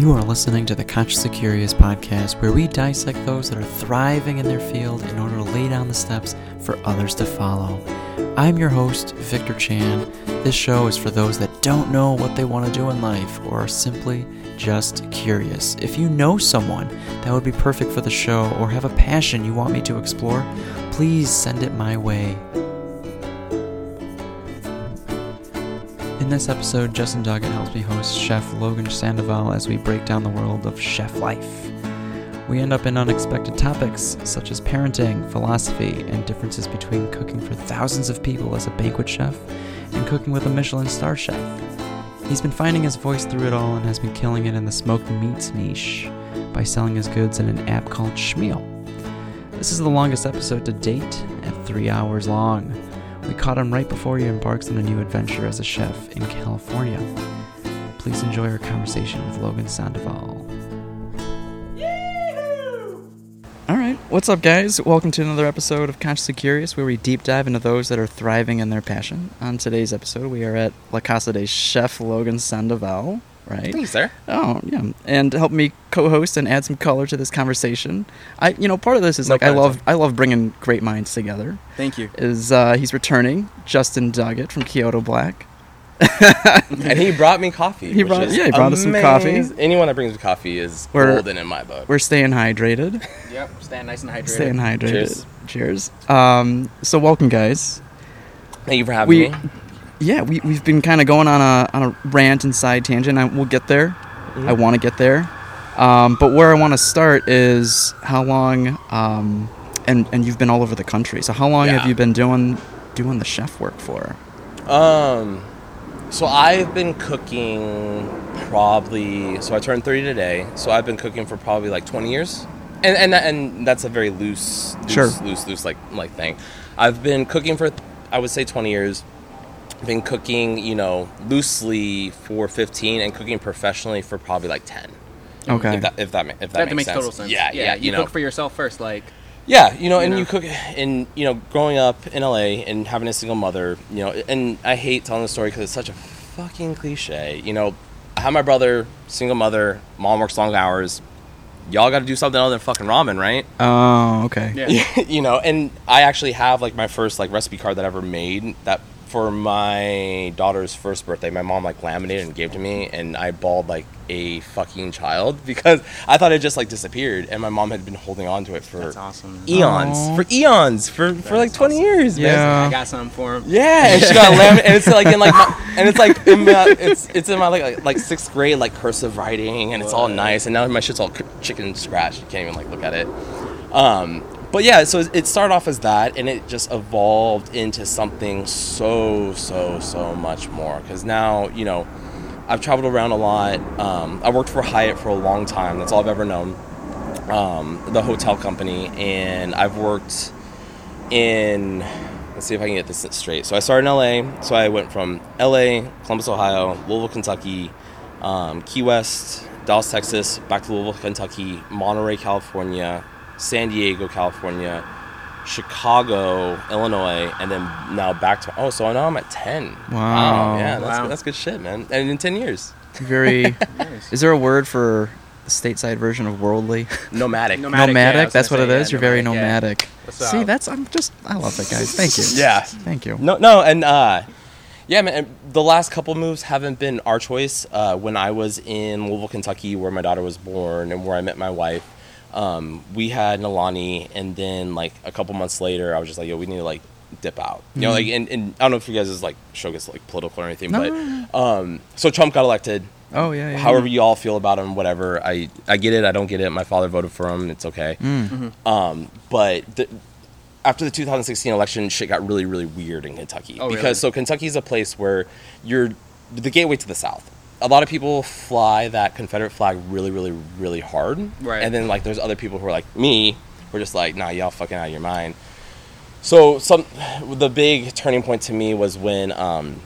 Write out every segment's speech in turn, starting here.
You are listening to the Consciously Curious podcast, where we dissect those that are thriving in their field in order to lay down the steps for others to follow. I'm your host, Victor Chan. This show is for those that don't know what they want to do in life or are simply just curious. If you know someone that would be perfect for the show or have a passion you want me to explore, please send it my way. This episode, Justin Doggett helps me host Chef Logan Sandoval as we break down the world of chef life. We end up in unexpected topics such as parenting, philosophy, and differences between cooking for thousands of people as a banquet chef and cooking with a Michelin star chef. He's been finding his voice through it all and has been killing it in the smoked meats niche by selling his goods in an app called Schmeal. This is the longest episode to date at three hours long. We caught him right before he embarks on a new adventure as a chef in California. Please enjoy our conversation with Logan Sandoval. All right, what's up, guys? Welcome to another episode of Consciously Curious, where we deep dive into those that are thriving in their passion. On today's episode, we are at La Casa de Chef Logan Sandoval, right? Thanks, sir. Oh, yeah. And help me co-host and add some color to this conversation, I, you know, part of this is No like I love. I love bringing great minds together. Thank you. Is uh, he's returning, Justin Doggett from Kyoto Black. and he brought me coffee. He brought- yeah, he brought us some coffee. Anyone that brings me coffee is We're- golden in my book. We're staying hydrated. Yep, staying nice and hydrated. Staying hydrated. Cheers. Cheers. Um, so welcome, guys. Thank you for having We, me. Yeah, we we've been kind of going on a on a rant and side tangent. I, we'll get there. Mm-hmm. I want to get there. Um, but where I want to start is how long. Um, and and you've been all over the country. So how long Yeah. have you been doing doing the chef work for? Um, so I've been cooking probably. So I turned thirty today. So I've been cooking for probably like twenty years, and and and that's a very loose, loose, Sure. loose, loose like like thing. I've been cooking for, I would say, twenty years. Been cooking, you know, loosely for fifteen, and cooking professionally for probably like ten. Okay. If that if that, if that, That, makes, makes sense. total sense. Yeah, yeah, you, you, know, cook for yourself first, like yeah, you know, you and know? you cook, and you know, growing up in LA and having a single mother, you know, and I hate telling the story because it's such a fucking cliche. You know, I have my brother, single mother, mom works long hours. Y'all got to do something other than fucking ramen, right? Oh, okay. yeah. you know, and I actually have like my first like recipe card that I ever made that for my daughter's first birthday, my mom like laminated and gave to me, and I bawled like a fucking child because I thought it just like disappeared, and my mom had been holding on to it for That's awesome. eons, Aw. for eons, for for like twenty years, man. Yeah. I got something for him. Yeah, and she got laminated, and it's like in like, my, and it's like in my, it's it's in my like like sixth grade like cursive writing, and it's all nice, and now my shit's all c- chicken scratch. You can't even like look at it. Um, but yeah, so it started off as that, and it just evolved into something so so so much more. Because now you know, I've traveled around a lot. Um, I worked for Hyatt for a long time. That's all I've ever known. Um, the hotel company, and I've worked in let's see if I can get this straight. So I started in LA. So I went from LA, Columbus, Ohio, Louisville, Kentucky, um, Key West, Dallas, Texas, back to Louisville, Kentucky, Monterey, California, San Diego, California, Chicago, Illinois, and then now back to oh, so now I'm at ten. Wow. yeah, that's, Wow. that's good shit, man. And in ten years, Very. Nice. is there a word for the stateside version of worldly? nomadic. Nomadic. nomadic. yeah, that's what gonna say, is. yeah, You're very nomadic, yeah. See, that's I'm just I love that, guys. Thank you. Yeah. Thank you. No, no, and uh, yeah, man. and The last couple moves haven't been our choice. Uh, when I was in Louisville, Kentucky, where my daughter was born and where I met my wife, um, we had Nalani, and then like a couple months later, I was just like, yo, we need to like dip out. You know, like, and, and I don't know if you guys' is like show gets like political or anything, No. but um, so Trump got elected. Oh yeah. yeah However you all feel about him, whatever. I I get it. I don't get it. My father voted for him. It's okay. Mm. Um, but the, after the 2016 election, shit got really, really weird in Kentucky. Oh, because really? so Kentucky is a place where you're the gateway to the South. A lot of people fly that Confederate flag really, really, really hard. Right. And then like there's other people who are like me, who are just like, nah, y'all fucking out of your mind. So some the big turning point to me was when um,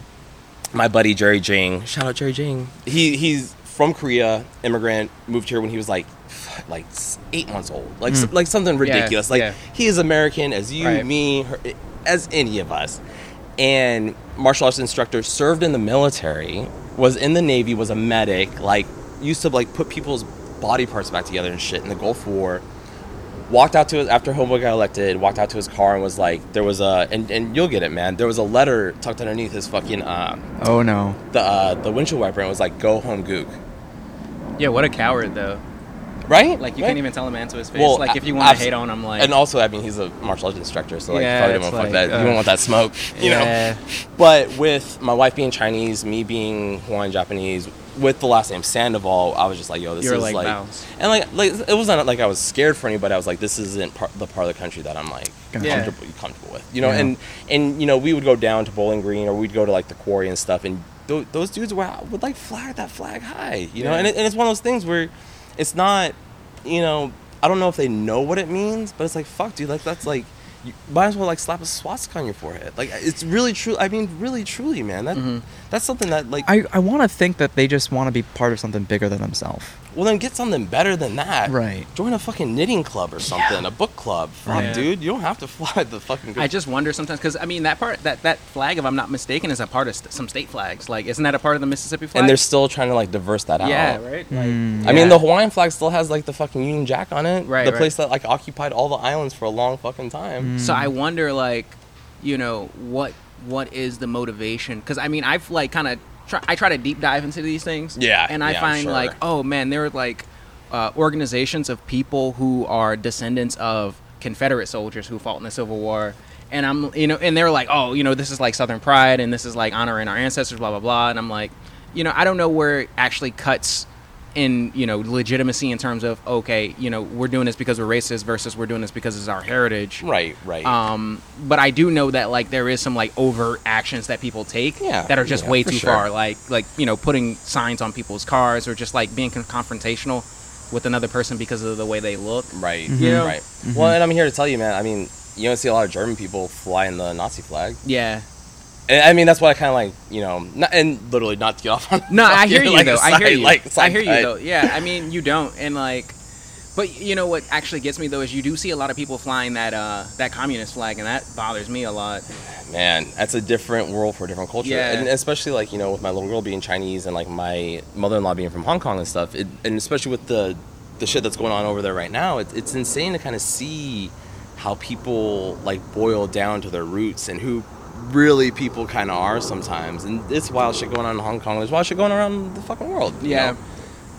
my buddy Jerry Jing, shout out Jerry Jing. He he's from Korea, immigrant, moved here when he was like like eight months old, like s- like something ridiculous. like yeah. he is American as you, Right. me, her, as any of us. And martial arts instructor served in the military, was in the Navy, was a medic, like used to like put people's body parts back together and shit in the Gulf War. Walked out to his, after Homeboy got elected. Walked out to his car and was like, there was a and, and you'll get it, man. There was a letter tucked underneath his fucking uh, Oh no. the uh, the windshield wiper and it was like, "Go home, Gook." Yeah, what a coward though. Right? Like you Right? can't even tell a man to his face. Well, like if you want to hate on him, like and also, I mean, he's a martial arts instructor, so like, Yeah, probably didn't want like, that. You uh, don't want that smoke, you know. But with my wife being Chinese, me being Hawaiian Japanese, with the last name Sandoval, I was just like, yo, this You're is like, like, and like, like it wasn't like I was scared for anybody. I was like, this isn't part, the part of the country that I'm like. Yeah. comfortable comfortable with, you know. Yeah. And and you know, we would go down to Bowling Green or we'd go to like the quarry and stuff, and th- those dudes were would like flag that flag high, you know. Yeah. And, it, and it's one of those things where it's not, you know, I don't know if they know what it means, but it's like, fuck, dude, like that's like. You might as well like slap a swastika on your forehead. Like it's really true. I mean, really, truly, man. That Mhm. that's something that like. I, I want to think that they just want to be part of something bigger than themselves. Well, then get something better than that. Right. Join a fucking knitting club or something. A book club. Fuck, Right. dude. You don't have to fly the fucking. I just wonder sometimes because I mean that part that that flag, if I'm not mistaken, is a part of st- some state flags. Like, isn't that a part of the Mississippi flag? and they're still trying to like diverse that out. yeah, right. Like, Mm. I mean, the Hawaiian flag still has like the fucking Union Jack on it. Right, The right. place that like occupied all the islands for a long fucking time. So I wonder, like, you know, what what is the motivation? Because I mean, I've like kind of try, I try to deep dive into these things. Yeah, and I yeah, find sure. like, oh man, there are like uh, organizations of people who are descendants of Confederate soldiers who fought in the Civil War. And I'm, you know, and they're like, oh, you know, this is like Southern pride, and this is like honoring our ancestors, blah blah blah. And I'm like, you know, I don't know where it actually cuts in you know legitimacy in terms of okay you know we're doing this because we're racist versus we're doing this because it's our heritage Right, right. um, but I do know that like there is some like overt actions that people take Yeah, that are just yeah, way too sure. far. Like like you know putting signs on people's cars or just like being con- confrontational with another person because of the way they look. right, You know? right. Well, and I'm here to tell you, man. I mean, you don't see a lot of German people flying the Nazi flag. Yeah. And, I mean, that's why I kind of like, you know, not, and literally not to get off on. No, I hear you like, though. a I hear you. Like, I hear you though. Yeah, I mean you don't, and like, but you know what actually gets me though is you do see a lot of people flying that uh that communist flag, and that bothers me a lot. man that's a different world for a different culture Yeah. and especially like you know with my little girl being chinese and like my mother-in-law being from hong kong and stuff it, and especially with the the shit that's going on over there right now it, it's insane to kind of see how people like boil down to their roots and who really people kind of are sometimes and it's wild shit going on in hong kong there's wild shit going around the fucking world you Yeah. know?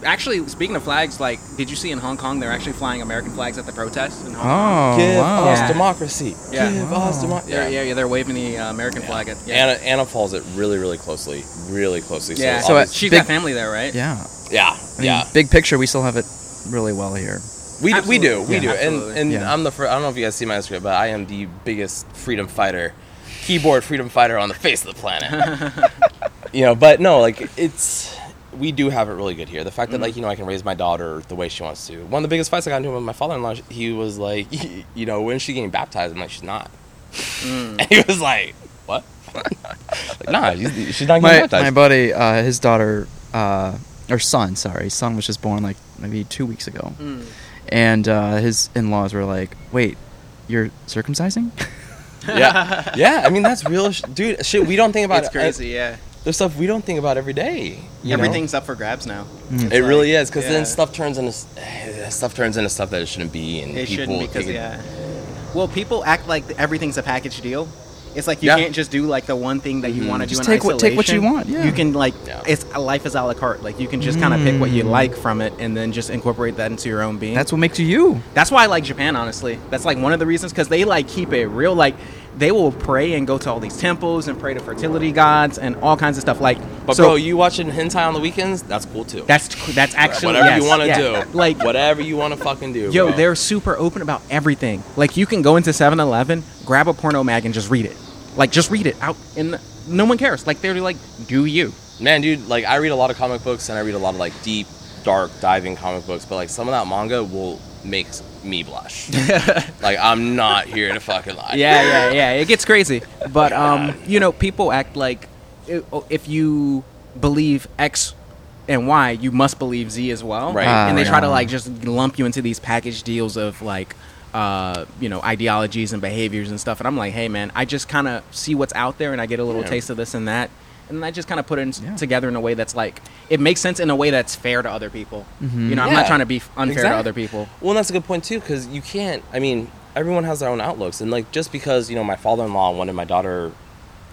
Actually, speaking of flags, like, did you see in Hong Kong they're actually flying American flags at the protests in Hong Kong? Oh, give wow. us Yeah. democracy Yeah. give us democracy Yeah, yeah, yeah, they're waving the uh, American flag at. Yeah, Anna, Anna follows it really, really closely, really closely. yeah. So, So, uh, she's big- got family there, right? Yeah. yeah, I mean, yeah. Big picture, we still have it really well here. We, d- we do, we Yeah. do, Absolutely. and and Yeah. I'm the fir- I don't know if you guys see my Instagram, but I am the biggest freedom fighter, keyboard freedom fighter on the face of the planet. you know, but no, like it's we do have it really good here. The fact that Mm. like you know I can raise my daughter the way she wants to. One of the biggest fights I got into with my father-in-law, he was like, you know, when she getting baptized? I'm like, she's not. Mm. And he was like, what? like, nah, she's, she's not getting My, baptized. my buddy, uh, his daughter, uh, or son, sorry, his son was just born like maybe two weeks ago. Mm. And uh, his in laws were like, wait, you're circumcising? yeah, yeah. I mean that's real, sh- dude. Shit, we don't think about It's it. crazy, yeah. There's stuff we don't think about every day. you know? Everything's up for grabs now. Mm. It really is because yeah. then stuff turns into stuff turns into stuff that it shouldn't be, and It people shouldn't because yeah. Well, people act like everything's a package deal. It's like you Yeah. can't just do like the one thing that you Mhm. want to do Just in take what- take what you want, yeah. You can like Yeah. it's life is a la carte. Like you can just kind of pick what you Mm. like from it and then just incorporate that into your own being. That's what makes you you. That's why I like Japan, honestly. That's like one of the reasons because they like keep it real. Like they will pray and go to all these temples and pray to fertility gods and all kinds of stuff. Like, But so bro, you watching hentai on the weekends? That's cool too. that's that's actually whatever yes, you want to yeah. do, Like whatever you want to fucking do. Yo, bro. they're super open about everything. Like you can go into 7-Eleven, grab a porno mag and just read it. Like just read it out and no one cares. Like they're like, "Do you?" man, dude. Like I read a lot of comic books and I read a lot of like deep, dark, diving comic books, but like some of that manga will make me blush. like I'm not here to fucking lie. Yeah, yeah, yeah. It gets crazy. But um, you know, people act like if you believe X and Y, you must believe Z as well. Right. Ah, and they try to like just lump you into these package deals of like uh, you know, ideologies and behaviors and stuff. And I'm like, hey man, I just kind of see what's out there and I get a little Yeah. taste of this and that. and I just kind of put it in, Yeah. together in a way that's like it makes sense in a way that's fair to other people. Mhm. You know, I'm Yeah, not trying to be unfair exact- to other people. Well, that's a good point too, because you can't. I mean, everyone has their own outlooks, and like just because you know my father-in-law wanted my daughter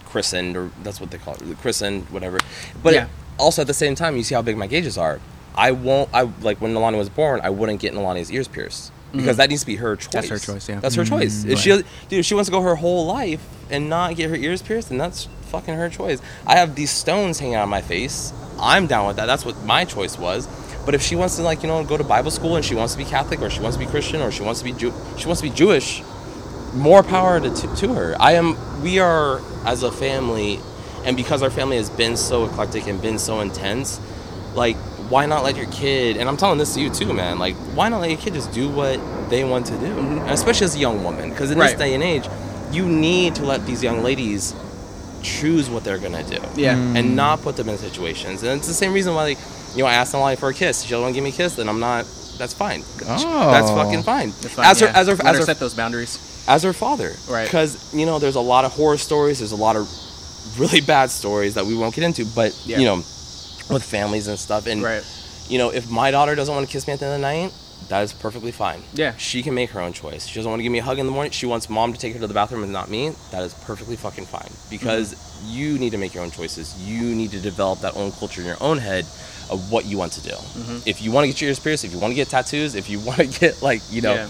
christened, or that's what they call it, christened, whatever. But Yeah. also at the same time, you see how big my gauges are. I won't. I like when Nalani was born, I wouldn't get Nalani's ears pierced because Mhm. that needs to be her choice. That's her choice, yeah. That's her choice. Mm, If she, dude, if she wants to go her whole life and not get her ears pierced, then that's fucking her choice. I have these stones hanging out of my face. I'm down with that. That's what my choice was. But if she wants to like you know go to Bible school and she wants to be Catholic or she wants to be Christian or she wants to be Jew- she wants to be Jewish, more power to, to, to her. I am. We are as a family, and because our family has been so eclectic and been so intense, like why not let your kid? And I'm telling this to you too, man. Like why not let your kid just do what they want to do, and especially as a young woman, because in Right. this day and age, you need to let these young ladies choose what they're gonna do Yeah. Mm. and not put them in situations. And it's the same reason why, like, you know, I asked Nalani for a kiss. She doesn't want to give me a kiss, then I'm not. That's fine. Oh. That's fucking fine. That's fine, as her, as her, Let as her her, set those boundaries. as her father, Right. Because you know, there's a lot of horror stories. There's a lot of really bad stories that we won't get into. But Yeah. you know, with families and stuff, and Right. you know, if my daughter doesn't want to kiss me at the end of the night, that is perfectly fine. Yeah. She can make her own choice. She doesn't want to give me a hug in the morning. She wants mom to take her to the bathroom and not me. That is perfectly fucking fine. Because Mm-hmm. you need to make your own choices. You need to develop that own culture in your own head of what you want to do. Mm-hmm. If you want to get your ears pierced, if you want to get tattoos, if you want to get like, you know, Yeah.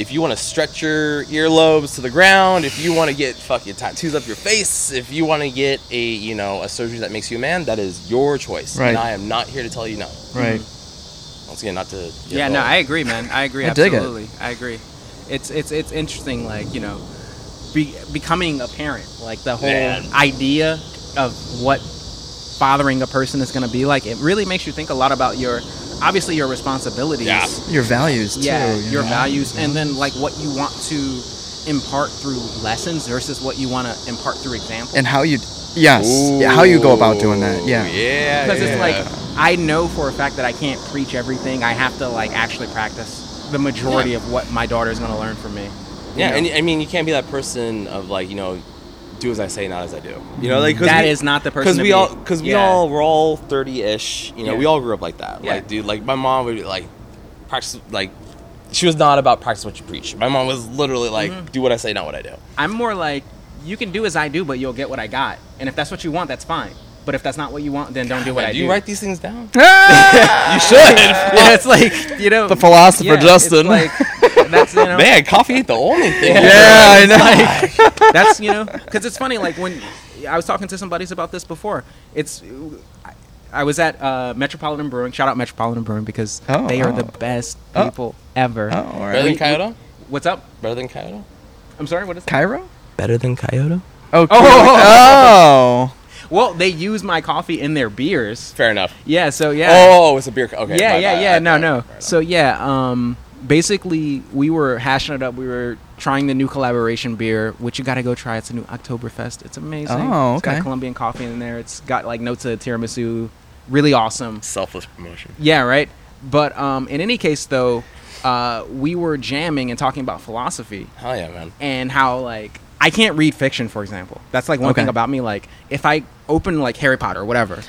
If you want to stretch your earlobes to the ground, if you want to get fucking tattoos up your face, if you want to get a, you know, a surgery that makes you a man, that is your choice. Right. And I am not here to tell you no. Right. Once again, not to. Yeah, no, I agree, man. I agree. I dig it. absolutely, I agree. It's it's it's interesting, like you know, be, becoming a parent, like the whole Man. idea of what fathering a person is going to be like. It really makes you think a lot about your, obviously your responsibilities. Yeah. Your values too. Yeah, you your know? values, and then like what you want to impart through lessons versus what you want to impart through example. and how you. Yes. Yeah, how you go about doing that. Yeah. Yeah. because it's like I know for a fact that I can't preach everything. I have to like actually practice the majority Yeah. of what my daughter is going to learn from me. Yeah, know? and I mean, you can't be that person of like, you know, do as I say, not as I do. You know, like cause That we, is not the person because we be. all because we Yeah. all we're all thirty ish. You know, Yeah. we all grew up like that. Yeah. Like, dude, like my mom would be like practice like. She was not about practice what you preach. My mom was literally like, Mm-hmm. do what I say, not what I do. I'm more like you can do as I do, but you'll get what I got. And if that's what you want, that's fine. But if that's not what you want, then don't do what Man, I do do. you write these things down? you should. yeah, it's like you know The philosopher yeah, it's Justin. like, that's you know Man, coffee ain't the only thing. Yeah. Yeah, I know. that's you know because it's funny like when i was talking to some buddies about this before it's i, I was at uh, metropolitan brewing shout out metropolitan brewing because Oh, they are oh. the best Oh. people ever Oh, all Better than Kyoto? what's up Better than Kyoto? i'm sorry what is that Cairo? Better than Kyoto? Oh. Oh. oh. Well they use my coffee in their beers Fair enough. yeah so yeah Oh, it's a beer. co- Okay. yeah my yeah bad. yeah I- no I- no fair enough. so yeah um basically we were hashing it up we were trying the new collaboration beer which you got to go try it's a new oktoberfest it's amazing Oh, it's got okay. colombian coffee in there it's got like notes of tiramisu really awesome selfless promotion. yeah right but um in any case though uh we were jamming and talking about philosophy Hell yeah, man. and how like I can't read fiction, for example. That's like one Okay. thing about me. Like if I open like Harry Potter or whatever,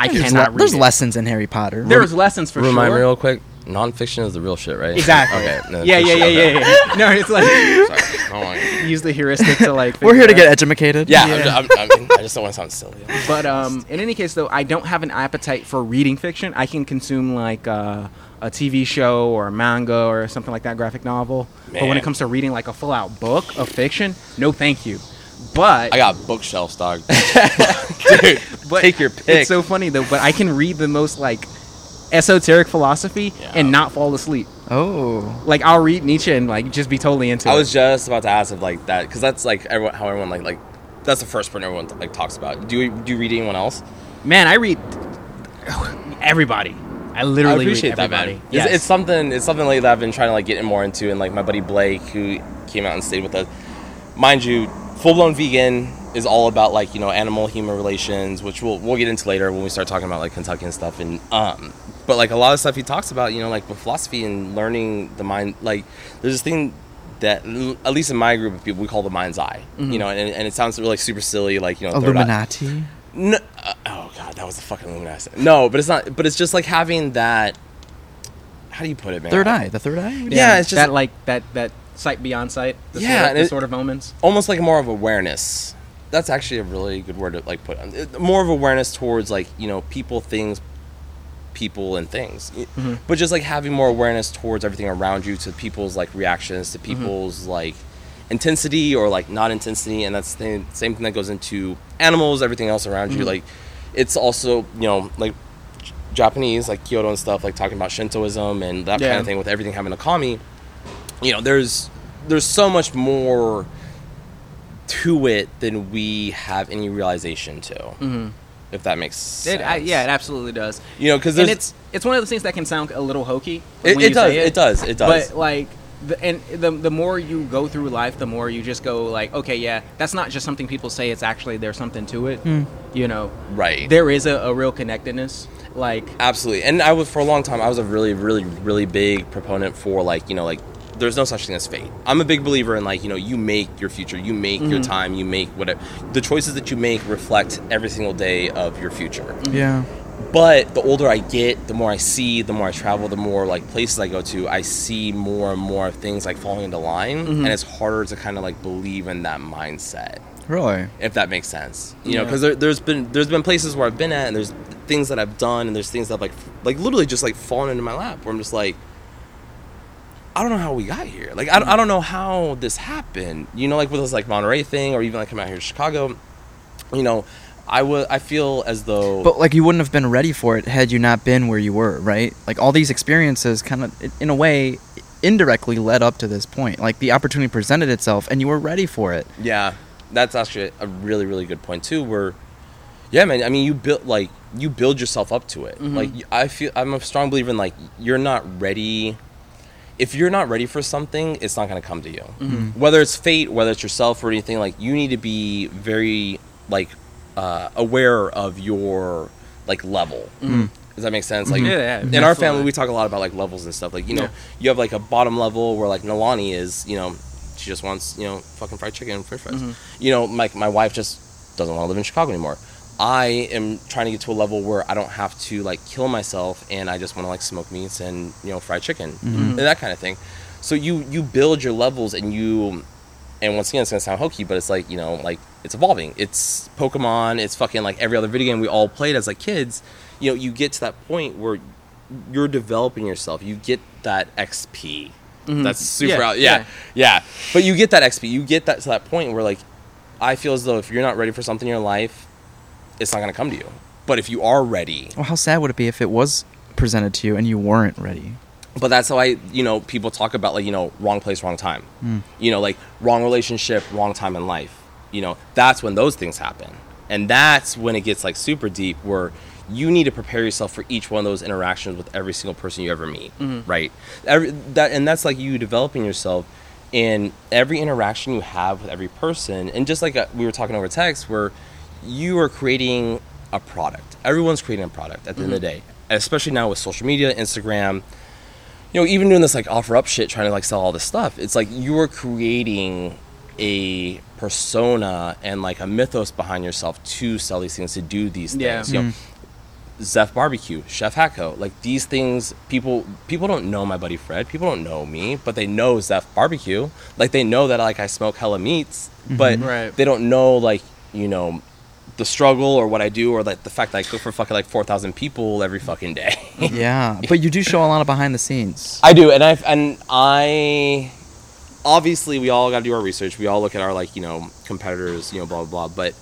I There's, cannot le- read. there's it. lessons in Harry Potter. There's lessons for Remind sure. Remind me real quick. Nonfiction is the real shit, right? Exactly. Okay. no, yeah, yeah, yeah, yeah, yeah. No, it's like. Sorry. I don't want- use the heuristic to like. We're here to get it educated. Yeah, Yeah. I'm, I'm, I, mean, I just don't want to sound silly. But um, in any case, though, I don't have an appetite for reading fiction. I can consume like uh, a TV show or a manga or something like that, graphic novel. But when it comes to reading like a full-out book of fiction, no, thank you. But I got bookshelves, dog. Dude, but take your pick. It's so funny though, but I can read the most like esoteric philosophy Yeah. and not fall asleep. Oh. Like I'll read Nietzsche and like just be totally into it. I it. was just about to ask if like that because that's like everyone, how everyone like like that's the first person everyone like talks about. Do you do you read anyone else? Man, I read everybody. I literally I appreciate that, man. Yes. It's, it's something. It's something lately that I've been trying to like get more into, and like my buddy Blake, who came out and stayed with us. Mind you, full blown vegan is all about like you know animal human relations, which we'll we'll get into later when we start talking about like Kentucky and stuff. And um, but like a lot of stuff he talks about, you know, like with philosophy and learning the mind. Like there's this thing that at least in my group of people we call the mind's eye. Mm-hmm. You know, and, and it sounds really super silly, like you know third eye- Illuminati. No, uh, oh god, that was a fucking Illuminati. No, but it's not. But it's just like having that. How do you put it, man? Third eye. The third eye. Yeah, it's just- that like that that sight beyond sight. The Yeah, sort of, it- sort of moments. almost like more of awareness. That's actually a really good word to like put. on. More of awareness towards like you know people, things, people, and things. Mm-hmm. But just like having more awareness towards everything around you, to people's like reactions, to Mm-hmm. people's like intensity or like not intensity, and that's the same- thing that goes into animals, everything else around Mm-hmm. you. Like it's also you know like Japanese like Kyoto and stuff, like talking about Shintoism and that kind of thing with everything having a kami. You know, there's there's so much more to it than we have any realization to. Mm-hmm. If that makes sense. It, I, yeah, it absolutely does. You know, because and it's it's one of those things that can sound a little hokey. It- it does, say it does, it does. But like, the, and the the more you go through life, the more you just go like, okay, yeah, that's not just something people say. It's actually there's something to it. Hmm. You know, right. there is a, a real connectedness. Like, Absolutely. And I was for a long time I was a really, really, really big proponent for like, you know, like there's no such thing as fate. I'm a big believer in like, you know, you make your future, you make your mm-hmm. time, you make whatever the choices that you make reflect every single day of your future. Yeah. But the older I get, the more I see, the more I travel, the more like places I go to, I see more and more things like falling into line, mm-hmm. and it's harder to kind of like believe in that mindset, Really. if that makes sense. You know, because there, there's been there's been places where I've been at, and there's things that I've done, and there's things that have like like literally just like fallen into my lap, where I'm just like. I don't know how we got here. Like, I, don't- I don't know how this happened. You know, like with this like Monterey thing, or even like come out here to Chicago. You know, I would. I feel as though. But like you wouldn't have been ready for it had you not been where you were, right? Like all these experiences kind of in a way indirectly led up to this point. Like the opportunity presented itself and you were ready for it. Yeah, that's actually a really really good point too. Where, yeah, man. I mean, you build like you build yourself up to it. Mm-hmm. Like I feel I'm a strong believer in like you're not ready. If you're not ready for something, it's not going to come to you. Mm-hmm. Whether it's fate, whether it's yourself or anything, like you need to be very like uh, aware of your like level. Mm. Mm. Does that make sense? Like mm-hmm. Yeah, yeah, in our family, we talk a lot about like levels and stuff. Like you know, Yeah. you have like a bottom level where like Nalani is. You know, she just wants you know fucking fried chicken and french fries. Mm-hmm. You know, my my wife just doesn't want to live in Chicago anymore. I am trying to get to a level where I don't have to like kill myself, and I just want to like smoke meats and you know fried chicken mm-hmm. and that kind of thing. So you you build your levels and you and once again it's gonna sound hokey, but it's like you know like it's evolving. It's Pokemon. It's fucking like every other video game we all played as like kids. You know, you get to that point where you're developing yourself. You get that XP. Mm-hmm. That's super. Yeah, out, yeah, yeah. yeah. But you get that XP. You get that to that point where like I feel as though if you're not ready for something in your life, it's not gonna come to you. But if you are ready, Well, how sad would it be if it was presented to you and you weren't ready? but that's how I, you know, people talk about like, you know, wrong place, wrong time. Mm. You know, like wrong relationship, wrong time in life. You know, that's when those things happen. And that's when it gets like super deep where you need to prepare yourself for each one of those interactions with every single person you ever meet, right? Every, that and that's like you developing yourself in every interaction you have with every person. And just like uh we were talking over text where you are creating a product. Everyone's creating a product at the end of the day, especially now with social media, Instagram, you know, even doing this like offer up shit, trying to like sell all this stuff, it's like you're creating a persona and like a mythos behind yourself to sell these things, to do these Yeah. things. You know, mm-hmm. Zeph Barbecue, Chef Hatco, like these things, people people don't know my buddy Fred. People don't know me, but they know Zeph Barbecue. Like they know that like I smoke hella meats, mm-hmm. but Right. they don't know like you know the struggle or what I do or like the fact that I cook for fucking like four thousand people every fucking day. yeah, but you do show a lot of behind the scenes. I do, and I and I obviously we all got to do our research. We all look at our like you know competitors, you know, blah blah blah. But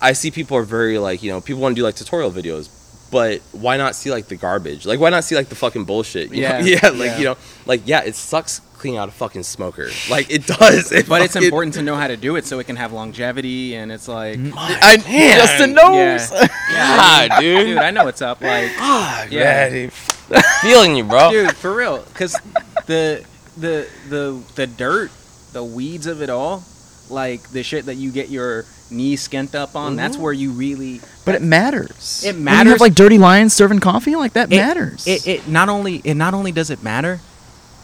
I see people are very like you know people want to do like tutorial videos, but why not see like the garbage? Like why not see like the fucking bullshit? You know? Yeah. yeah, like Yeah. you know, like yeah, it sucks cleaning out a fucking smoker. Like it does. It but it's important to know how to do it so it can have longevity, and it's like, I, man. Justin knows. Yeah. Yeah, dude. dude, I know what's up. Like, Ah, Yeah. yeah, dude. feeling you, bro. dude, for real, because the the the the dirt, the weeds of it all, like the shit that you get your knees skint up on, that's mm-hmm. where you really But it matters. It When you matters. have like dirty lions serving coffee, like that it, matters. It, it not only it not only does it matter,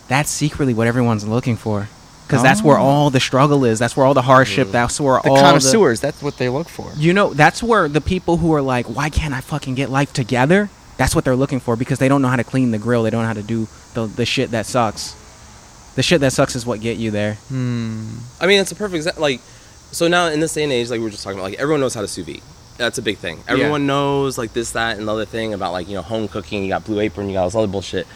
that's secretly what everyone's looking for. because that's where Oh. all the struggle is. That's where all the hardship. That's where all The all connoisseurs, that's what they look for. You know, that's where the people who are like, why can't I fucking get life together? That's what they're looking for because they don't know how to clean the grill. They don't know how to do the, the shit that sucks. The shit that sucks is what get you there. Hmm. I mean, it's a perfect exa- like. So now in this day and age, like we were just talking about, like everyone knows how to sous vide. That's a big thing. Everyone knows like this, that, and the other thing about like you know home cooking. You got Blue Apron, you got all this other bullshit.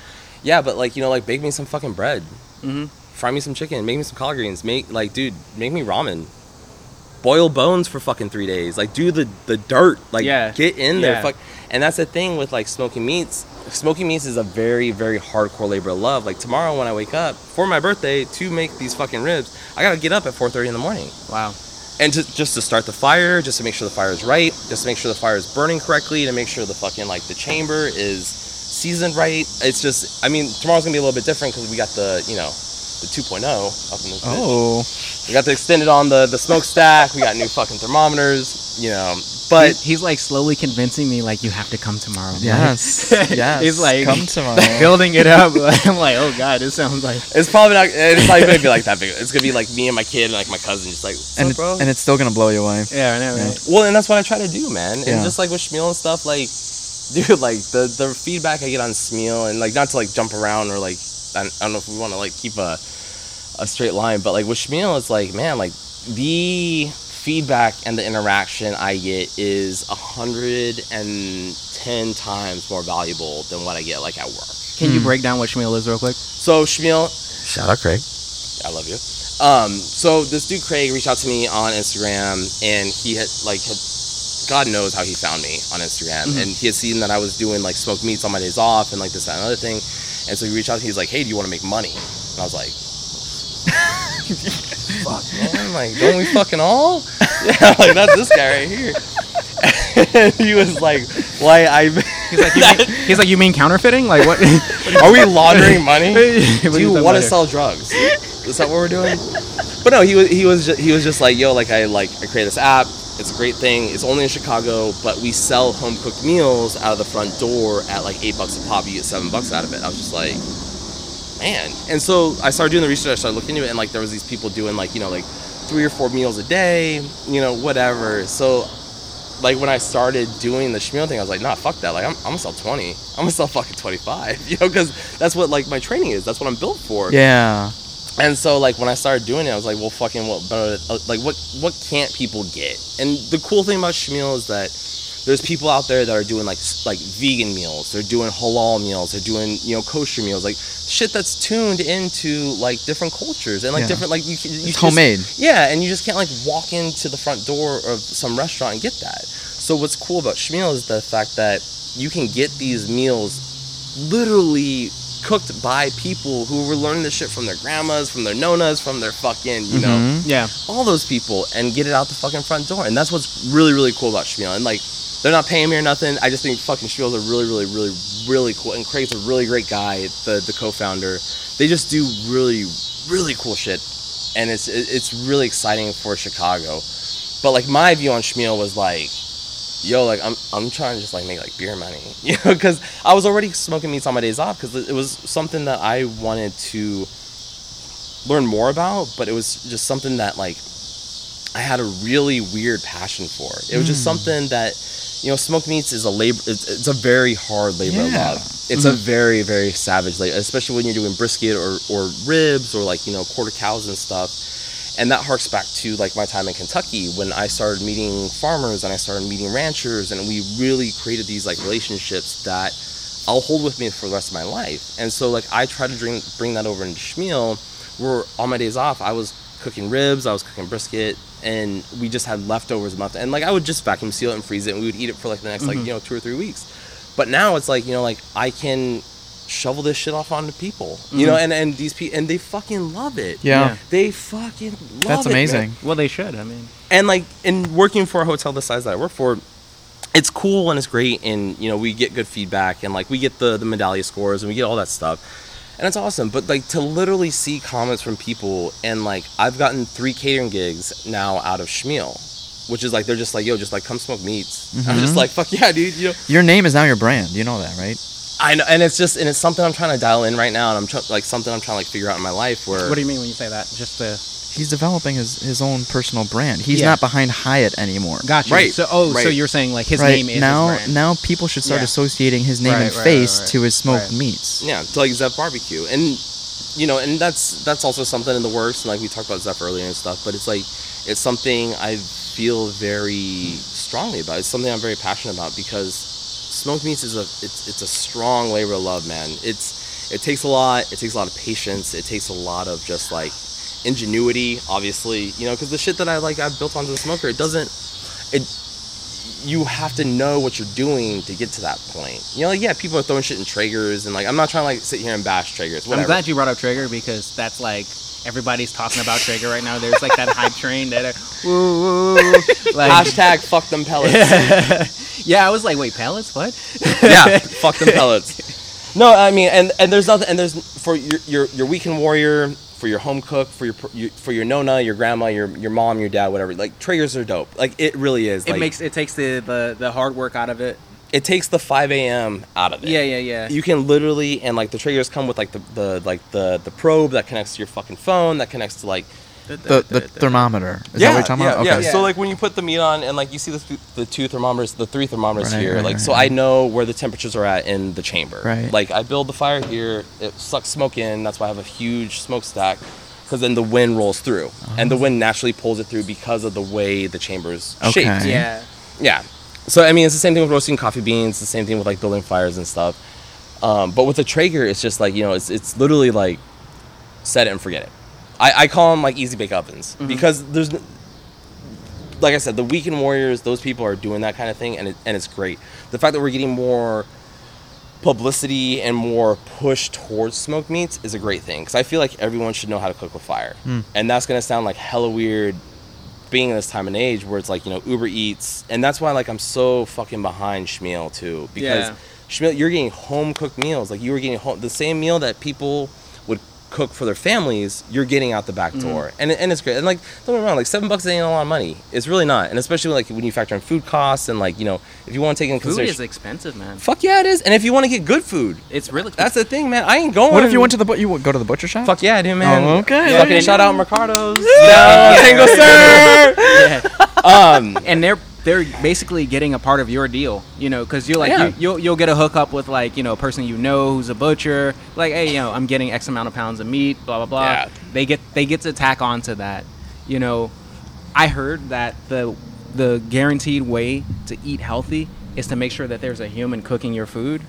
Yeah, but like you know, like bake me some fucking bread, Mm-hmm. fry me some chicken, make me some collard greens, make like dude, make me ramen. Boil bones for fucking three days. Like do the the dirt. Like Yeah. get in there. Yeah. Fuck. And that's the thing with like smoking meats. Smoking meats is a very very hardcore labor of love. Like tomorrow when I wake up for my birthday to make these fucking ribs, I gotta get up at 4:30 in the morning Wow. and to, just to start the fire, just to make sure the fire is right, just to make sure the fire is burning correctly, to make sure the fucking like the chamber is seasoned right. It's just, I mean, tomorrow's gonna be a little bit different because we got the, you know, the 2.0 up in this bitch. Oh. We got the extended on the the smokestack. We got new fucking thermometers. You know, but He- he's like slowly convincing me, like, you have to come tomorrow. Yes. yes. He's like come tomorrow. building it up. I'm like, oh god, it sounds like. it's probably not. It's not gonna be like that big. It's gonna be like me and my kid and like my cousin, just like, and, up, it- bro? and it's still gonna blow you away. Yeah, I know, right? Well, and that's what I try to do, man. And Yeah. just like with Schmeal and stuff, like, dude, like the the feedback I get on Schmeal, and like not to like jump around or like I don't I don't know if we want to like keep a a straight line, but like with Schmeal, it's like man, like the feedback and the interaction I get is a hundred and ten times more valuable than what I get like at work. Can you Hmm. break down what Schmeal is real quick? So Schmeal, shout out Craig, I love you. Um, so this dude Craig reached out to me on Instagram, and he had like had, God knows how he found me on Instagram, Mhm. and he had seen that I was doing like smoked meats on my days off and like this that and another thing, and so he reached out. to me, He's like, "Hey, do you want to make money?" And I was like, "Fuck, man! Like, don't we fucking all?" Yeah, like that's this guy right here. and he was like, "Why I?" He's like, you mean, he's like, you mean counterfeiting? Like what? Are we laundering money? You Do you want to sell drugs? Is that what we're doing? But no, he was he was just, he was just like, yo, like I like I create this app. It's a great thing. It's only in Chicago, but we sell home cooked meals out of the front door at like eight bucks a pop. You get seven bucks out of it. I was just like, man. And so I started doing the research. I started looking into it, and like there was these people doing like you know like three or four meals a day, you know whatever. So like when I started doing the schmeal thing, I was like, nah, fuck that. Like I'm, I'm gonna sell twenty. I'm gonna sell fucking twenty five. You know, because that's what like my training is. That's what I'm built for. Yeah. And so like when I started doing it, I was like, well, fucking what? better- uh, Like what? What can't people get? And the cool thing about Schmeal is that there's people out there that are doing like like vegan meals. They're doing halal meals. They're doing you know kosher meals. Like shit that's tuned into like different cultures and like Yeah. different like you. you It's just- homemade. Yeah, and you just can't like walk into the front door of some restaurant and get that. So what's cool about Schmeal is the fact that you can get these meals literally cooked by people who were learning this shit from their grandmas, from their nonas, from their fucking, you know, Mhm. Yeah. all those people and get it out the fucking front door. And that's what's really, really cool about Schmeal. And like, they're not paying me or nothing. I just think fucking Schmeal's are really, really, really, really cool. And Craig's a really great guy, the the co-founder. They just do really, really cool shit, and it's it's really exciting for Chicago. But like my view on Schmeal was like, yo, like I'm I'm trying to just like make like beer money, you know, because I was already smoking meats on my days off because it was something that I wanted to learn more about, but it was just something that like I had a really weird passion for. It was just mm. something that you know, smoked meats is a labor. It's, it's a very hard labor of Yeah. love. It's a mm-hmm. very very savage labor, especially when you're doing brisket or or ribs or like you know quarter cows and stuff. And that harks back to like my time in Kentucky when I started meeting farmers and I started meeting ranchers, and we really created these like relationships that I'll hold with me for the rest of my life. And so like I try to bring bring that over into Schmeal, where on my days off I was cooking ribs, I was cooking brisket, and we just had leftovers a month. And like I would just vacuum seal it and freeze it, and we would eat it for like the next like Mhm. you know two or three weeks. But now it's like you know like I can shovel this shit off onto people, you know, and and these people and they fucking love it. Yeah. Yeah. They fucking love That's it, man amazing. Well, they should. I mean, and like in working for a hotel the size that I work for, it's cool and it's great, and you know we get good feedback and like we get the the medallia scores and we get all that stuff, and it's awesome. But like to literally see comments from people and like I've gotten three catering gigs now out of Schmeal, which is like they're just like yo, just like come smoke meats. I'm mm-hmm. just like fuck yeah, dude. You know, Your name is now your brand. You know that, right? I know, and it's just and it's something I'm trying to dial in right now, and I'm tr- like something I'm trying to like figure out in my life where What do you mean when you say that? Just the He's developing his, his own personal brand. He's Yeah. not behind Hyatt anymore. gotcha. Right, So oh, so you're saying like his right name is now, his brand. now people should start Yeah. associating his name Right, and right, face right, right. to his smoked Right. meats. yeah to like Zep barbecue and you know and that's that's also something in the works and like we talked about Zep earlier and stuff but it's like it's something I feel very strongly about it's something I'm very passionate about because smoked meats is a it's it's a strong labor of love man it's it takes a lot it takes a lot of patience it takes a lot of just like ingenuity obviously you know because the shit that I like I've built onto the smoker it doesn't it you have to know what you're doing to get to that point. You know, like yeah, people are throwing shit in Traegers and like I'm not trying to like sit here and bash Traegers. Whatever. I'm glad you brought up Traeger because that's like everybody's talking about Traeger right now. There's like that hype train that uh, woo. like Hashtag fuck them pellets. yeah, I was like, wait, pellets? What? yeah, fuck them pellets. No, I mean, and and there's nothing, and there's for your your your weekend warrior, for your home cook, for your, your for your nona, your grandma, your your mom, your dad, whatever. Like Traegers are dope. Like it really is. It like, makes it takes the, the the hard work out of it. it takes the 5 a.m. out of it. Yeah, yeah, yeah. you can literally and like the Traegers come with like the, the like the the probe that connects to your fucking phone that connects to like The, the thermometer. Is that what you're talking yeah, about? yeah. Okay. So like when you put the meat on and like you see the, th- the two thermometers, the three thermometers Right, here, right, like right, so right. I know where the temperatures are at in the chamber. Right. Like I build the fire here, it sucks smoke in. That's why I have a huge smokestack, because then the wind rolls through, and the wind naturally pulls it through because of the way the chamber's Okay. shaped. Yeah. Yeah. So I mean, it's the same thing with roasting coffee beans. The same thing with like building fires and stuff. Um, but with the Traeger, it's just like you know, it's it's literally like set it and forget it. I, I call them like easy bake ovens mm-hmm. because there's, like I said, the weekend warriors. Those people are doing that kind of thing, and it, and it's great. The fact that we're getting more publicity and more push towards smoked meats is a great thing because I feel like everyone should know how to cook with fire, hmm. and that's gonna sound like hella weird being in this time and age where it's like you know Uber Eats, and that's why like I'm so fucking behind Schmeal too because Yeah. Schmeal, you're getting home cooked meals like you were getting home, the same meal that people cook for their families. You're getting out the back Mm-hmm. door, and and it's great. And like don't get me wrong, like seven bucks ain't a lot of money. It's really not, and especially like when you factor in food costs and like you know if you want to take in Food consideration. is expensive, man. Fuck yeah, it is. And if you want to get good food, It's really that's the thing, man. I ain't going. What if you went to the but you would go to the butcher shop? Fuck yeah, I do, man. Oh, okay. Yeah, okay, shout out Mercados. no, Tango Sir. yeah. Um, and they're they're basically getting a part of your deal, you know, because you're like Yeah. you, you'll you'll get a hookup with like you know a person you know who's a butcher, like hey you know I'm getting X amount of pounds of meat, blah blah blah. Yeah. They get they get to tack on to that, you know. I heard that the the guaranteed way to eat healthy is to make sure that there's a human cooking your food.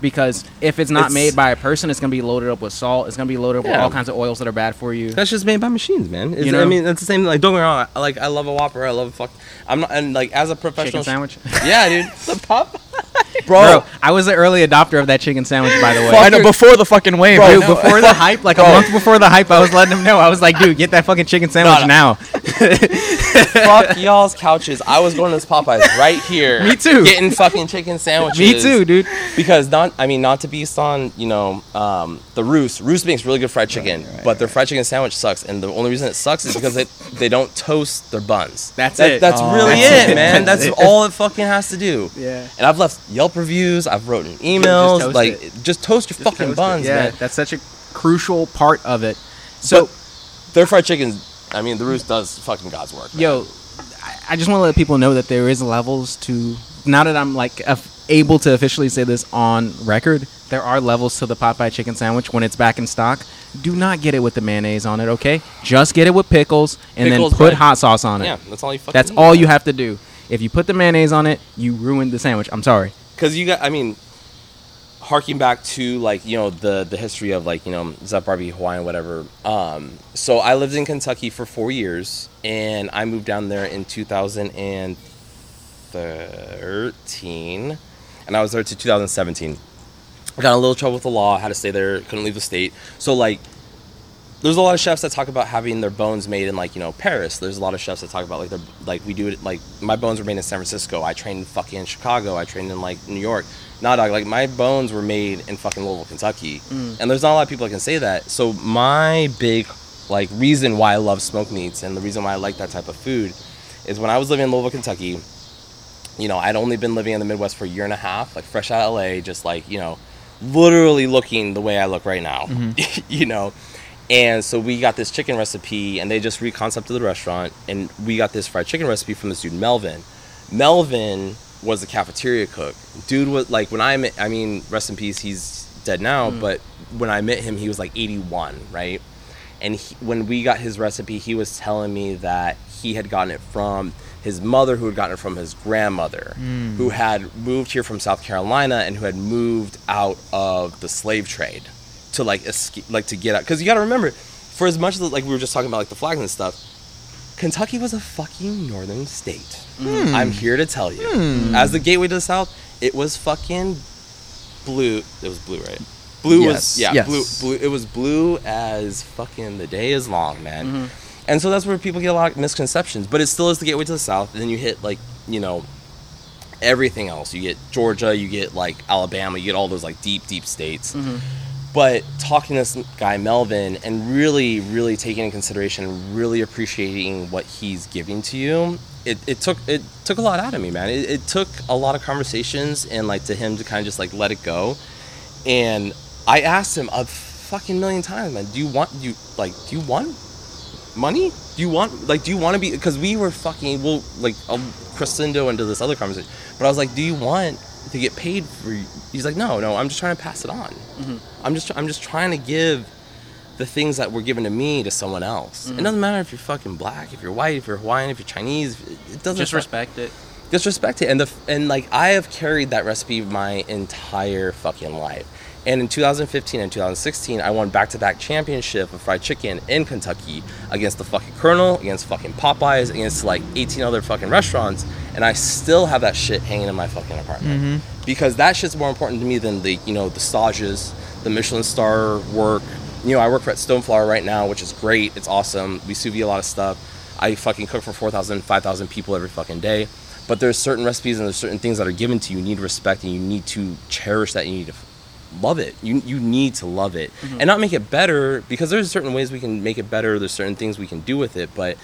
Because if it's not It's- made by a person, it's gonna be loaded up with salt. It's gonna be loaded up with all kinds of oils that are bad for you. that's just made by machines, man. It's, You know? I mean, that's the same. Like, don't get me wrong. Like, I love a Whopper. I love a fuck. I'm not, and like, as a professional, Chicken sandwich. yeah, dude. The pop, bro. Bro, I was the early adopter of that chicken sandwich, by the way. I know before the fucking wave. Bro, Dude, know. before the hype, like a month before the hype, I was letting them know. I was like, dude, get that fucking chicken sandwich no. now. fuck y'all's couches. I was going to this Popeyes right here. Me too. Getting fucking chicken sandwiches. Me too, dude. Because not, I mean, not to be on, you know, um, the Roost. Roost makes really good fried chicken, but their fried chicken sandwich sucks, and the only reason it sucks is because they they don't toast their buns. That's That- it. That's Oh. really That's it, it. man. That's That's it. all it fucking has to do. Yeah. And I've left Yelp reviews. I've written emails. toast like, it. just toast your fucking Toast buns, yeah, man. that's such a crucial part of it. So, But their fried chicken. I mean, the Roost does fucking God's work. man. yo, I- just want to let people know that there is levels to. Now that I'm like able to officially say this on record, there are levels to the Popeye chicken sandwich when it's back in stock. Do not get it with the mayonnaise on it, okay? Just get it with pickles and Pickles, then put hot sauce on it. Yeah, that's all you fucking. That's all you have to do. If you put the mayonnaise on it, you ruined the sandwich. I'm sorry. because you got i mean harking back to like you know the the history of like you know Zep Barbie Hawaiian whatever um so I lived in Kentucky for four years and I moved down there in 2013 and I was there to 2017 I got a little trouble with the law had to stay there couldn't leave the state so like there's a lot of chefs that talk about having their bones made in like you know Paris. There's a lot of chefs that talk about like they're like we do it like my bones were made in San Francisco. I trained in fucking Chicago. I trained in like New York. Nah, dog. Like my bones were made in fucking Louisville, Kentucky. Mm. And there's not a lot of people that can say that. So my big like reason why I love smoked meats and the reason why I like that type of food is when I was living in Louisville, Kentucky. You know, I'd only been living in the Midwest for a year and a half, like fresh out of LA, just like you know literally looking the way I look right now, mm-hmm. you know. And so we got this chicken recipe, and they just reconcepted the restaurant, and we got this fried chicken recipe from this dude Melvin. Melvin was the cafeteria cook. Dude was like when I met, I mean, rest in peace, he's dead now, mm. but when I met him, he was like 81, right? And he, when we got his recipe, he was telling me that he had gotten it from his mother, who had gotten it from his grandmother, mm. who had moved here from South Carolina and who had moved out of the slave trade to like escape, like to get out. Because you got to remember, for as much as like we were just talking about like the flags and stuff, Kentucky was a fucking northern state. Hmm. I'm here to tell you. Hmm. As the gateway to the south, it was fucking blue. It was blue, right? Blue Yes, was yeah, yes. blue, blue. It was blue as fucking the day is long, man. Mm-hmm. And so that's where people get a lot of misconceptions. But it still is the gateway to the south. And then you hit like you know everything else. You get Georgia, you get like Alabama, you get all those like deep, deep states. Mm-hmm. But talking to this guy Melvin and really, really taking in consideration, really appreciating what he's giving to you, it, it took it took a lot out of me, man. It, it took a lot of conversations and like to him to kind of just like let it go. And I asked him a fucking million times, man. Do you want you like do you want money? Do you want like do you want to be because we were fucking well like I'll crescendo into this other conversation. But I was like, do you want to get paid for? He's like, no, no. I'm just trying to pass it on. Mm-hmm. I'm just I'm just trying to give the things that were given to me to someone else. It mm. doesn't matter if you're fucking black, if you're white, if you're Hawaiian, if you're Chinese. It doesn't Just respect it. just respect it and the and like i have carried that recipe my entire fucking life and in 2015 and 2016 i won back-to-back championship of fried chicken in kentucky against the fucking colonel against fucking popeyes against like 18 other fucking restaurants and i still have that shit hanging in my fucking apartment mm-hmm. because that shit's more important to me than the you know the stages the michelin star work you know i work for at stoneflower right now which is great it's awesome we sous vide a lot of stuff I fucking cook for 4,000, 5,000 people every fucking day. But there's certain recipes and there's certain things that are given to you. You need respect and you need to cherish that. You need to love it. You, you need to love it mm-hmm. and not make it better because there's certain ways we can make it better. There's certain things we can do with it. But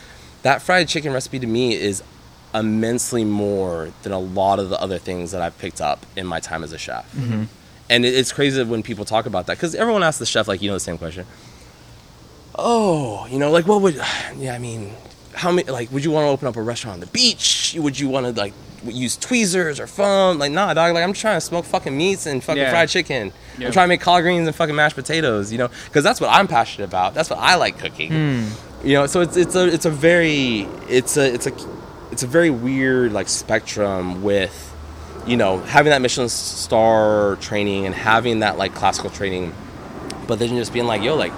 that fried chicken recipe to me is immensely more than a lot of the other things that I've picked up in my time as a chef. Mm-hmm. And it's crazy when people talk about that because everyone asks the chef, like, you know, the same question oh, you know, like what would, yeah, I mean, how many, like, would you want to open up a restaurant on the beach? Would you want to, like, use tweezers or foam? Like, nah, dog, like, I'm trying to smoke fucking meats and fucking Yeah. fried chicken. I'm trying to make collard greens and fucking mashed potatoes, you know, because that's what I'm passionate about. That's what I like cooking. Hmm. You know, so it's, it's a, it's a very, it's a, it's a, it's a very weird, like, spectrum with, you know, having that Michelin star training and having that, like, classical training but then just being like, yo, like,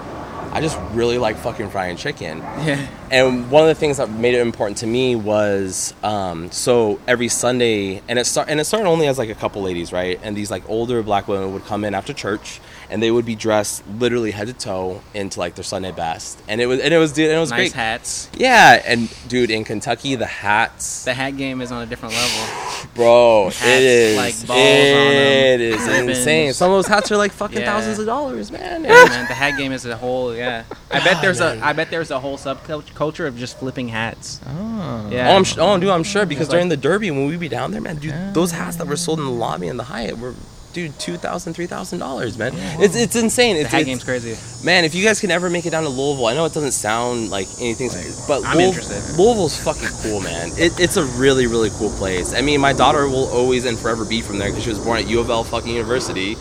I just really like fucking frying chicken. Yeah. And one of the things that made it important to me was, um, so every Sunday, and it start, and it started only as like a couple ladies, right? And these like older black women would come in after church, and they would be dressed literally head to toe into like their Sunday best, and it was, and it was, dude, and it was Nice great. hats. Yeah, and dude, in Kentucky, the hats, The hat game is on a different level. bro, Hats, it is, like, balls it is insane. Some of those hats are like fucking Yeah. thousands of dollars, man. Yeah, man, the hat game is a whole. Yeah, I bet there's a. I bet there's a whole subculture of just flipping hats. Oh. Yeah. Oh, I'm sh- oh, dude, I'm sure because It's during like- the Derby when we be down there, man, dude, those hats that were sold in the lobby and the Hyatt were, dude, two thousand, three thousand dollars, man. It's it's insane. The It's, hat it's- game's crazy. man. If you guys can ever make it down to Louisville, I know it doesn't sound like anything, but I'm Louis- interested. Louisville's fucking cool, man. It, it's a really, really cool place. I mean, my daughter will always and forever be from there because she was born at U of L fucking University.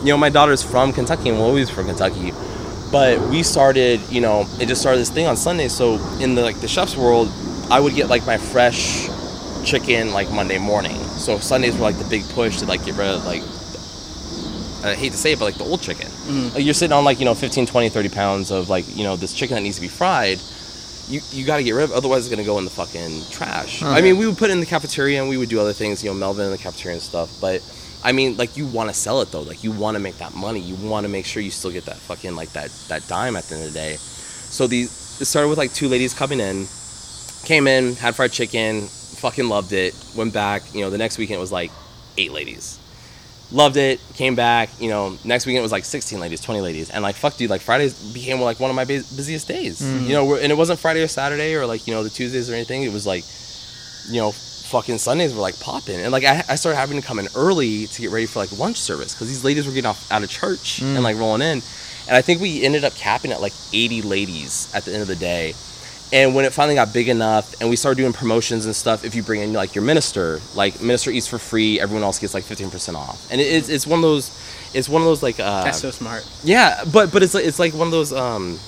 You know, my daughter's from Kentucky and will always from Kentucky. But we started, you know, it just started this thing on Sunday. So in the like the chef's world, I would get like my fresh chicken like Monday morning. So Sundays were like the big push to like get rid of like I hate to say it, but like the old chicken. Mm-hmm. Like you're sitting on like, you know, 15, 20, 30 pounds of like, you know, this chicken that needs to be fried. You, you got to get rid of, otherwise it's gonna go in the fucking trash. I mean, we would put it in the cafeteria and we would do other things, you know, Melvin in the cafeteria and stuff. But I mean, like you want to sell it though, like you want to make that money. You want to make sure you still get that fucking like that that dime at the end of the day. So these it started with like two ladies coming in, came in, had fried chicken, fucking loved it. Went back, you know, the next weekend it was like eight ladies. Loved it, came back, you know, next weekend it was like 16 ladies, 20 ladies. And like, fuck, dude, like Fridays became like one of my busiest days. You know, and it wasn't Friday or Saturday or like, you know, the Tuesdays or anything. It was like, you know, fucking Sundays were like popping, and like I, I started having to come in early to get ready for like lunch service because these ladies were getting off out of church Mm. and like rolling in, and I think we ended up capping at like 80 ladies at the end of the day. And when it finally got big enough, and we started doing promotions and stuff, if you bring in like your minister, like minister eats for free, everyone else gets like 15% off, and it, it's it's one of those, it's one of those like uh, That's so smart. yeah, but but it's like it's like one of those um,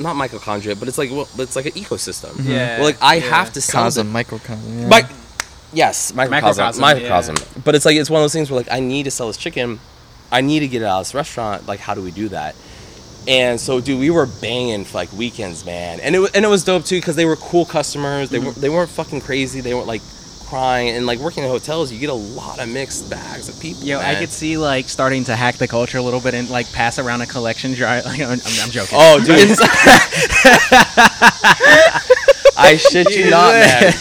not mitochondria, but it's like well, it's like an ecosystem. Yeah, Well, like I yeah. have to sell Cosm, the- microcosm. Yeah. Mic- yes, microcosm, Microcosm, microcosm. yeah. But it's like it's one of those things where like I need to sell this chicken, I need to get it out of this restaurant. Like, how do we do that? And so, dude, we were banging for like weekends, man, and it wa- and it was dope too because they were cool customers. They Mm-hmm. were they weren't fucking crazy. They weren't like crying and like working in hotels. You get a lot of mixed bags of people. Yo, I could see like starting to hack the culture a little bit and like pass around a collection jar. Like, I'm, I'm joking. Oh, dude. I shit you not, man.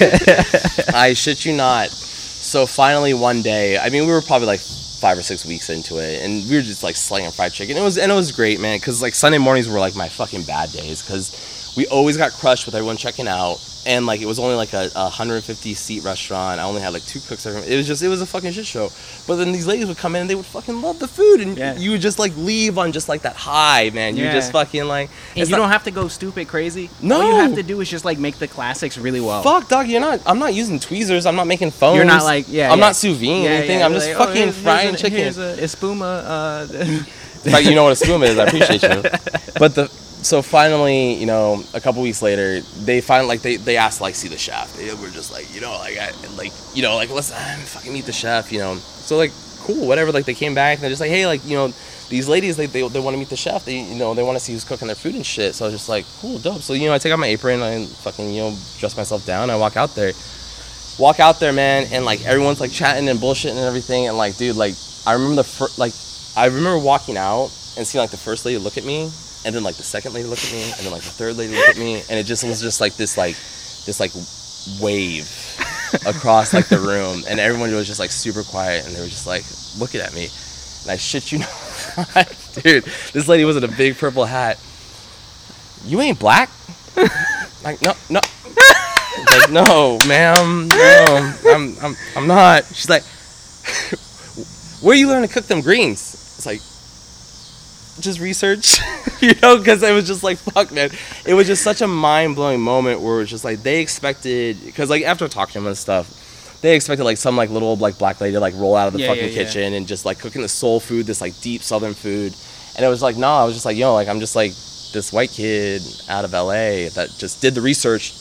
I shit you not. So finally, one day, I mean, we were probably like five or six weeks into it, and we were just like slinging fried chicken. It was and it was great, man. Because like Sunday mornings were like my fucking bad days because we always got crushed with everyone checking out, and like it was only like a, a 150 seat restaurant. I only had like two cooks. Every, it was just it was a fucking shit show. But then these ladies would come in and they would fucking love the food, and Yeah. you would just like leave on just like that high, man. You Yeah. just fucking like and you not- don't have to go stupid crazy. No. all you have to do is just like make the classics really well. Fuck, dog. You're not. I'm not using tweezers. I'm not making foams. You're not like yeah. I'm yeah. not sous vide Yeah, anything. yeah, I'm just like, oh, fucking here's- frying here's a, chicken. Here's a espuma. Uh, In fact, you know what a spoon is. I appreciate you. But the so finally, you know, a couple weeks later, they finally like they they asked like see the chef. They were just like, you know, like I like you know like let's fucking meet the chef. You know, so like cool, whatever. Like they came back and they're just like, hey, like you know. These ladies, they, they, they want to meet the chef. They you know they want to see who's cooking their food and shit. So I was just like, cool, dope. So you know I take out my apron, and I fucking you know dress myself down, I walk out there. Walk out there, man, and like everyone's like chatting and bullshitting and everything, and like, dude, like I remember the first, like I remember walking out and seeing like the first lady look at me, and then like the second lady look at me, and then like the third lady look at me, and it just was just like this like this like wave across like the room, and everyone was just like super quiet, and they were just like looking at me, and I shit you not, dude, this lady was in a big purple hat. You ain't black? like no no. Like no, ma'am, no, I'm I'm I'm not. She's like, where you learn to cook them greens? It's like, just research, you know, because it was just like, fuck, man. It was just such a mind blowing moment where it was just like they expected, because like after talking to them and stuff, they expected like some like little like black lady to like roll out of the Yeah, fucking yeah, yeah. kitchen and just like cooking the soul food, this like deep southern food, and it was like, no, I was just like, yo, like I'm just like this white kid out of LA that just did the research,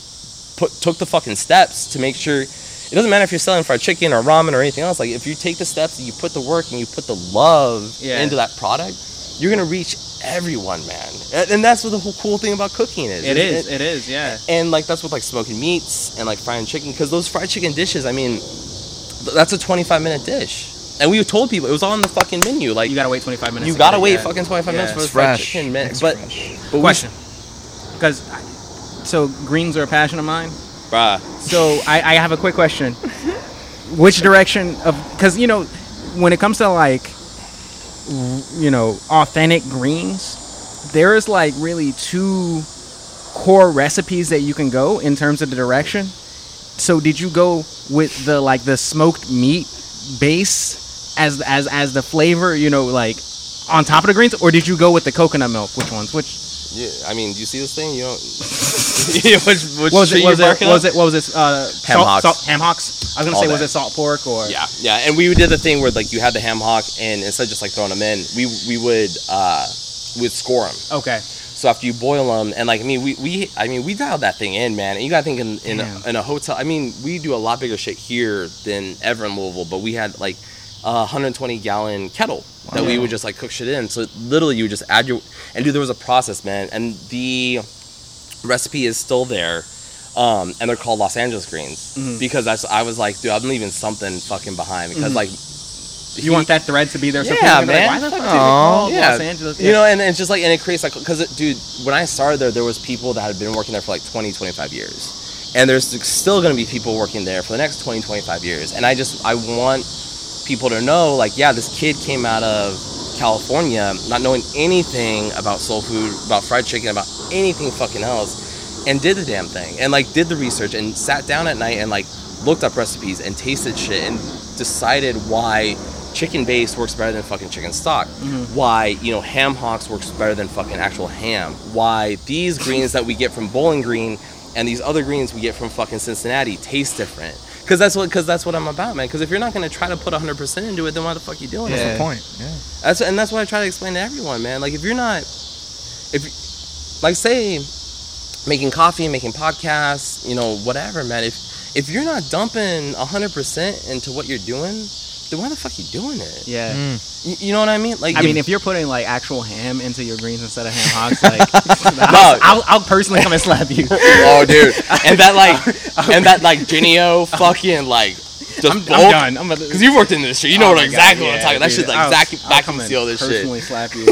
put took the fucking steps to make sure. It doesn't matter if you're selling fried chicken or ramen or anything else. Like if you take the steps and you put the work and you put the love Yeah. into that product, you're gonna reach everyone, man. And, and that's what the whole cool thing about cooking is. it is. It- It is. Yeah. and like that's with like smoking meats and like frying chicken because those fried chicken dishes, I mean, that's a 25 minute dish. And we told people it was all on the fucking menu. Like You gotta wait 25 minutes. you gotta wait yeah. fucking 25 minutes for It's the fried chicken, man. It's but, fresh. but Question. Because, so greens are a passion of mine. bruh. So I, I have a quick question. Which direction of because you know when it comes to like r- you know authentic greens, there's like really two core recipes that you can go in terms of the direction. So did you go with the like the smoked meat base as as as the flavor, you know, like on top of the greens, or did you go with the coconut milk? Which ones? Which Yeah, I mean, do you see this thing? You don't. yeah, which which what was shit it? Was it? barking Was it? What was it? Uh, Ham salt, hocks. Salt, ham hocks. I was gonna All say, was it salt pork or? Yeah, yeah, and we did the thing where like you had the ham hock, and instead of just like throwing them in, we we would uh would score them. Okay. So after you boil them, and like I mean, we, we I mean we dialed that thing in, man. And you gotta think in in a, in a hotel. I mean, we do a lot bigger shit here than ever in Louisville, but we had like a 120 gallon kettle that we would just like cook shit in. So literally, you would just add your and dude, there was a process, man, and the recipe is still there. Um, and they're called Los Angeles greens Mhm. because that's I was like, dude, I'm leaving something fucking behind because Mhm. like You want that thread to be there? So Yeah, people can be man. Like, Why the fuck did call Yeah. Los Angeles? You know, and, and it's just like, and it creates like, because, dude, when I started there, there was people that had been working there for like 20, 25 years. And there's still going to be people working there for the next 20, 25 years. And I just, I want people to know, like, yeah, this kid came out of California not knowing anything about soul food, about fried chicken, about anything fucking else, and did the damn thing. And like, did the research and sat down at night and like looked up recipes and tasted shit and decided why chicken base works better than fucking chicken stock. Mm-hmm. Why, you know, ham hocks works better than fucking actual ham. Why these greens that we get from Bowling Green and these other greens we get from fucking Cincinnati taste different. Cause that's what, cause that's what I'm about, man. Cause if you're not gonna try to put 100% into it, then why the fuck you doing it? That's Yeah. the point. Yeah. That's and that's what I try to explain to everyone, man. Like if you're not, if like say making coffee, making podcasts, you know, whatever, man. If if you're not dumping hundred percent into what you're doing, then why the fuck you doing it? Yeah. Mm. You, you know what I mean? Like I mean, if you're putting like actual ham into your greens instead of ham hocks, like I'll, I'll, I'll personally come and slap you. oh, dude, and that like and that like Genio fucking like just I'm, I'm bulk. done. I'm about Cause you've worked in this shit, you know Oh what exactly God, what I'm yeah, talking. That dude. shit like I'll- vacuum I'll vacuum seal this shit. Personally slap you.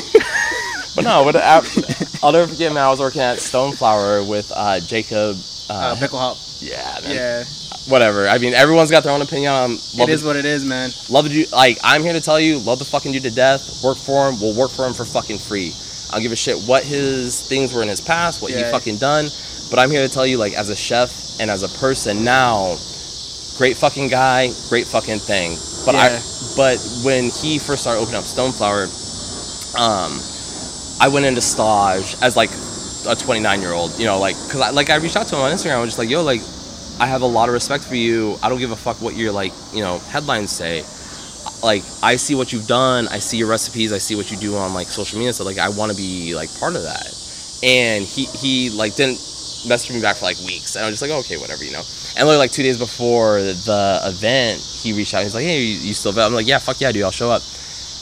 But no, but I, I'll never forget, man. I was working at Stoneflower with uh, Jacob. Uh, Uh, Bickelhaupt. yeah, man. Yeah, Whatever. I mean, everyone's got their own opinion on. It is the, what it is, man. love the dude. Like, I'm here to tell you, love the fucking dude to death. Work for him. We'll work for him for fucking free. I don't give a shit what his things were in his past, what he fucking done. But I'm here to tell you, like, as a chef and as a person now, great fucking guy, great fucking thing. But Yeah. I, but when he first started opening up Stoneflower, um, I went into stage as like a 29 year old, you know, like, cause I, like I reached out to him on Instagram. I was just like, yo, like, I have a lot of respect for you. I don't give a fuck what your like, you know, headlines say. Like, I see what you've done. I see your recipes. I see what you do on like social media. So like, I want to be like part of that. And he he like didn't message me back for like weeks. And I was just like, okay, whatever, you know. And like two days before the event, he reached out. He's like, hey, you, you still available? I'm like, yeah, fuck yeah, dude, I'll show up.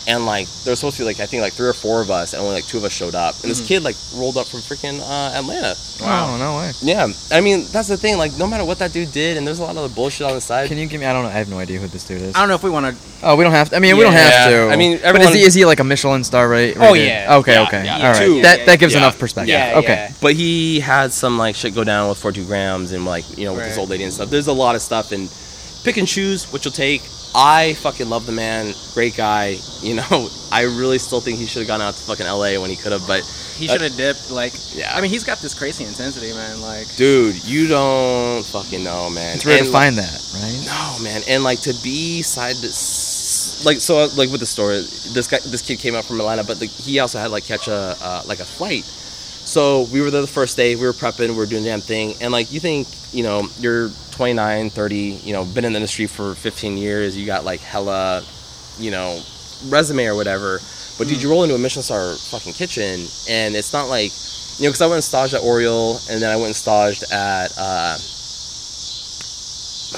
And like there was supposed to be like I think like three or four of us, and only like two of us showed up. And this kid like rolled up from freaking uh, Atlanta. Wow. No way. Yeah, I mean that's the thing. Like no matter what that dude did, and there's a lot of other bullshit on the side. Can you give me? I don't know. I have no idea who this dude is. I don't know if we want to. Oh, we don't have to. I mean, we don't have Yeah. to. I mean, everyone... but is he is he like a Michelin star right? Oh, rated? yeah. Okay. Yeah, okay. yeah, All right. two. That that gives Yeah. enough perspective. Yeah, okay. yeah. but he had some like shit go down with 42 grams and like you know with this old lady and stuff. There's a lot of stuff and pick and choose what you'll take. I fucking love the man, great guy. You know, I really still think he should have gone out to fucking LA when he could have, but He should have dipped. Like, yeah. I mean, he's got this crazy intensity, man. Like, dude, you don't fucking know, man. It's rare And, to like, find that, right? No, man, and like to be side this, like so, uh, like with the story, this guy, this kid came out from Atlanta, but like, he also had like catch a uh, like a flight. So we were there the first day. We were prepping. We were doing the damn thing, and like you think, you know, you're 29, 30, you know, been in the industry for 15 years. You got like hella, you know, resume or whatever. But dude, you roll into a Michelin star fucking kitchen, and it's not like, you know, because I went and staged at Oriole, and then I went and staged at. Uh,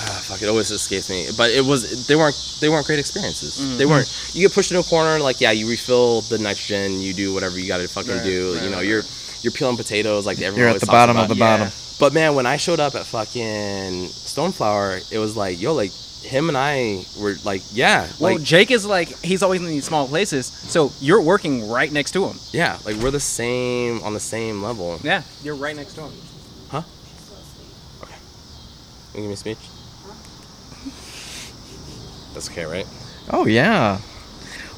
ah, fuck, it always escapes me. But it was they weren't they weren't great experiences. Mm-hmm. They weren't. You get pushed into a corner, like yeah, you refill the nitrogen, you do whatever you got to fucking Right, do. right, you know, right, you're you're peeling potatoes like everyone You're at the bottom about. of the Yeah. bottom. But man, when I showed up at fucking Stoneflower, it was like yo, like him and I were like yeah, well, like Jake is like he's always in these small places, so you're working right next to him. yeah, like we're the same on the same level. Yeah, you're right next to him. Can you give me a speech? That's okay, right? Oh yeah.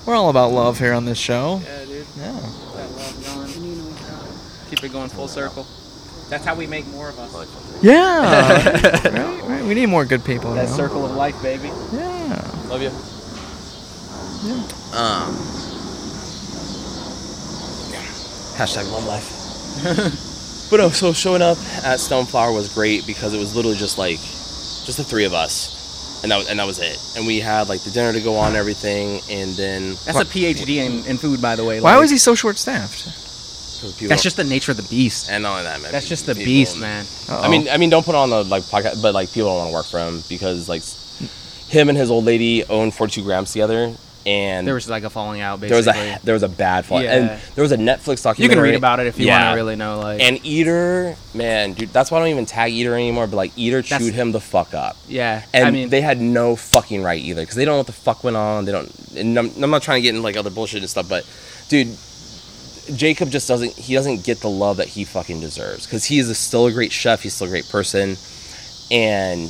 We're all about love here on this show. Yeah, dude. Yeah. That love going. Keep it going full circle. That's how we make more of us. Yeah. right, right. We need more good people. That you know? circle of life, baby. Yeah. Love you. Yeah. Um. Hashtag love life. but no, so showing up at Stoneflower was great because it was literally just like, just the three of us, and that was, and that was it. And we had like the dinner to go on and everything, and then That's a PhD in, in food, by the way. Why like, was he so short-staffed? People- That's just the nature of the beast. and not only that, man. That's just the people- beast, man. I mean, I mean, don't put on the like podcast, but like people don't want to work for him because like him and his old lady own 42 grams together, and There was like a falling out, there was basically. a there was a bad fall, Yeah. and there was a Netflix documentary. you can read about it if you Yeah. want to really know. Like, And Eater, man, dude, that's why I don't even tag Eater anymore. But like Eater That's- chewed him the fuck up, yeah, and I mean, they had no fucking right either because they don't know what the fuck went on. They don't. And I'm, I'm not trying to get into like other bullshit and stuff, but dude, Jacob just doesn't. He doesn't get the love that he fucking deserves because he is a, still a great chef. He's still a great person, and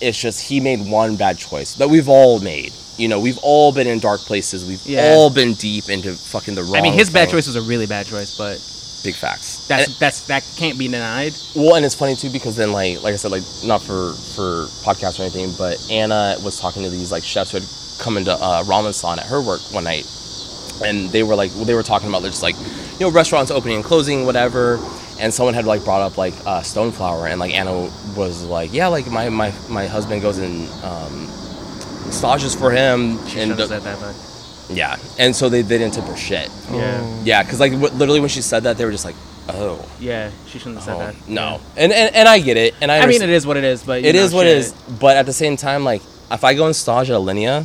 it's just he made one bad choice that we've all made. You know, we've all been in dark places. We've Yeah. all been deep into fucking the wrong. I mean, his bad choice was a really bad choice, but big facts. That's And- that's that can't be denied. well, and it's funny too because then like like I said, like not for for podcast or anything, but Anna was talking to these like chefs who had come into uh, ramen salon at her work one night, and they were like they were talking about just like you know restaurants opening and closing, whatever. And someone had like brought up like uh, stoneflower, and like Anna was like, yeah, like my my my husband goes and um, stages for him, She and said that, yeah, and so they, they didn't tip her shit. Yeah. Oh. Yeah, because like w- literally when she said that, they were just like, oh, yeah, she shouldn't have said oh, that. no, and, and and I get it, and I I mean, it is what it is, but you it know, is what shit. is. But at the same time, like if I go and stage at Alinea,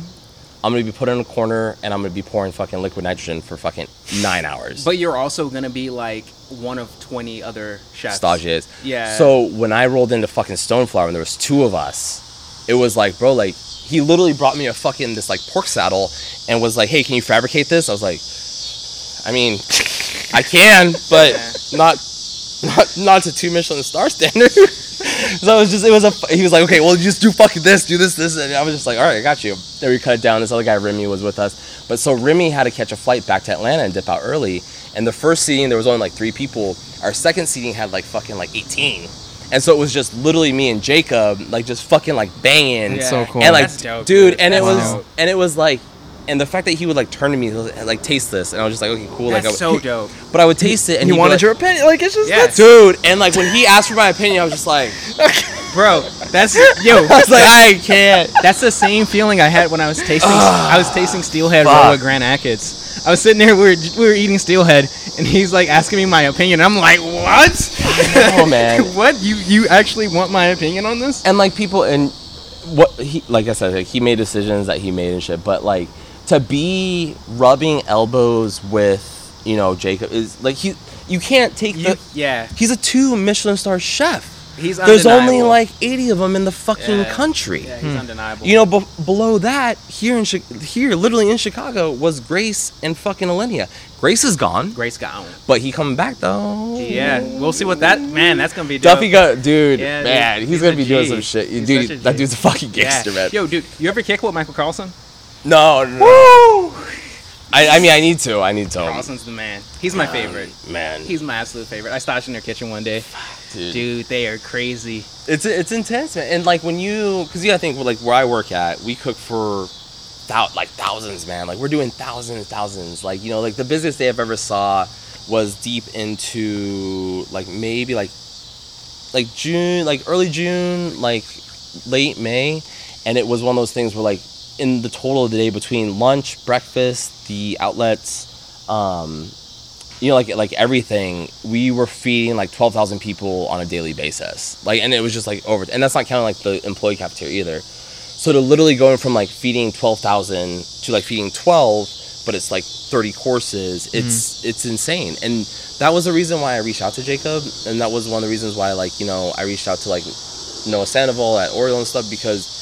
I'm gonna be put in a corner and I'm gonna be pouring fucking liquid nitrogen for fucking nine hours. But you're also gonna be like one of twenty other chefs. stages. Yeah. So when I rolled into fucking Stoneflower and there was two of us, it was like, bro, like he literally brought me a fucking this like pork saddle and was like, hey, can you fabricate this? I was like, I mean, I can, but not not not to two Michelin star standard. so it was just it was a he was like, okay, well just do fucking this, do this, this, and I was just like, all right, I got you. Then we cut it down. This other guy Remy was with us, but so Remy had to catch a flight back to Atlanta and dip out early. And the first seating there was only like three people. Our second seating had like fucking like eighteen. And so it was just literally me and Jacob, like just fucking like banging, That's so cool. and like, That's dope, dude, dude. and it was, and it was like, and the fact that he would like turn to me, and, like taste this, and I was just like, okay, cool, That's like, I, so dope. but I would taste it, and you he'd wanted like, your opinion? Like it's just that's dude, and like when he asked for my opinion, I was just like, Bro, that's yo. I was like, I can't. That's the same feeling I had when I was tasting. I was tasting Steelhead Fuck. roll at Grand. I was sitting there. We were we were eating Steelhead, and he's like asking me my opinion. I'm like, what? Oh man, what? You you actually want my opinion on this? and like people and what he like I said, like, he made decisions that he made and shit. But like to be rubbing elbows with you know Jacob is like he you can't take You, the. yeah, He's a two Michelin star chef. he's There's only like 80 of them in the fucking Yeah. country. yeah, he's hmm. undeniable. You know, be- below that, here in Chi- here, literally in Chicago, was Grace and fucking Alinea. Grace is gone, Grace gone. but he coming back though. Yeah, we'll see what that man. That's gonna be dope. Duffy got dude, Yeah, dude. man, he's, He's gonna a be doing some shit. He's dude, that dude's a fucking Yeah. gangster, man. Yo, dude, you ever kick with Michael Carlson? No, no, no. I, I mean, I need to. I need to. Carlson's the man. He's my favorite. man. He's my absolute favorite. I staged in their kitchen one day. dude. Dude, they are crazy. It's it's intense, man. And like when you, because you gotta think, like where I work at, we cook for thou- like thousands, man. Like we're doing thousands and thousands. Like you know, like the busiest day I've ever saw was deep into like maybe like like June, like early June, like late May, and it was one of those things where like in the total of the day between lunch, breakfast, the outlets, um, you know, like like everything, we were feeding like twelve thousand people on a daily basis. Like, and it was just like over, and that's not counting like the employee cafeteria either. So to literally going from like feeding twelve thousand to like feeding twelve, but it's like thirty courses. It's it's insane, and that was the reason why I reached out to Jacob, and that was one of the reasons why like you know I reached out to like Noah Sandoval at Oriole and stuff because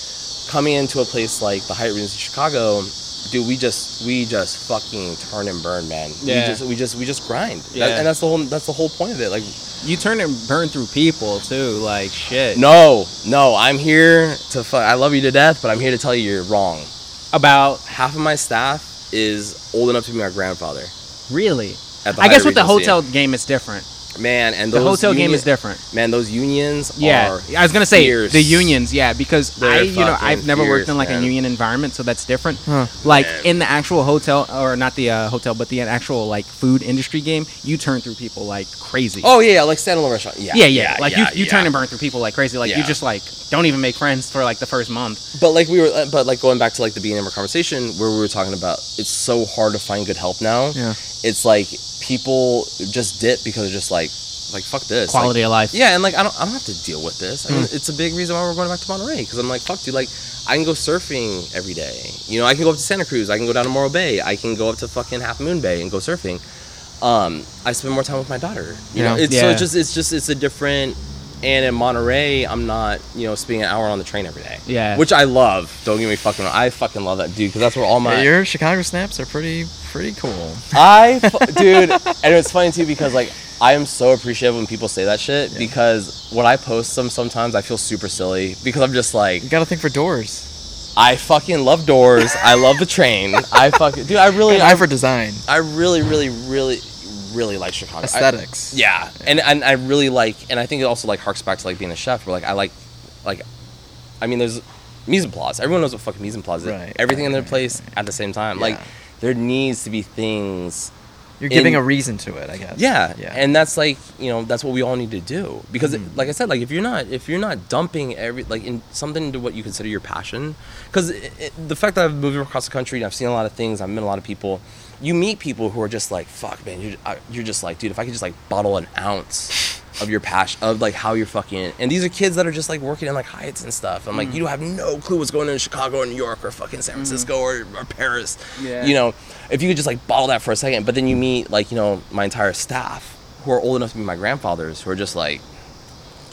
coming into a place like the Hyatt Regency Chicago, dude, we just we just fucking turn and burn, man. Yeah. We just we just we just grind. That- Yeah. and that's the whole that's the whole point of it. Like, You turn and burn through people too, like shit. no, no, I'm here to. Fu- I love you to death, but I'm here to tell you you're wrong. About Half of my staff is old enough to be my grandfather. really. At the I guess Hyatt with the hotel game, it's different. Man, and The those hotel game is different. Man, those unions Yeah, are. I was gonna say fierce. the unions. Yeah, because They're I, you know, I've never worked in like man. a union environment, so that's different. Huh. Like Man. in the actual hotel, or not the uh, hotel, but the actual like food industry game, you turn through people like crazy. Oh yeah, like standalone restaurant. Yeah, yeah, yeah. like yeah, you, you yeah. turn and burn through people like crazy. Like you just like don't even make friends for like the first month. But like we were, uh, but like going back to like the beginning of our conversation where we were talking about, it's so hard to find good help now. Yeah. It's like people just dip because they're just like, like like fuck this. Like, Quality of life. Yeah, and like I don't, I don't have to deal with this. I mean, Mm. it's a big reason why we're going back to Monterey because I'm like, fuck, dude. Like, I can go surfing every day. You know, I can go up to Santa Cruz. I can go down to Morro Bay. I can go up to fucking Half Moon Bay and go surfing. Um, I spend more time with my daughter. You know, Yeah. it's so it's just, it's just, it's a different. And in Monterey, I'm not, you know, spending an hour on the train every day. Yeah. Which I love. Don't get me fucking wrong. I fucking love that dude because that's where all my. Yeah, your Chicago snaps are pretty pretty cool. I, fu- dude, and it's funny too because like I am so appreciative when people say that shit because when I post them sometimes I feel super silly because I'm just like You got to think for doors. I fucking love doors, I love the train, I fucking dude, I really, I, for design. I really, really, really, really like Chicago I- Aesthetics. yeah, and and I really like, and I think it also like harks back to like being a chef. Where like I like, like, I mean, there's mise en place. Everyone knows what fucking mise en place is. Right, Everything in their right, place at the same time. Like there needs to be things. You're giving in- a reason to it, I guess. Yeah, Yeah. and that's like you know that's what we all need to do because Mhm. it, like I said, like if you're not if you're not dumping every like in something into what you consider your passion, because the fact that I've moved across the country and I've seen a lot of things, I've met a lot of people. You meet people who are just like, fuck, man, you're, you're just like, dude, if I could just like bottle an ounce of your passion of like how you're fucking, and these are kids that are just like working in like Hyatts and stuff. I'm Mm. like, you have no clue what's going on in Chicago or New York or fucking San Francisco or, or Paris. Yeah. You know, if you could just like bottle that for a second, but then you meet like you know my entire staff who are old enough to be my grandfathers who are just like,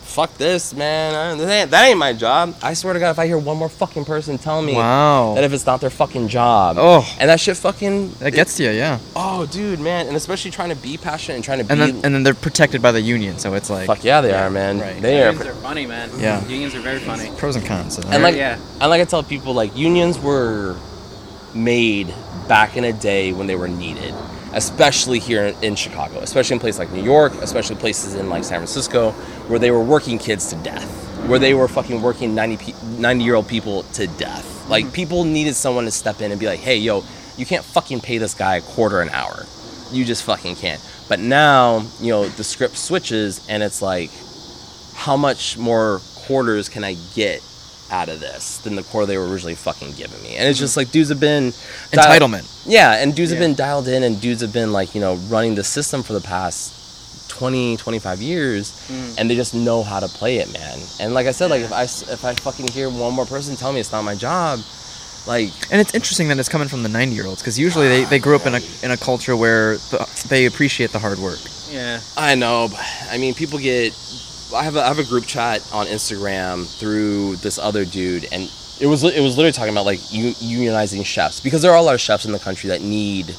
fuck this, man. I- That ain't, that ain't my job. I swear to God, if I hear one more fucking person tell me Wow. that if it's not their fucking job, Oh. and that shit fucking That gets to you, yeah. oh, dude, man, and especially trying to be passionate and trying to And be. then and then they're protected by the union, so it's like fuck yeah, they are, man. right. They are. Unions are funny, man. Yeah. Unions are very funny. pros and cons. to that. And like, Yeah. and like I tell people, like unions were made back in a day when they were needed, especially here in, Chicago, especially in places like New York, especially places in like San Francisco, where they were working kids to death, where they were fucking working 90, pe- 90 year old people to death. Mm-hmm. Like people needed someone to step in and be like, hey, yo, you can't fucking pay this guy a quarter an hour. You just fucking can't. But now, you know, the script switches and it's like, how much more quarters can I get out of this than the core they were originally fucking giving me? And it's just like dudes have been dial- entitlement. yeah, and dudes have been dialed in, and dudes have been like you know running the system for the past 20, 25 years, mm. and they just know how to play it, man. And like I said, like if I if I fucking hear one more person tell me it's not my job, like And it's interesting that it's coming from the 90 year olds because usually they, they grew up in a in a culture where the, they appreciate the hard work. Yeah. I know, but I mean, people get. I have a, I have a group chat on Instagram through this other dude, and it was it was literally talking about like unionizing chefs because there are a lot of chefs in the country that need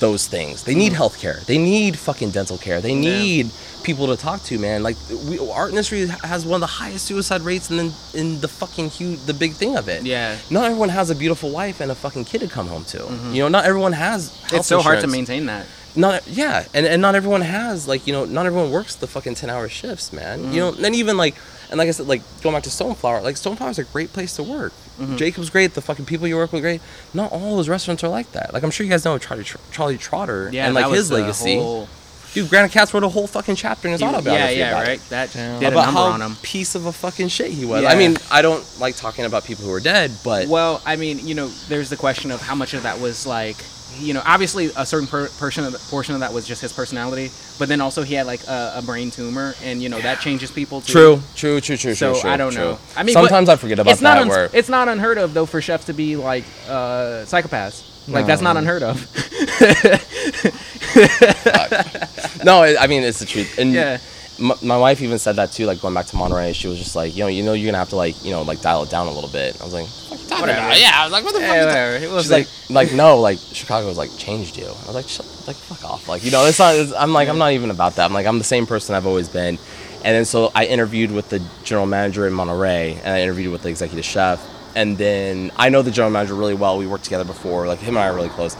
those things. They need mm-hmm. healthcare. They need fucking dental care. They need people to talk to, man. Like we, our industry has one of the highest suicide rates in the, in the fucking huge the big thing of it. Yeah. Not everyone has a beautiful wife and a fucking kid to come home to. Mm-hmm. You know, not everyone has. Health It's so hard to maintain that. Not yeah and, and not everyone has like you know not everyone works the fucking 10 hour shifts man you mm. know and even like and like i said like going back to stoneflower like stoneflower is a great place to work mm-hmm. jacob's great the fucking people you work with great not all those restaurants are like that like i'm sure you guys know charlie, charlie trotter Yeah. and like his legacy whole- dude Grant Achatz wrote a whole fucking chapter in his he- autobiography yeah, yeah, it right. That Damn. did a about how on him. piece of a fucking shit he was Yeah. i mean i don't like talking about people who are dead but Well, I mean, you know, there's the question of how much of that was like, you know, obviously a certain per- portion of the, portion of that was just his personality, but then also he had like a, a brain tumor, and you know that changes people too. true true true true So true true I don't true. know. I mean, sometimes i forget about it's not that un- where it's not unheard of though for chefs to be like uh, psychopaths. Like that's not unheard of. no, I I mean it's the truth. And Yeah. My, my wife even said that too. Like going back to Monterey, she was just like, you know, you know, you're gonna have to like, you know, like dial it down a little bit. I was like, what are you talking Whatever. about? Yeah, I was like, what the fuck? Yeah, whatever. It was She's like, like no, like Chicago's like changed you. I was like, Shut, like fuck off. Like you know, it's not. It's, I'm like, I'm not even about that. I'm like, I'm the same person I've always been. And then so I interviewed with the general manager in Monterey, and I interviewed with the executive chef. And then I know the general manager really well. We worked together before. Like him and I are really close.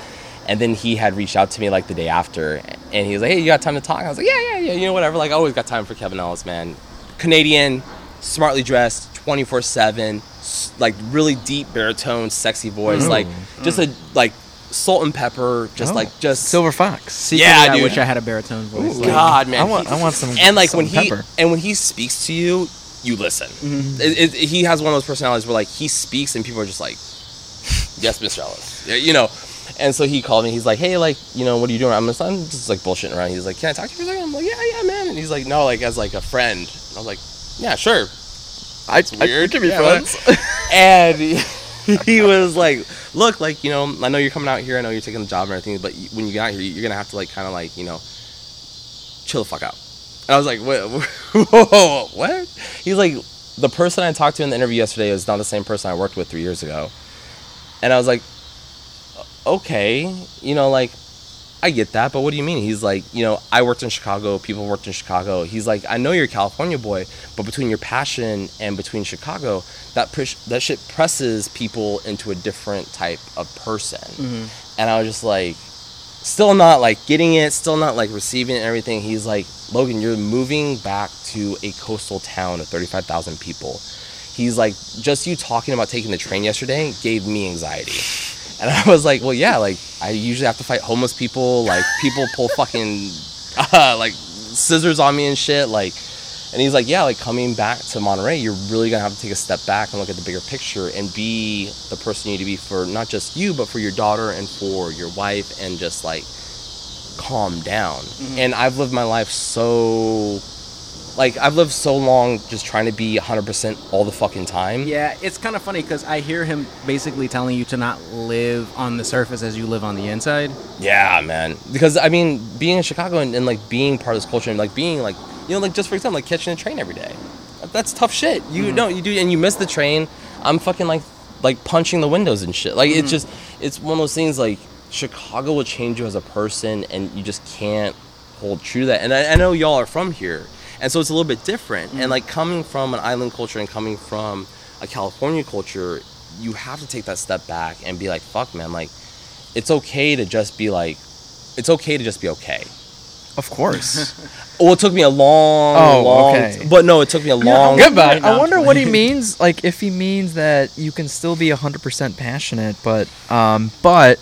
And then he had reached out to me like the day after, and he was like, "Hey, you got time to talk?" I was like, "Yeah, yeah, yeah, you know, whatever." Like I always got time for Kevin Ellis, man. Canadian, smartly dressed, twenty four seven, like really deep baritone, sexy voice, like mm. just a like salt and pepper, just Oh. like just Silver Fox. Secretly, Yeah, I dude. wish I had a baritone voice. Ooh, like- God, man, I want I want some and like some when he pepper. and when he speaks to you, you listen. Mm-hmm. It, it, he has one of those personalities where like he speaks and people are just like, "Yes, Mr. Ellis," Yeah, you know. And so he called me. He's like, "Hey, like, you know, what are you doing?" I'm just, I'm just like bullshitting around. He's like, "Can I talk to you for a second? I'm like, "Yeah, yeah, man." And he's like, "No, like as like a friend." And I was like, "Yeah, sure." I, weird. I can be Yeah, friends. and he, he was like, "Look, like you know, I know you're coming out here. I know you're taking the job and everything, but when you get out here, you're gonna have to like kind of like you know, chill the fuck out." And I was like, "What? Whoa, what?" He's like, "The person I talked to in the interview yesterday is not the same person I worked with three years ago," and I was like, "Okay, you know, like." I get that, but what do you mean? He's like, you know, I worked in Chicago, people worked in Chicago. He's like, I know you're a California boy, but between your passion and between Chicago, that push that shit presses people into a different type of person. Mm-hmm. And I was just like, still not like getting it, still not like receiving it and everything. He's like, Logan, you're moving back to a coastal town of 35,000 people. He's like, just you talking about taking the train yesterday gave me anxiety. And I was like, well, yeah, like I usually have to fight homeless people. Like people pull fucking uh, like scissors on me and shit. Like, and he's like, yeah, like coming back to Monterey, you're really gonna have to take a step back and look at the bigger picture and be the person you need to be for not just you, but for your daughter and for your wife, and just like calm down. And I've lived my life so. Like I've lived so long just trying to be 100% all the fucking time. Yeah, it's kind of funny because I hear him basically telling you to not live on the surface as you live on the inside. Yeah, man. Because I mean, being in Chicago and, and like being part of this culture and like being like you know like just for example like catching a train every day, that's tough shit. You mm-hmm. know you do and you miss the train. I'm fucking like like punching the windows and shit. Like it's mm-hmm. just it's one of those things like Chicago will change you as a person and you just can't hold true to that. And I, I know y'all are from here, and so it's a little bit different. And like coming from an island culture and coming from a California culture, you have to take that step back and be like, fuck, man, like it's okay to just be like, it's okay to just be okay. Of course. Well, it took me a long, Oh, long, okay. but no, it took me a long. Goodbye. No, I wonder what he means. Like, if he means that you can still be hundred percent passionate, but, um, but,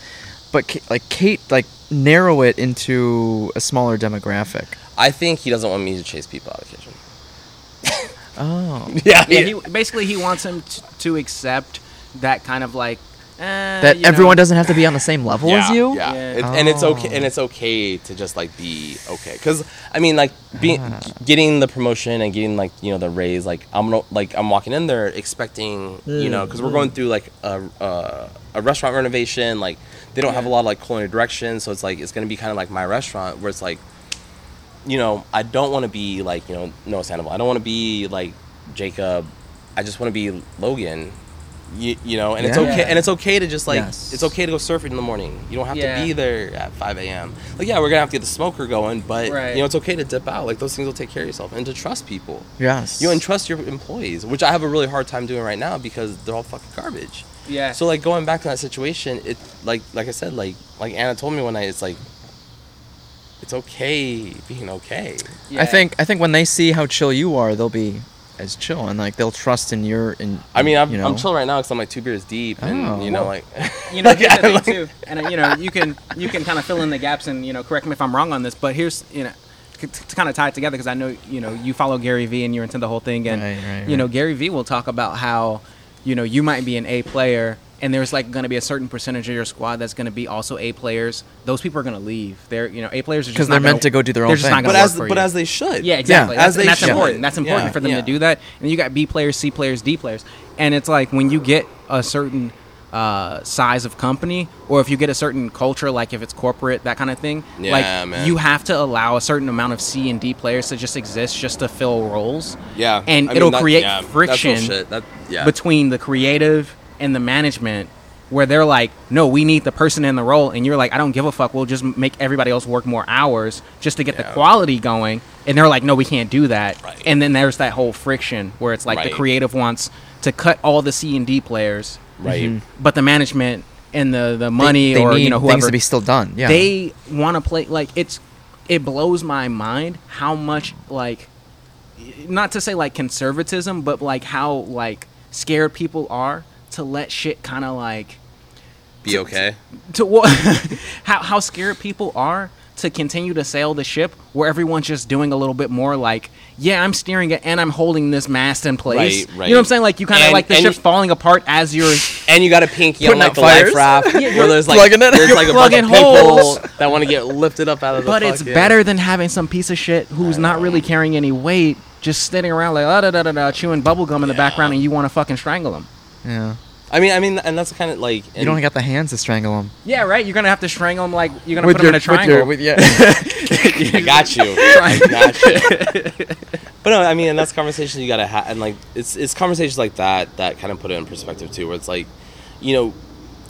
but like Kate, like narrow it into a smaller demographic. I think he doesn't want me to chase people out of the kitchen. Oh, Yeah, Yeah, he, basically he wants him t- to accept that kind of like eh, that you know, everyone doesn't have to be on the same level as you. Yeah, Yeah. It- and it's okay, Oh. and it's okay to just like be okay. Because I mean, like being Ah. getting the promotion and getting like you know the raise. Like I'm gonna like I'm walking in there expecting you know because we're going through like a, a a restaurant renovation. Like they don't have a lot of like culinary direction, so it's like it's gonna be kind of like my restaurant where it's like you know, I don't want to be like, you know, Noah Sandoval. I don't want to be like Jacob. I just want to be Logan. You, you know, and it's okay. And it's okay to just like, Yes. it's okay to go surfing in the morning. You don't have Yeah. to be there at 5 a.m. Like, yeah, we're gonna have to get the smoker going, but Right. you know, it's okay to dip out. Like those things will take care of yourself and to trust people. Yes. You know, and trust your employees, which I have a really hard time doing right now because they're all fucking garbage. Yeah. So like going back to that situation, it like like I said, like like Anna told me one night, it's like it's okay being okay. yeah. I think I think when they see how chill you are, they'll be as chill and like they'll trust in your. In I mean, I'm, you know? I'm chill right now because I'm like two beers deep, and Oh. you know, like you know, here's the thing Like- too, and uh, you know, you can you can kind of fill in the gaps, and you know, correct me if I'm wrong on this, but here's you know, to, to kind of tie it together because I know you know you follow Gary Vee and you're into the whole thing, and Right, right, you know, right. Gary Vee will talk about how you know you might be an A player. And there's like going to be a certain percentage of your squad that's going to be also A players. Those people are going to leave. They're you know A players are just because they're gonna- meant to go do their they're own just thing. not but gonna as work for but you. as they should. Yeah, exactly. Yeah, that's, as they and that's should. important. That's important Yeah, for them yeah. to do that. And you got B players, C players, D players, and it's like when you get a certain uh, size of company, or if you get a certain culture, like if it's corporate, that kind of thing. Yeah, like man. you have to allow a certain amount of C and D players to just exist, just to fill roles. Yeah, and I it'll that- create yeah, that's friction bullshit. That, yeah. between the creative and the management where they're like no we need the person in the role and you're like i don't give a fuck we'll just make everybody else work more hours just to get the quality going and they're like no we can't do that Right. and then there's that whole friction where it's like the creative wants to cut all the c and d players right. Mm-hmm. but the management and the the money they or need you know things to be still done. Yeah. they want to play like it's it blows my mind how much like not to say like conservatism but like how like scared people are to let shit kind of like Be okay. to what how how scared people are to continue to sail the ship where everyone's just doing a little bit more like yeah i'm steering it and i'm holding this mast in place Right, right. you know what i'm saying like you kind of like the and ship's falling apart as you're And you got a pinky on like the fires? life raft Yeah, where there's like plugging it. there's like a bunch of holes. people that want to get lifted up out of the. but it's fucking- better than having some piece of shit who's not really carrying any weight just sitting around like da da da da da chewing bubble gum in the background and you want to fucking strangle them yeah. I mean, I mean, and that's kind of like You don't got the hands to strangle them. yeah right you're gonna have to strangle them like you're gonna put them in a triangle With your, I got you. I got you. but no, I mean, and that's conversations you gotta have, and like it's it's conversations like that that kind of put it in perspective too, where it's like, you know,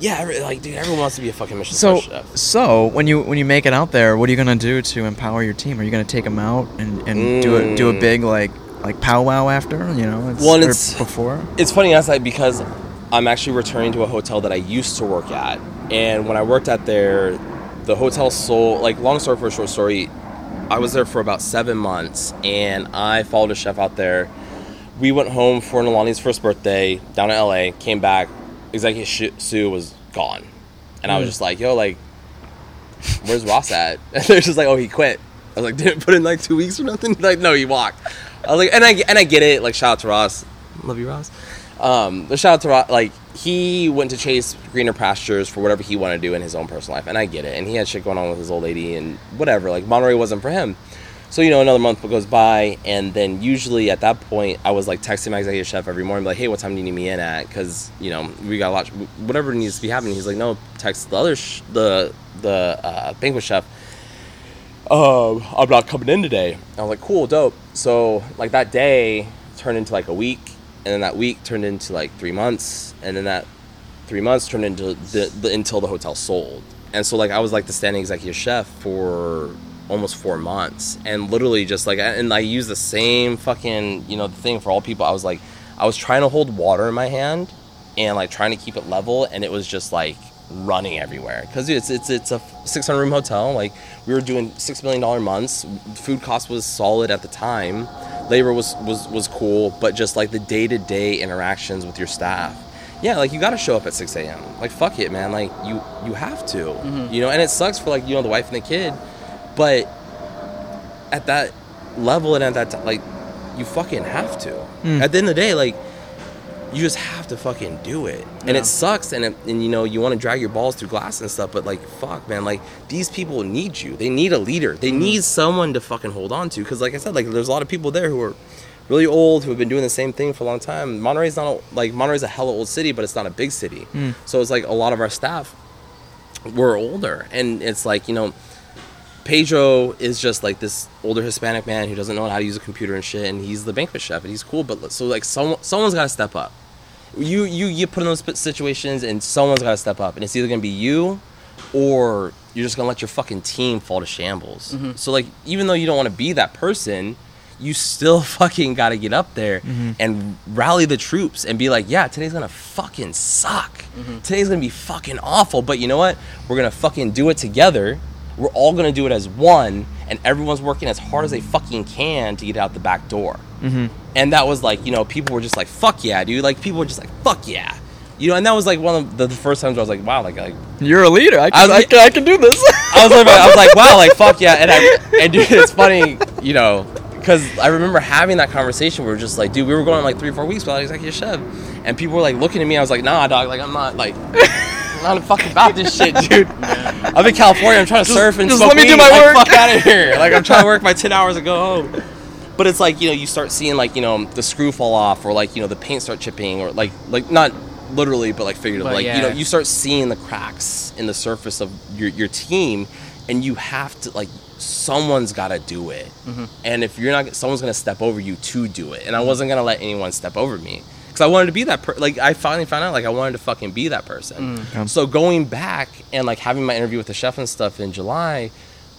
yeah, every, like dude, everyone wants to be a fucking Michelin so chef. so when you when you make it out there, what are you gonna do to empower your team? Are you gonna take them out and, and do a do a Mm. big like like powwow after? You know, it's, Well, it's- before. It's funny outside like, because I'm actually returning to a hotel that I used to work at, and when I worked at there, the hotel sold. Like long story for a short story, I was there for about seven months, and I followed a chef out there. We went home for Nalani's first birthday down in LA. Came back, Executive Sh- Sue was gone, and I was hmm. just like, "Yo, like, where's Ross at?" And they're just like, "Oh, he quit." I was like, "Didn't put in like two weeks or nothing." Like, no, he walked. I was like, and I and I get it. Like, shout out to Ross. Love you, Ross. Um, but shout out to Ross. Like, he went to chase greener pastures for whatever he wanted to do in his own personal life, and I get it. And he had shit going on with his old lady and whatever. Like, Monterey wasn't for him. So you know, another month goes by, and then usually at that point, I was like texting my executive chef every morning, like, "Hey, what time do you need me in at?" Because you know we got a lot, whatever needs to be happening. He's like, "No, text the other, sh- the the uh, banquet chef." Um, I'm not coming in today. I was like, "Cool, dope." So like that day turned into like a week, and then that week turned into like three months, and then that three months turned into the, the until the hotel sold. And so like I was like the standing executive chef for almost four months, and literally just like and I used the same fucking you know thing for all people. I was like I was trying to hold water in my hand and like trying to keep it level, and it was just like running everywhere because it's it's it's a 600 room hotel. Like we were doing six million dollar months. Food cost was solid at the time. Labor was was was cool, but just like the day to day interactions with your staff yeah, like you got to show up at 6 a.m. Like fuck it, man. Like you you have to, mm-hmm. you know. And it sucks for like you know the wife and the kid, but at that level and at that time, like you fucking have to. Mm. At the end of the day, like you just have to fucking do it, and Yeah. it sucks. And it, and you know you want to drag your balls through glass and stuff, but like fuck, man. Like these people need you. They need a leader. They mm-hmm. need someone to fucking hold on to. Because like I said, like there's a lot of people there who are really old who have been doing the same thing for a long time. Monterey's not a, like Monterey's a hella old city, but it's not a big city. Mm. So it's like a lot of our staff were older, and it's like you know. Pedro is just like this older Hispanic man who doesn't know how to use a computer and shit, and he's the banquet chef, and he's cool. But so like someone someone's got to step up. You you you put in those situations, and someone's got to step up, and it's either gonna be you, or you're just gonna let your fucking team fall to shambles. Mm-hmm. So like even though you don't want to be that person, you still fucking got to get up there mm-hmm. and rally the troops and be like, yeah, today's gonna fucking suck. Mm-hmm. Today's gonna be fucking awful. But you know what? We're gonna fucking do it together. We're all gonna do it as one, and everyone's working as hard as they fucking can to get out the back door. Mm-hmm. And that was like, you know, people were just like, fuck yeah, dude. Like people were just like, fuck yeah. You know, and that was like one of the, the first times where I was like, wow, like, like You're a leader. I can, I I, was- can, I can do this. I was like, I was like, wow, like fuck yeah, and I, and dude, it's funny, you know, because I remember having that conversation. where We were just like, dude, we were going on like three or four weeks without executive chef, and people were like looking at me. I was like, nah, dog, like I'm not like. I'm not fucking about this shit, dude. I'm in California. I'm trying to surf and just smoke let me do weed. my like, work. Fuck out of here. Like I'm trying to work my ten hours and go home. But it's like you know you start seeing like you know the screw fall off or like you know the paint start chipping or like like not literally but like figuratively But like you know you start seeing the cracks in the surface of your your team and you have to like someone's got to do it Mm-hmm. and if you're not someone's gonna step over you to do it and I wasn't gonna let anyone step over me because I wanted to be that per- like I finally found out like I wanted to fucking be that person Mm. so going back and like having my interview with the chef and stuff in July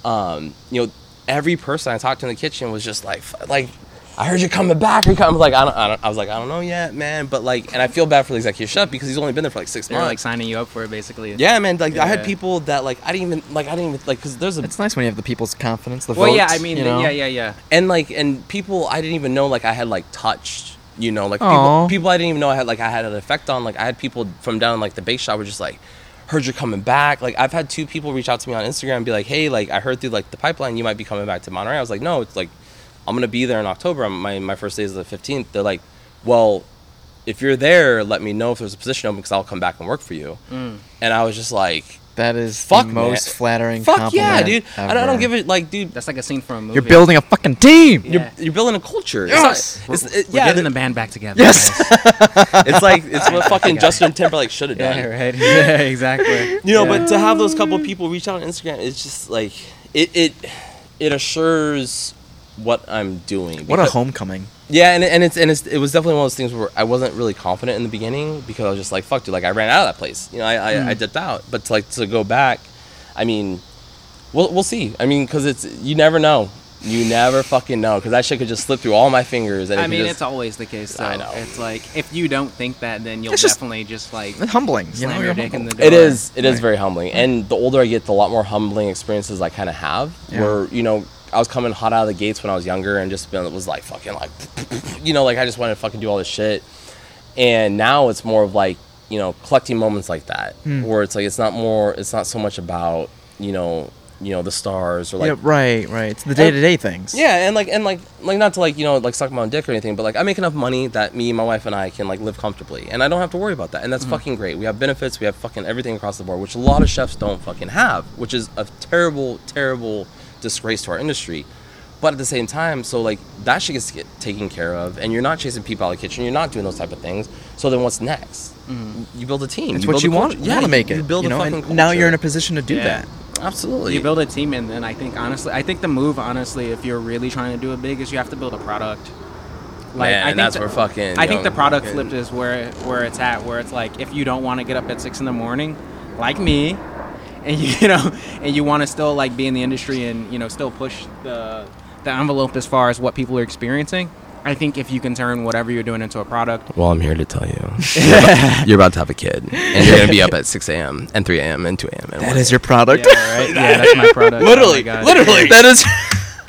um, you know, every person I talked to in the kitchen was just like, like, I heard you coming back. Are coming? I was like, I don't, I don't, I was like, I don't know yet, man. But like, and I feel bad for the executive chef because he's only been there for like six They're months. like signing you up for it, basically. yeah, man. Like, I had people that like, I didn't even like, I didn't even like, because there's a it's nice when you have the people's confidence. The Well, yeah, I mean, you know? yeah, yeah, yeah. and like, and people I didn't even know like I had like touched. You know, like people, people I didn't even know I had like I had an effect on. Like I had people from down like the bake shop were just like, heard you're coming back. Like I've had two people reach out to me on Instagram and be like, hey, like I heard through like the pipeline you might be coming back to Monterey. I was like, no, it's like I'm gonna be there in October. I'm, my my first day is the 15th. They're like, well, if you're there, let me know if there's a position open because I'll come back and work for you. Mm. And I was just like, That is Fuck, the most man. flattering fuck yeah, compliment dude. I don't, I don't ever. give it like, dude. That's like a scene from a movie. You're building a fucking team. Yeah. You're, you're building a culture. Yes! It's not, it's, it, We're yeah, getting the band back together. Yes. guys. it's like it's what fucking Justin Timberlake should have done. yeah, right. Yeah, exactly. You know, Yeah. but to have those couple people reach out on Instagram, it's just like it it it assures what I'm doing. What a Because- homecoming. Yeah, and, and it's and it's, it was definitely one of those things where I wasn't really confident in the beginning because I was just like, fuck, dude, like I ran out of that place. You know, I I, I mm. dipped out, but to like to go back, I mean, we'll we'll see. I mean, because it's you never know. You never fucking know because that shit could just slip through all my fingers. And I could mean, just, it's always the case. Though. I know. It's like if you don't think that, then you'll It's definitely just, like It's humbling. You slam know, your you're dick in the door. It is. It is Right. very humbling, mm. and the older I get, the lot more humbling experiences I kind of have. Yeah. Where you know, I was coming hot out of the gates when I was younger, and just been, was like fucking like, you know, like I just wanted to fucking do all this shit. And now it's more of like you know, collecting moments like that, Hmm. where it's like it's not more, it's not so much about you know, you know, the stars or like yeah, right, right. It's the day to day things. yeah, and like and like like not to like you know like suck my own dick or anything, but like I make enough money that me, my wife, and I can like live comfortably, and I don't have to worry about that, and that's fucking great. We have benefits, we have fucking everything across the board, which a lot of chefs don't fucking have, which is a terrible, terrible disgrace to our industry. But at the same time, so like that shit gets get taken care of, and you're not chasing people out of the kitchen, you're not doing those type of things. So then what's next? Mm-hmm. You build a team. It's you what build you want, culture. you want to make it. You build you a know, fucking and now you're in a position to do Yeah. that. absolutely. You build a team, and then I think honestly, I think the move, honestly, if you're really trying to do it big, is you have to build a product. Man, I think that's the- where fucking. I think the product fucking- flip is where where it's at, where it's like if you don't want to get up at six in the morning, like me, and you, you know, and you want to still like be in the industry and you know still push the the envelope as far as what people are experiencing. I think if you can turn whatever you're doing into a product, Well, I'm here to tell you, you're about, you're about to have a kid, and you're gonna be up at 6 a.m. and 3 a.m. and 2 a.m. and That 1 is your product. yeah, right, yeah, that's my product. Literally, oh my literally. that is.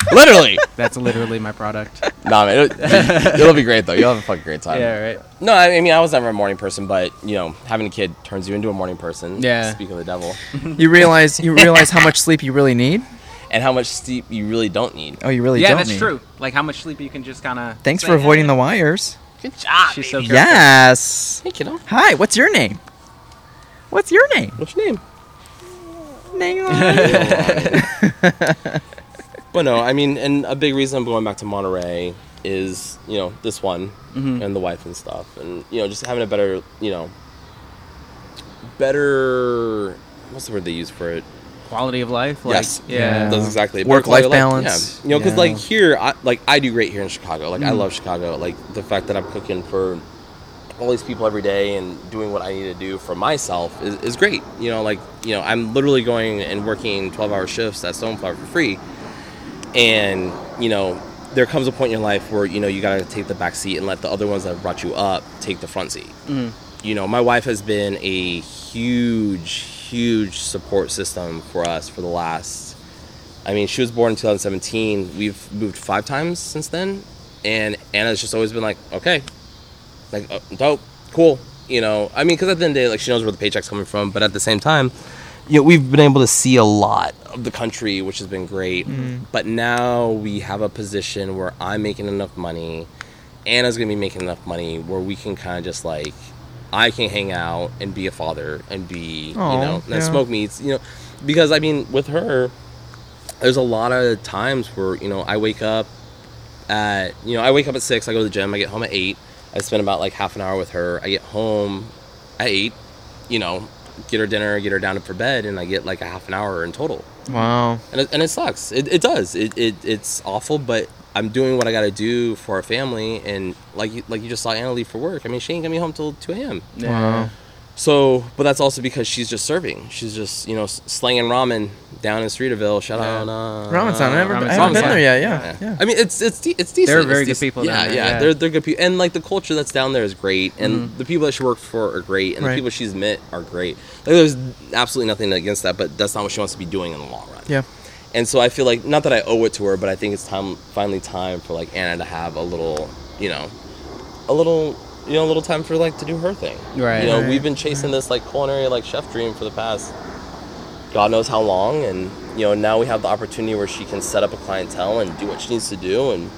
literally. that's literally my product. nah, man, it'll, it'll be great though. You'll have a fucking great time. Yeah, right. No, I I mean, I was never a morning person, but you know, having a kid turns you into a morning person. Yeah. Speak of the devil, You realize you realize how much sleep you really need. and how much sleep you really don't need. Oh, you really yeah, don't that's need. true. Like how much sleep you can just kind of. Thanks for avoiding the wires. Good job. She's so baby. good. Yes. Hey, kiddo. Hi. What's your name? What's your name? What's your name? Name. But no, I mean, and a big reason I'm going back to Monterey is you know this one Mhm. and the wife and stuff, and you know just having a better you know better what's the word they use for it? quality of life. Like, Yes. Yeah. That's exactly. Work-life Better quality balance. Yeah, you know, because Yeah. like here, I, like I do great here in Chicago. Like I Mhm. love Chicago. Like the fact that I'm cooking for all these people every day and doing what I need to do for myself is, is great. You know, like you know, I'm literally going and working 12 hour shifts at Stoneflower for free, and you know. There comes a point in your life where you know you gotta take the back seat and let the other ones that brought you up take the front seat Mhm. you know, my wife has been a huge, huge support system for us for the last. I mean, she was born in 2017. We've moved five times since then, and Anna's just always been like, okay, like uh, dope, cool. You know, I mean, because at the end of the day, like she knows where the paycheck's coming from, but at the same time, you know, we've been able to see a lot of the country, which has been great. Mm. But now we have a position where I'm making enough money, Anna's gonna be making enough money where we can kind of just like, I can hang out and be a father and be, Aw, you know, and yeah. smoke meats, you know, because I mean, with her, there's a lot of times where you know I wake up at you know I wake up at six, I go to the gym, I get home at eight, I spend about like half an hour with her, I get home at eight, you know, get her dinner, get her down to for bed, and I get like a half an hour in total, wow. and it, and it sucks, it, it does, it, it it's awful, but I'm doing what I got to do for our family, and like you, like you just saw Anna leave for work. I mean, she ain't gonna be home till two a.m. Wow. So, but that's also because she's just serving. She's just you know s- slanging ramen down in Streeterville. Shout Yeah. out. Uh, Ramen's not. I, never, Ramen's I haven't been there yet. Yeah. Yeah. I mean, it's it's de- it's decent. They're It's very good decent. people Yeah, down yeah, yeah. They're they're good people, and like the culture that's down there is great, and Mhm. the people that she works for are great, and Right. the people she's met are great. Like, there's absolutely nothing against that, but that's not what she wants to be doing in the long run. Yeah. And so I feel like not that I owe it to her, but I think it's time finally time for like Anna to have a little, you know, a little you know, a little time for like to do her thing. Right. You know, Right, we've been chasing this like culinary like chef dream for the past God knows how long and you know, now we have the opportunity where she can set up a clientele and do what she needs to do and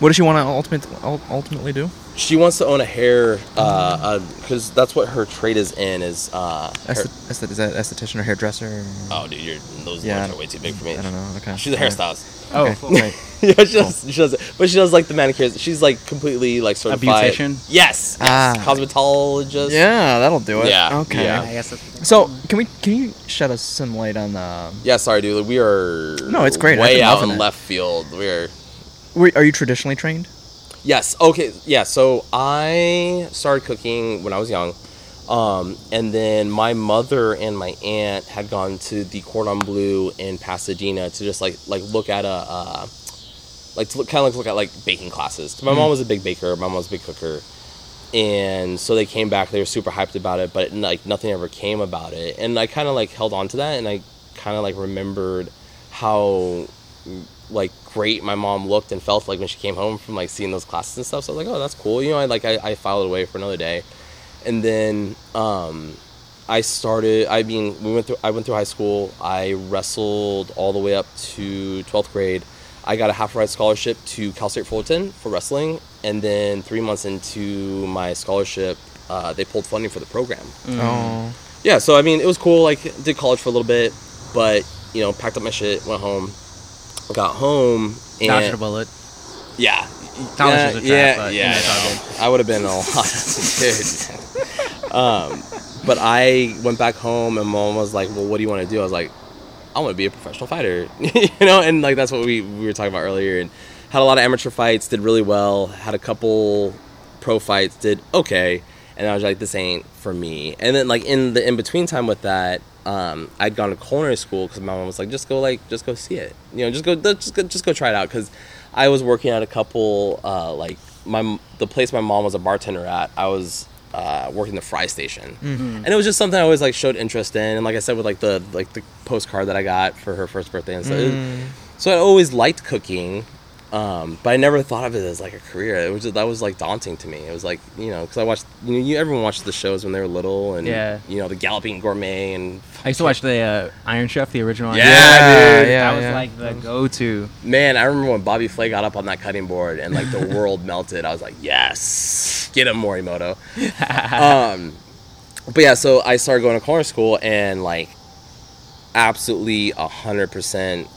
What does she want to ultimate, ul- ultimately do? She wants to own a hair uh because that's what her trade is in is uh hair- Esthet- esthet- is that esthetician or hairdresser? oh dude you're those Yeah, words are way too big for me I don't know. Okay. she's a hairstylist Oh, Okay, cool. right. yeah, she does. She does. But she does like the manicures. She's like completely like certified. beautician? Yes. yes. Ah. Cosmetologist. Yeah, that'll do it. Yeah, Okay. yeah. I guess that's So can we can you shed us some light on the? Yeah. Sorry, dude. We are. No, it's great. I've Way been out in it. left field. We are. Were, are you traditionally trained? Yes. Okay. Yeah. So I started cooking when I was young, um, and then my mother and my aunt had gone to the Cordon Bleu in Pasadena to just like like look at a uh, like to look, kind of like look at like baking classes. my mom was a big baker. My mom was a big cooker, and so they came back. They were super hyped about it, but like nothing ever came about it. And I kind of like held on to that, and I kind of like remembered how like great my mom looked and felt like when she came home from like seeing those classes and stuff. So I was like, oh, that's cool. You know, I like I, I filed away for another day, and then um, I started. I mean, we went through. I went through high school. I wrestled all the way up to twelfth grade. I got a half ride scholarship to Cal State Fullerton for wrestling, and then three months into my scholarship, uh, they pulled funding for the program. Oh. Yeah, so I mean, it was cool. Like, did college for a little bit, but you know, packed up my shit, went home, got home, and Dodged a bullet. yeah, College yeah, is a trap, yeah, but, yeah. you know, it's all I would have been a lot as um, but I went back home, and mom was like, "Well, what do you want to do?" I was like, "I want to be a professional fighter," you know, and like that's what we we were talking about earlier, and had a lot of amateur fights, did really well, had a couple pro fights, did okay, and I was like, "This ain't for me." And then like in the in between time with that. Um, I'd gone to culinary school because my mom was like, just go like, just go see it, you know, just go, just go, just go try it out. Because I was working at a couple, uh, like my the place my mom was a bartender at. I was uh, working the fry station, and it was just something I always like showed interest in. And like I said, with like the like the postcard that I got for her first birthday and stuff. it- so I always liked cooking, um, but I never thought of it as like a career. It was just, that was like daunting to me. It was like you know because I watched you know you, everyone watched the shows when they were little and Yeah. you know the Galloping Gourmet and I used to watch the uh, Iron Chef, the original. Yeah, Iron Chef. dude. yeah, that was like the go-to. Man, I remember when Bobby Flay got up on that cutting board and like the world melted. I was like, yes, get him, Morimoto. um, but yeah, so I started going to corner school and like absolutely a hundred percent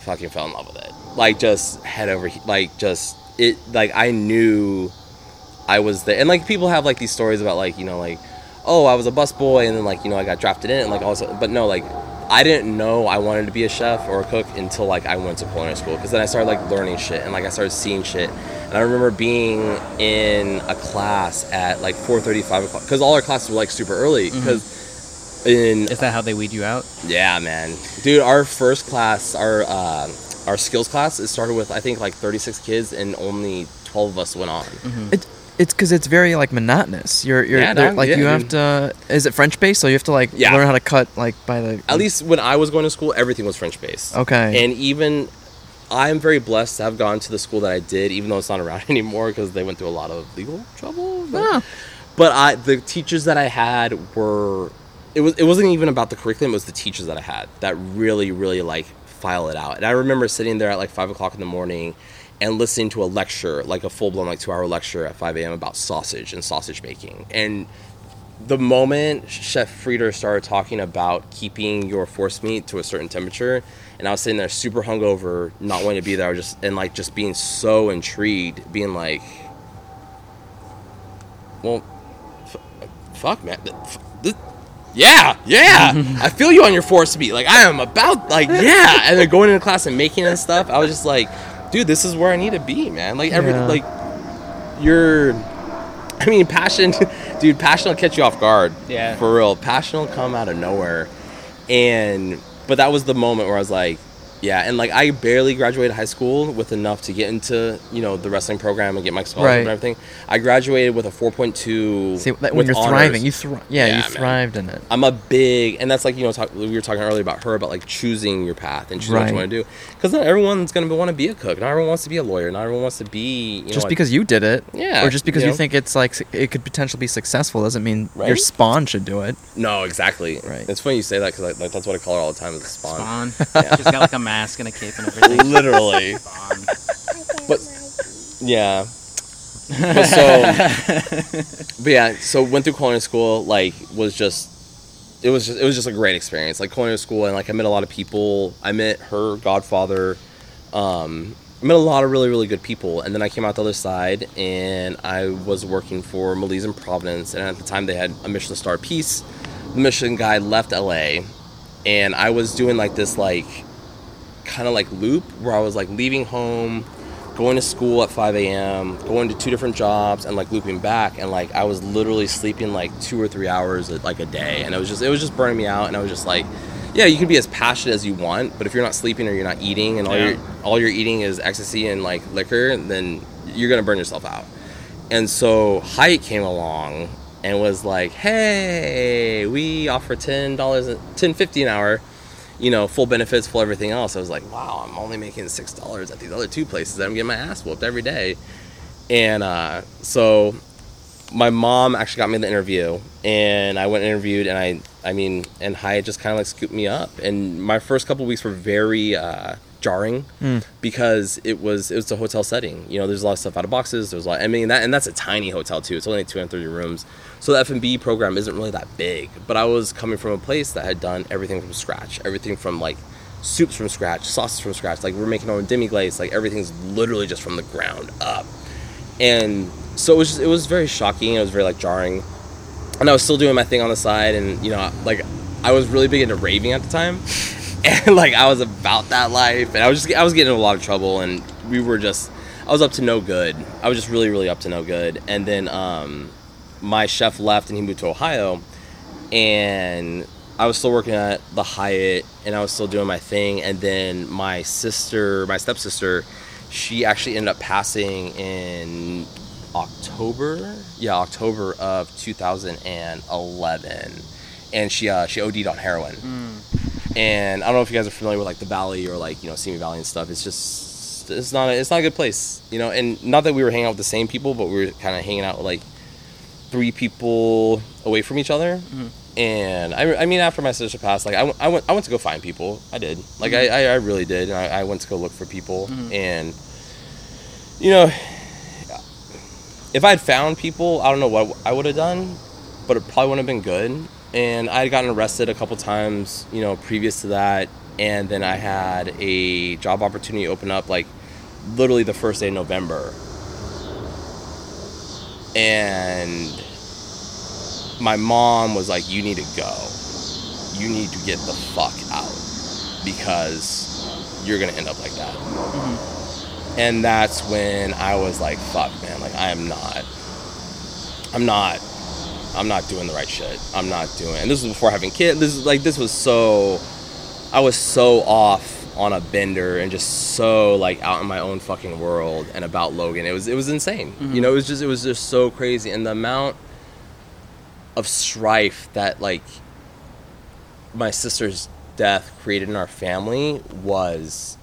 fucking fell in love with it. Like just head over, like just it. Like I knew I was there, and like people have like these stories about like you know like oh I was a busboy and then like you know I got drafted in and like also but no like I didn't know I wanted to be a chef or a cook until like I went to culinary school because then I started like learning shit and like I started seeing shit and I remember being in a class at like 4:35 o'clock because all our classes were like super early because in Is that how they weed you out? yeah, man, dude. Our first class, our uh, our skills class, it started with I think like 36 kids, and only 12 of us went on. It, it's because it's very like monotonous. You're you're Yeah, there- like yeah, you dude. have to. Is it French based? So you have to like Yeah. learn how to cut like by the. At least when I was going to school, everything was French based. Okay. And even I am very blessed to have gone to the school that I did, even though it's not around anymore because they went through a lot of legal trouble. But, Ah. but I, the teachers that I had were, it was, it wasn't even about the curriculum. It was the teachers that I had that really, really like file it out. And I remember sitting there at like five o'clock in the morning and listening to a lecture, like a full blown like two hour lecture at 5 a.m. about sausage and sausage making. And the moment Chef Frieder started talking about keeping your force meat to a certain temperature, and I was sitting there super hungover, not wanting to be there, I was just and like just being so intrigued, being like, well, f- fuck, man, this, yeah, yeah, I feel you on your force beat. like I am about, like yeah, and then going into class and making and stuff, I was just like, dude, this is where I need to be, man, like every Yeah. like you're. I mean, passion, dude. Passion will catch you off guard. Yeah. For real, passion will come out of nowhere, and but that was the moment where I was like, yeah, and like I barely graduated high school with enough to get into you know the wrestling program and get my scholarship Right. and everything. I graduated with a four point two. See, that, when you're thriving, you thri- yeah, Yeah, you man. thrived in it. I'm a big, and that's like you know talk, we were talking earlier about her about like choosing your path and choosing what you want to do. Because not everyone's gonna want to be a cook. Not everyone wants to be a lawyer. Not everyone wants to be you know, just like- because you did it, Yeah, or just because you you, know. think it's like it could potentially be successful, doesn't mean your spawn should do it. No, exactly. Right. It's funny you say that because like, that's what I call her all the time is a spawn. Spawn. She's got like a mask and a cape and everything. Literally. But yeah. But so, but yeah. So went through culinary school. Like was just, it was just it was just a great experience. Like culinary school and like I met a lot of people. I met her godfather. Um, I met a lot of really really good people. And then I came out the other side and I was working for Melisse in Providence. And at the time they had a Michelin star piece. The Michelin guy left LA, and I was doing like this like kind of like loop where I was like leaving home, going to school at 5 a.m., going to two different jobs, and like looping back. And like I was literally sleeping like two or three hours uh, like a day, and it was just it was just burning me out. And I was just like, yeah, you can be as passionate as you want, but if you're not sleeping or you're not eating and all Yeah. you're all you're eating is ecstasy and like liquor, then you're gonna burn yourself out. And so Hyatt came along and was like, "Hey, we offer ten dollars, ten fifty an hour, you know, full benefits, full everything else." I was like, "Wow, I'm only making six dollars at these other two places. I'm getting my ass whooped every day." And uh, so my mom actually got me the interview and I went and interviewed and I I mean and Hyatt just kind of like scooped me up and my first couple weeks were very uh, jarring hmm. because it was it was a hotel setting. You know there's a lot of stuff out of boxes. There's a lot I mean that and that's a tiny hotel too. It's only 230 rooms. So the F&B program isn't really that big but I was coming from a place that had done everything from scratch everything from like soups from scratch sauces from scratch. Like we're making our own demi glace like everything's literally just from the ground up. And so it was just, it was very shocking. It was very like jarring, and I was still doing my thing on the side, and you know, like I was really big into raving at the time, and like I was about that life, and I was just I was getting in a lot of trouble, and we were just I was up to no good. I was just really really up to no good, and then um, my chef left and he moved to Ohio, and I was still working at the Hyatt, and I was still doing my thing, and then my sister, my stepsister she actually ended up passing in October. Yeah, October of 2011, and she uh, she OD'd on heroin. And I don't know if you guys are familiar with like the Valley or like you know Simi Valley and stuff. It's just it's not a, it's not a good place, you know. And not that we were hanging out with the same people, but we were kind of hanging out with like three people away from each other. Mm-hmm. And I, I mean, after my sister passed, like I, went- I went, I went to go find people. I did, like mm-hmm. I, I, I really did. And I, I went to go look for people, mm-hmm. and you know, if I'd found people, I don't know what I would have done, but it probably wouldn't have been good. And I had gotten arrested a couple times, you know, previous to that, and then I had a job opportunity open up like literally the first day of November, and my mom was like, "You need to go. You need to get the fuck out because you're gonna end up like that." Mm-hmm. And that's when I was like, "Fuck, man! Like, I am not. I'm not. I'm not doing the right shit. I'm not doing." And this was before having kids. This is like this was so. I was so off on a bender and just so like out in my own fucking world and about Logan. It was it was insane. You mm-hmm. know, it was just it was just so crazy and the amount of strife that like my sister's death created in our family was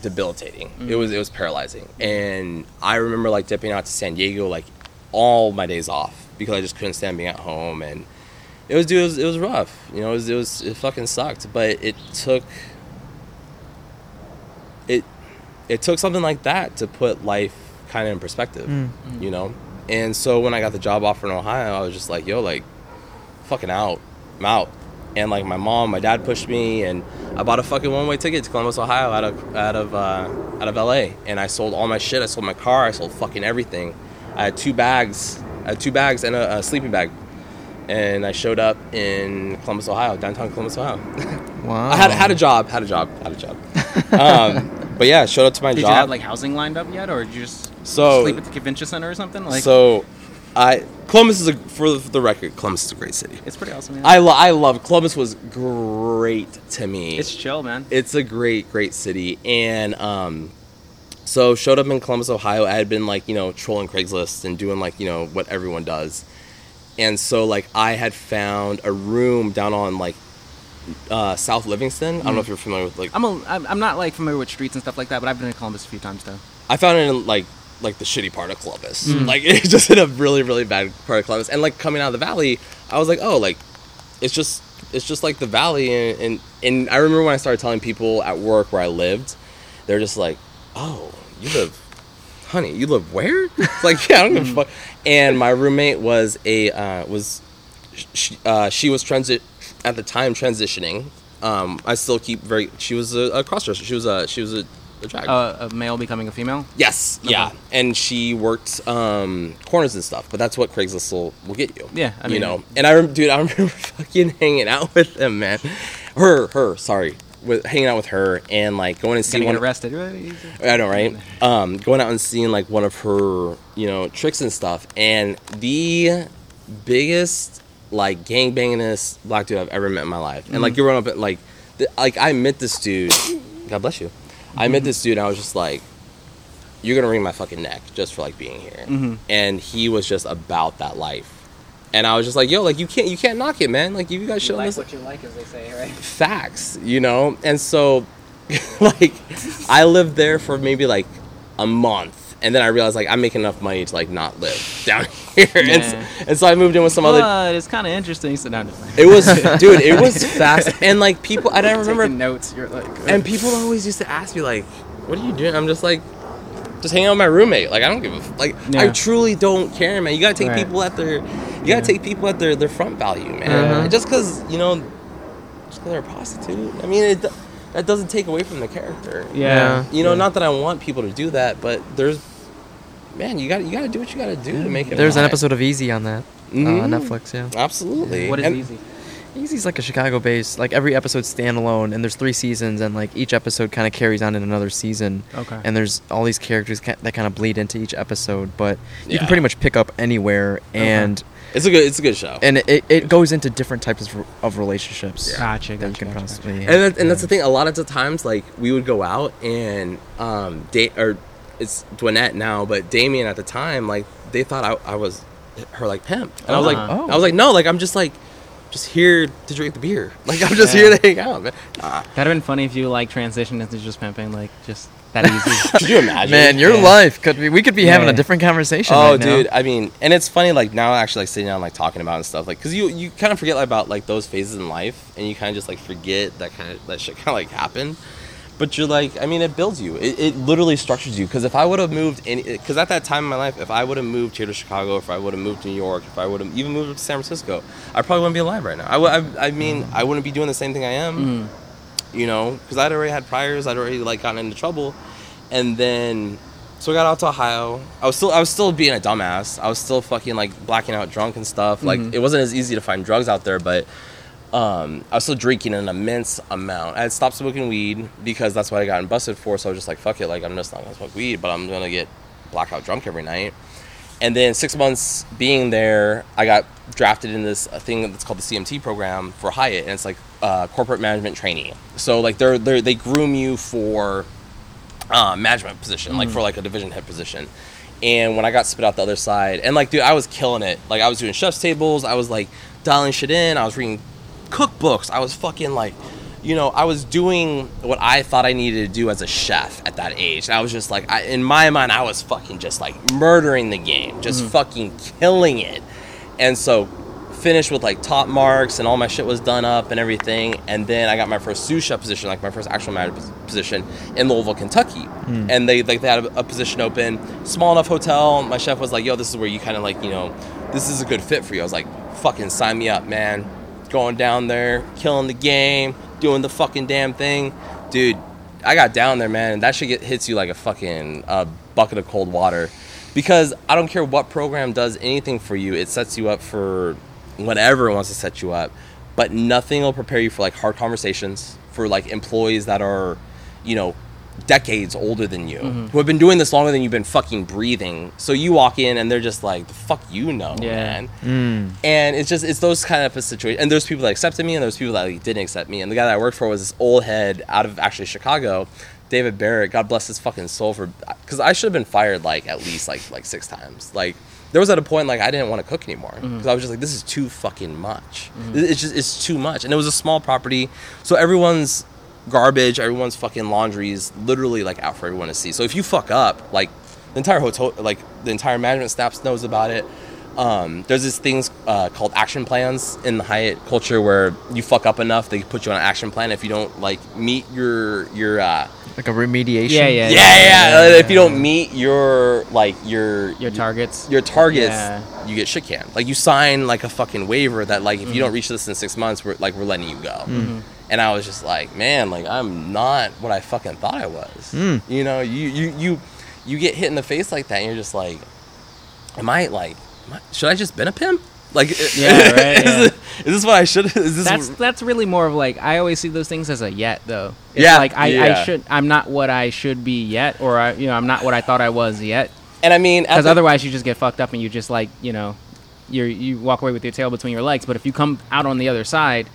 debilitating. It was mm-hmm. it was paralyzing. And I remember like dipping out to San Diego like all my days off because I just couldn't stand being at home and it was dude it was, it was rough. You know, it was, it was it fucking sucked, but it took it it took something like that to put life kind of in perspective, you know? And so when I got the job offer in Ohio, I was just like, yo, like, fucking out. I'm out. And like my mom, my dad pushed me, and I bought a fucking one-way ticket to Columbus, Ohio, out of out of uh, out of LA. And I sold all my shit. I sold my car. I sold fucking everything. I had two bags. I had two bags and a, a sleeping bag. And I showed up in Columbus, Ohio, downtown Columbus, Ohio. Wow. I had had a job, had a job, had a job. Um, but yeah, showed up to my Did job. Did you have like housing lined up yet, or did you just So- sleep at the convention center or something? Like, so, I Columbus is a for the record, Columbus is a great city. it's pretty awesome. Man. I lo- I love Columbus was great to me. it's chill, man. it's a great great city and um so showed up in Columbus, Ohio. I had been like, you know, trolling Craigslist and doing like, you know, what everyone does. And so like I had found a room down on like uh, South Livingston. I don't know if you're familiar with like I'm a, I'm not like familiar with streets and stuff like that, but I've been in Columbus a few times though. I found it in like like the shitty part of Columbus. Like it's just in a really really bad part of Columbus. And like coming out of the valley, I was like, oh, like it's just it's just like the valley. And and, and I remember when I started telling people at work where I lived, they're just like, oh, you live, honey, you live where? It's like yeah, I don't give a fuck. And my roommate was a uh, was she, uh, she was transit at the time transitioning. Um, I still keep very. She was a, a crossdresser. She was a she was a, a drag. Uh, a male becoming a female. Yes, yeah, and she worked um, corners and stuff, but that's what Craigslist will, will get you. Yeah, I mean, you know. And I, rem- dude, I remember fucking hanging out with them, man. Her, her, sorry, with hanging out with her and like going and seeing one. arrested. I know, right? Um, going out and seeing like one of her, you know, tricks and stuff, and the biggest like gangbangingest black dude I've ever met in my life, and like you're growing up at like th- like I met this dude. God bless you. I met this dude. and I was just like, "You're gonna wring my fucking neck just for like being here." Mhm. And he was just about that life. And I was just like, "Yo, like you can't you can't knock it, man. Like you guys shit on this you like, as they say, right? facts, you know? And so, like, I lived there for maybe like a month. And then I realized, like, I'm making enough money to, like, not live down here. And, Yeah. s- and so I moved in with some other. But it's kind of interesting. So now, It was, dude, it was fast. And, like, people, I don't remember. Notes. You're like, And people always used to ask me, like, what are you doing? I'm just like, just hanging out with my roommate. Like, I don't give a like, I truly don't care, man. You gotta take Right. people at their, you gotta take people at their, their front value, man. Uh-huh. Just cause, you know, just cause they're a prostitute. I mean, it, that doesn't take away from the character. yeah. You know, yeah. not that I want people to do that, but there's, man, you got you got to do what you got to do to make it. There's an right. episode of Easy on that Mhm. uh, on Netflix. Yeah, Absolutely. What is And- easy? Easy's like a Chicago-based. Like every episode's standalone, and there's three seasons, and like each episode kind of carries on in another season. Okay. And there's all these characters ca- that kind of bleed into each episode, but you Yeah. can pretty much pick up anywhere, and It's a good it's a good show. and it, it goes into different types of, of relationships. Gotcha. that Gotcha. you can gotcha, possibly. gotcha. and that, and that's the thing. A lot of the times, like we would go out and um, date or it's Dwynette now, but Damien at the time, like they thought I, I was her like pimp, and I was like, Uh-huh. Oh. I was like, no, like I'm just like, just here to drink the beer. Like I'm just Yeah. here to hang out, man. Nah. That'd have been funny if you like transitioned into just pimping, like just that easy. Could you imagine? Man, your Yeah. life could be. We could be having Yeah. a different conversation. Oh, right now. dude. I mean, and it's funny, like now, actually, like sitting down, like talking about it and stuff, like, cause you you kind of forget like, about like those phases in life, and you kind of just like forget that kind of that shit kind of like happened. But you're like, I mean, it builds you. It, it literally structures you. Because if I would have moved any, because at that time in my life, if I would have moved here to Chicago, if I would have moved to New York, if I would have even moved to San Francisco, I probably wouldn't be alive right now. I, I, I mean, I wouldn't be doing the same thing I am. You know, because I'd already had priors. I'd already like gotten into trouble, and then so I got out to Ohio. I was still I was still being a dumbass. I was still fucking like blacking out drunk and stuff. Like Mhm. it wasn't as easy to find drugs out there, but um, I was still drinking an immense amount. I had stopped smoking weed because that's what I got busted for. So I was just like, fuck it, like I'm just not gonna smoke weed, but I'm gonna get blackout drunk every night. And then six months being there, I got drafted in this thing that's called the CMT program for Hyatt, and it's like uh, corporate management training. So like they're, they're they groom you for uh, management position, like for like a division head position. And when I got spit out the other side, and like, dude, I was killing it. Like, I was doing chef's tables. I was like dialing shit in. I was reading cookbooks. I was fucking like, you know, I was doing what I thought I needed to do as a chef at that age. And I was just like, I, in my mind, I was fucking just like murdering the game, just mm-hmm. fucking killing it. And so finished with like top marks and all my shit was done up and everything. And then i got my first sous chef position like my first actual manager position in louisville kentucky. Mm. And they like they had a, a position open small enough hotel. My chef was like yo this is where you kind of like you know this is a good fit for you. I was like fucking sign me up man going down there killing the game doing the fucking damn thing dude i got down there man and that shit get, hits you like a fucking bucket of cold water because I don't care what program does anything for you, it sets you up for whatever it wants to set you up. But nothing will prepare you for like hard conversations for like employees that are, you know, decades older than you, mm-hmm. who have been doing this longer than you've been fucking breathing. So you walk in and they're just like, the fuck you know, Yeah. man. Mm. And it's just it's those kind of a situation. And there's people that accepted me, and there's people that like, didn't accept me. And the guy that I worked for was this old head out of actually Chicago, David Barrett. God bless his fucking soul for because I should have been fired like at least like like six times. Like there was at a point like I didn't want to cook anymore mm-hmm. because I was just like this is too fucking much. Mm-hmm. It's just it's too much. And it was a small property, so everyone's garbage, everyone's fucking laundry is literally like out for everyone to see. So if you fuck up, like the entire hotel, like the entire management staff knows about it. Um, there's these things uh, called action plans in the Hyatt culture where you fuck up enough, they put you on an action plan. If you don't like meet your your uh, Like a remediation. Yeah, yeah, yeah, yeah, uh, if you don't meet your like your Your targets. your targets, Yeah. you get shit canned. Like you sign like a fucking waiver that like if you Mm-hmm. don't reach this in six months, we're like we're letting you go. And I was just like, man, like I'm not what I fucking thought I was. Mm. You know, you you you you get hit in the face like that, and you're just like, am I like, am I, should I just been a pimp? Like, Yeah, right, is, yeah. this- is this what I should? Is this? That's that's really more of like I always see those things as a yet though. It's Yeah, like I, yeah. I should I'm not what I should be yet, or I you know I'm not what I thought I was yet. and I mean, Because otherwise you just get fucked up and you just like you know, you you walk away with your tail between your legs. But if you come out on the other side,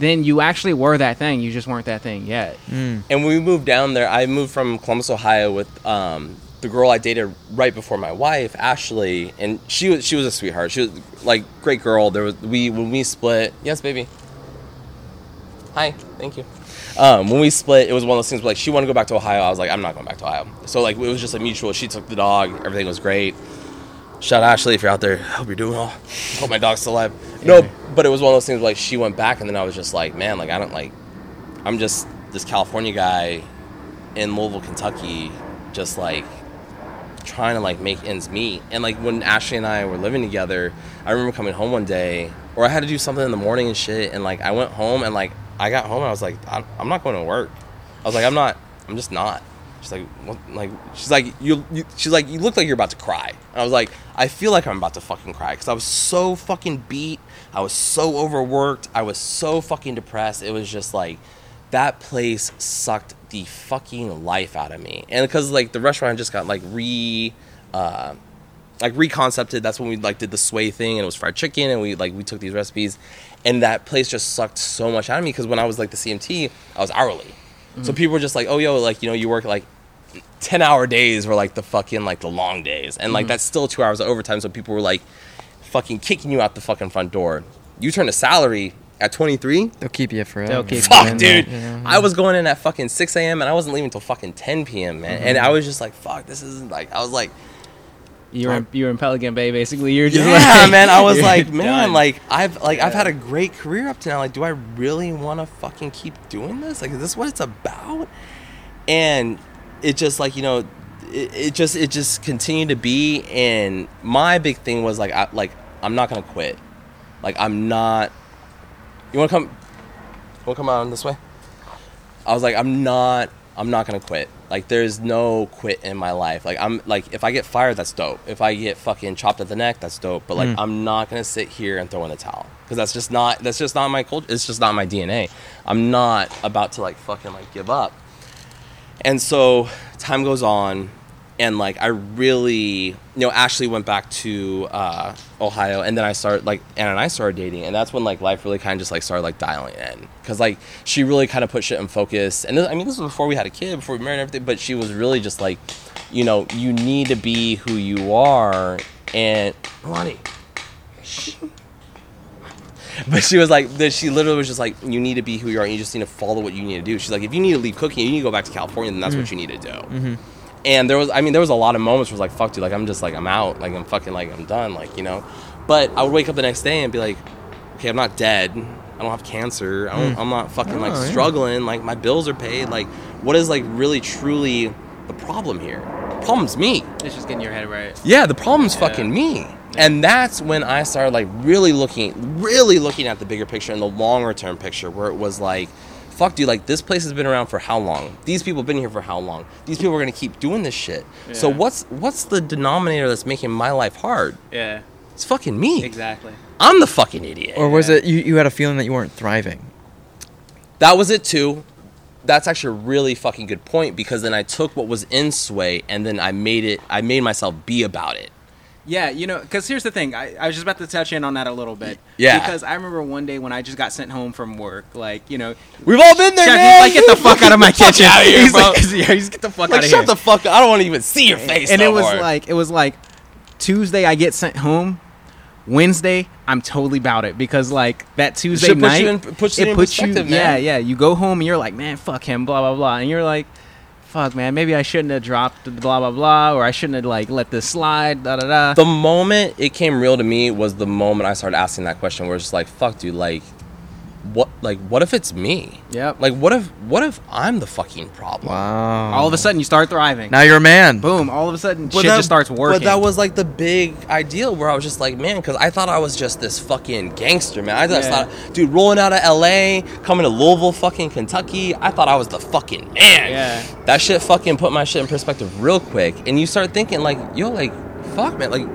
then you actually were that thing. You just weren't that thing yet. Mm. And when we moved down there, I moved from Columbus, Ohio, with um, the girl I dated right before my wife, Ashley, and she was she was a sweetheart. She was like great girl. There was we when we split. Yes, baby. Hi, thank you. Um, when we split, it was one of those things where like she wanted to go back to Ohio. I was like, I'm not going back to Ohio. So like it was just a mutual. She took the dog. Everything was great. Shout out Ashley if you're out there. Hope you're doing well. Hope my dog's still alive. No, but it was one of those things where, like she went back, and then I was just like, man, like I don't like. I'm just this California guy in Louisville, Kentucky, just like trying to like make ends meet. And like when Ashley and I were living together, I remember coming home one day, or I had to do something in the morning and shit. And like I went home and like I got home and I was like, I'm not going to work. I was like, I'm not. I'm just not. She's like, what? Like she's like, you, you. She's like, you look like you're about to cry. And I was like, I feel like I'm about to fucking cry because I was so fucking beat. I was so overworked. I was so fucking depressed. It was just like that place sucked the fucking life out of me. And because like the restaurant just got like re uh like reconcepted, that's when we like did the sway thing and it was fried chicken and we like we took these recipes and that place just sucked so much out of me because when I was like the CMT, I was hourly. So people were just like, "Oh yo, like you know, you work like 10 hour days were like the fucking like the long days. And like mm-hmm. that's still two hours of overtime so people were like fucking kicking you out the fucking front door. You turn a salary at 23 They'll keep you forever. They'll keep you fuck in dude. there. i was going in at fucking 6 a.m and i wasn't leaving till fucking 10 p.m man. And mm-hmm. i was just like fuck this isn't like i was like You were in, you were in Pelican Bay basically. You're just yeah like, man i was like man done. like i've like i've had a great career up to now. Like do i really want to fucking keep doing this? Like is this what it's about? And it just like you know it, it just it just continued to be. And my big thing was like I, like i'm not gonna quit. Like i'm not you want to come you want to come out on this way? I was like i'm not i'm not gonna quit like there's no quit in my life. Like i'm like if i get fired that's dope. If i get fucking chopped at the neck that's dope. But like Mm. i'm not gonna sit here and throw in the towel. Because that's just not that's just not my culture it's just not my dna i'm not about to like fucking like give up. And so time goes on, and like I really, you know, Ashley went back to uh, Ohio, and then I started like Anna and I started dating, and that's when like life really kind of just like started like dialing in, because like she really kind of put shit in focus, and this, I mean this was before we had a kid, before we married and everything, but she was really just like, you know, you need to be who you are, and Lonnie. But she was like, she literally was just like, you need to be who you are. And you just need to follow what you need to do. She's like, if you need to leave cooking, you need to go back to California. Then that's what you need to do. And there was, I mean, there was a lot of moments where it was like, fuck, dude, like I'm just like I'm out, like I'm fucking like I'm done, like you know. But I would wake up the next day and be like, okay, I'm not dead. I don't have cancer. I don't, hmm. I'm not fucking like Oh, yeah. struggling. Like my bills are paid. Like what is like really truly the problem here? The problem's me. it's just getting your head right. Yeah, the problem's Yeah. fucking me. And that's when I started like really looking, really looking at the bigger picture and the longer term picture, where it was like, fuck, dude, like this place has been around for how long? These people have been here for how long? These people are gonna keep doing this shit. So what's what's the denominator that's making my life hard? Yeah, It's fucking me. exactly. I'm the fucking idiot. Or was it you, you had a feeling that you weren't thriving? That was it too. That's actually a really fucking good point because then I took what was in Sway and then I made it. I made myself be about it. Yeah, you know, because here's the thing. I, I was just about to touch in on that a little bit. Yeah. Because I remember one day when I just got sent home from work, like, you know, We've all been there, Chef, man. he's like, get the fuck out of my Get the fuck kitchen. outta here, he's bro. like, yeah, he's get the fuck like out of shut here. the fuck up. I don't want to even see your face. and no it was more. like, it was like Tuesday I get sent home. Wednesday, I'm totally about it because like that Tuesday Shit puts night, you in- puts it in puts you, perspective, yeah, yeah. You go home and you're like, man, fuck him, blah blah blah, and you're like, fuck, man, maybe I shouldn't have dropped the blah blah blah, or I shouldn't have like let this slide, da da da. the moment it came real to me was the moment I started asking that question where it's just like, fuck, dude, like, what, like, what if it's me? Yep. Like, what if, what if I'm the fucking problem? Wow. all of a sudden you start thriving. now you're a man. Boom! All of a sudden, But shit that- just starts working. But that was like the big ideal where I was just like, man, because I thought I was just this fucking gangster, man. I just Yeah. thought, dude, rolling out of LA, coming to Louisville, fucking Kentucky, I thought I was the fucking man. Yeah. That shit fucking put my shit in perspective real quick. And you start thinking, like, yo, like, fuck, man, like,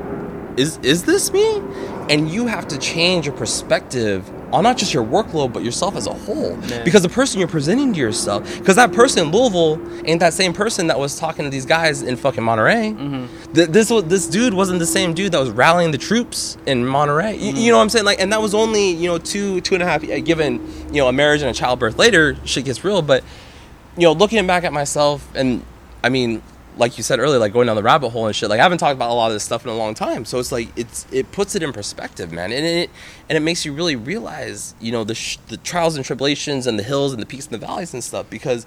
is is this me? And you have to change your perspective on not just your workload but yourself as a whole. Yeah. Because the person you're presenting to yourself, because that person in Louisville ain't that same person that was talking to these guys in fucking Monterey. Mm-hmm. Th- this this dude wasn't the same dude that was rallying the troops in Monterey. You, you know what I'm saying? Like, and that was only you know two two and a half. uh, Given you know a marriage and a childbirth later, shit gets real. But you know, looking back at myself, and I mean, like you said earlier, like going down the rabbit hole and shit. Like I haven't talked about a lot of this stuff in a long time, so it's like it's it puts it in perspective, man, and it and it makes you really realize, you know, the sh- the trials and tribulations and the hills and the peaks and the valleys and stuff. Because,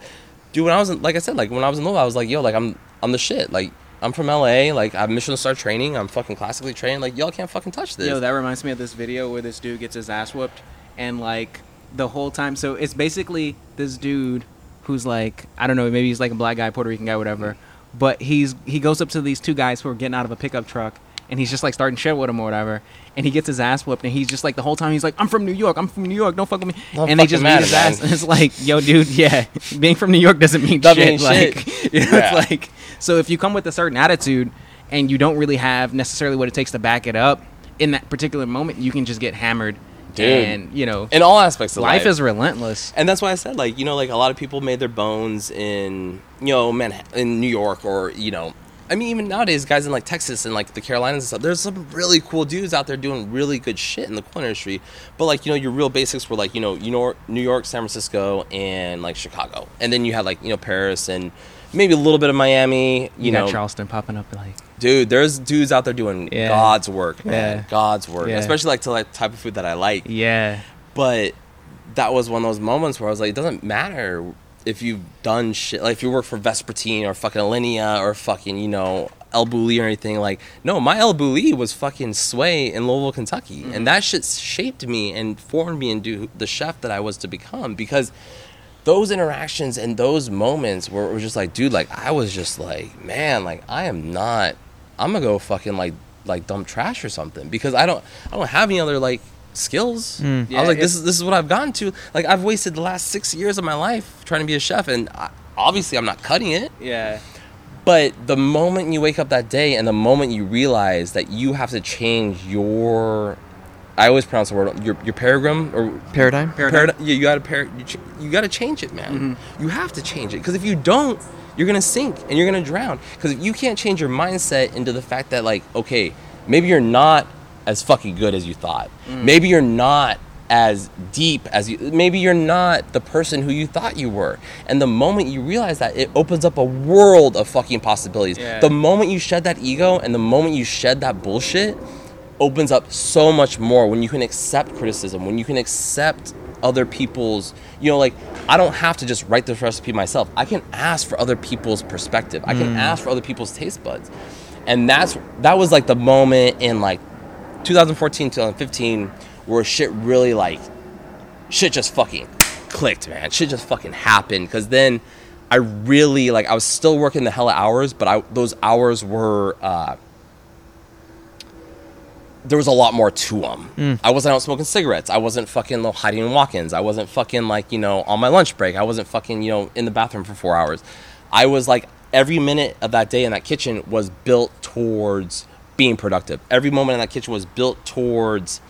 dude, when I was in, like I said, like when I was in Louisville, I was like, yo, like I'm I'm the shit, like. I'm from LA, like I'm Michelin star training. I'm fucking classically trained. Like y'all can't fucking touch this. Yo, that reminds me of this video where this dude gets his ass whooped, and like the whole time. So it's basically this dude who's like, I don't know, maybe he's like a black guy, Puerto Rican guy, whatever. But he's he goes up to these two guys who are getting out of a pickup truck, and he's just like starting shit with them or whatever. And he gets his ass whooped, and he's just like the whole time he's like, I'm from New York, I'm from New York, don't fuck with me. Don't and they just beat his ass, man. and it's like, yo, dude, yeah, being from New York doesn't mean Doesn't shit. mean like, shit. you know, Yeah. it's like, so if you come with a certain attitude and you don't really have necessarily what it takes to back it up in that particular moment, you can just get hammered. Dude. And you know, in all aspects of life life is relentless. and that's why I said like you know like a lot of people made their bones in you know Manhattan, in New York or you know I mean even nowadays guys in like Texas and like the Carolinas and stuff there's some really cool dudes out there doing really good shit in the culinary industry but like you know your real basics were like you know you know New York San Francisco and like Chicago and then you had like you know Paris and maybe a little bit of Miami you, You, know got Charleston popping up like dude there's dudes out there doing Yeah. God's work man Yeah. God's work Yeah. especially like to like type of food that I like yeah, but that was one of those moments where I was like, it doesn't matter if you've done shit. Like if you work for Vespertine or fucking Alinea or fucking you know El Bulli or anything. Like no, my El Bulli was fucking Sway in Louisville, Kentucky, and mm-hmm. that shit shaped me and formed me into the chef that I was to become because. Those interactions and those moments where it was just like, dude, like I was just like, man, like I am not. I'm gonna go fucking like like dump trash or something because I don't I don't have any other like skills. Mm. I was like, this is this is what I've gotten to. Like I've wasted the last six years of my life trying to be a chef, and I, obviously I'm not cutting it. yeah, But the moment you wake up that day, and the moment you realize that you have to change your, I always pronounce the word your your paradigm or Paradigm? Paradigm. Yeah, you gotta par- you, ch- you gotta change it, man. Mm-hmm. You have to change it because if you don't, you're gonna sink and you're gonna drown. Because if you can't change your mindset into the fact that like, okay, maybe you're not as fucking good as you thought. Mm. Maybe you're not as deep as you. Maybe you're not the person who you thought you were. And the moment you realize that, it opens up a world of fucking possibilities. Yeah. The moment you shed that ego and the moment you shed that bullshit opens up so much more when you can accept criticism, when you can accept other people's, you know, like I don't have to just write this recipe myself. I can ask for other people's perspective. I can ask for other people's taste buds. And that's that was like the moment in like 2014, 2015 where shit really like shit just fucking clicked, man. Shit just fucking happened cuz then I really like I was still working the hella hours, but I those hours were uh there was a lot more to them. Hmm. I wasn't out smoking cigarettes. I wasn't fucking hiding in walk-ins. I wasn't fucking like you know on my lunch break. I wasn't fucking you know in the bathroom for four hours. I was like every minute of that day in that kitchen was built towards being productive. Every moment in that kitchen was built towards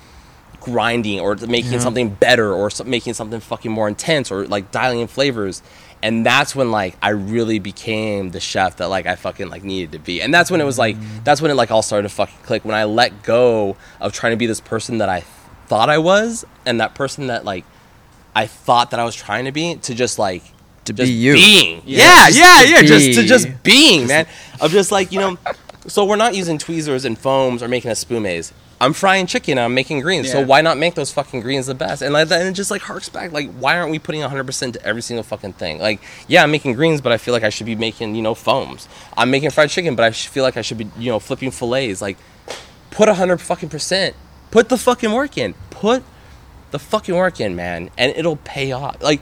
grinding or making Yeah. something better or so- making something fucking more intense or like dialing in flavors and that's when like i really became the chef that like i fucking like needed to be. And that's when it was like mm. that's when it like all started to fucking click. When i let go of trying to be this person that i thought i was and that person that like i thought that i was trying to be to just like To just be you. being. Yeah, yeah yeah to yeah just to just being man. Of just like you know so we're not using tweezers and foams or making a spumaze i'm frying chicken and i'm making greens so why not make those fucking greens the best? And like and it just like harks back like why aren't we putting 100% to every single fucking thing? Like yeah i'm making greens but i feel like i should be making you know foams. I'm making fried chicken but i feel like i should be you know flipping fillets. Like put 100 fucking percent. Put the fucking work in. Put the fucking work in man and it'll pay off. Like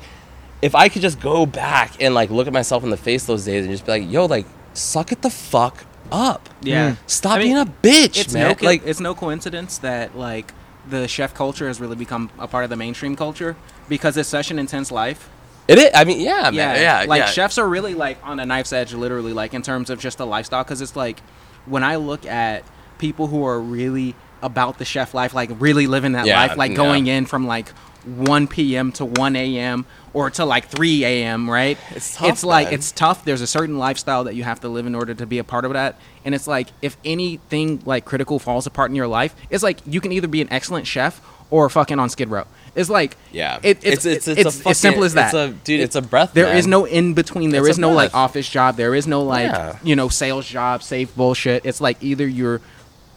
if i could just go back and like look at myself in the face those days and just be like yo like suck it the fuck up yeah. Mm. stop I mean, being a bitch It's man no co- like it's no coincidence that like the chef culture has really become a part of the mainstream culture because it's such an intense life. it is i mean yeah yeah, man yeah like yeah. chefs are really like on a knife's edge, literally, like in terms of just the lifestyle. Because it's like when I look at people who are really about the chef life, like really living that Yeah, life, like yeah. going in from like 1 p.m. to 1 a.m. or to like 3 a.m. Right? It's tough, It's like man. it's tough. There's a certain lifestyle that you have to live in order to be a part of that, and it's like if anything like critical falls apart in your life, it's like you can either be an excellent chef or fucking on Skid Row. It's like Yeah. it, it's, it's, it's, a fucking- as simple as that. It's a, dude, it's a breath. There is man. no in between. There It's is no like office job. There is no like Yeah. you know sales job, safe bullshit. It's like either you're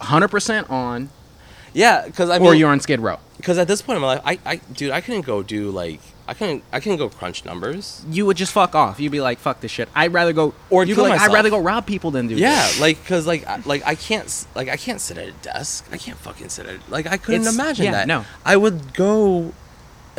100% on Yeah, because I or you're on Skid Row. because at this point in my life, I, I, dude, I couldn't go do like, I can't. I couldn't go crunch numbers. You would just fuck off. You'd be like, fuck this shit. I'd rather go Or you'd be like, I'd rather go rob people than do Yeah, this. like, cause like, I, like I can't, like, I can't sit at a desk. I can't fucking sit at, like, I couldn't It's- imagine yeah, that. no. I would go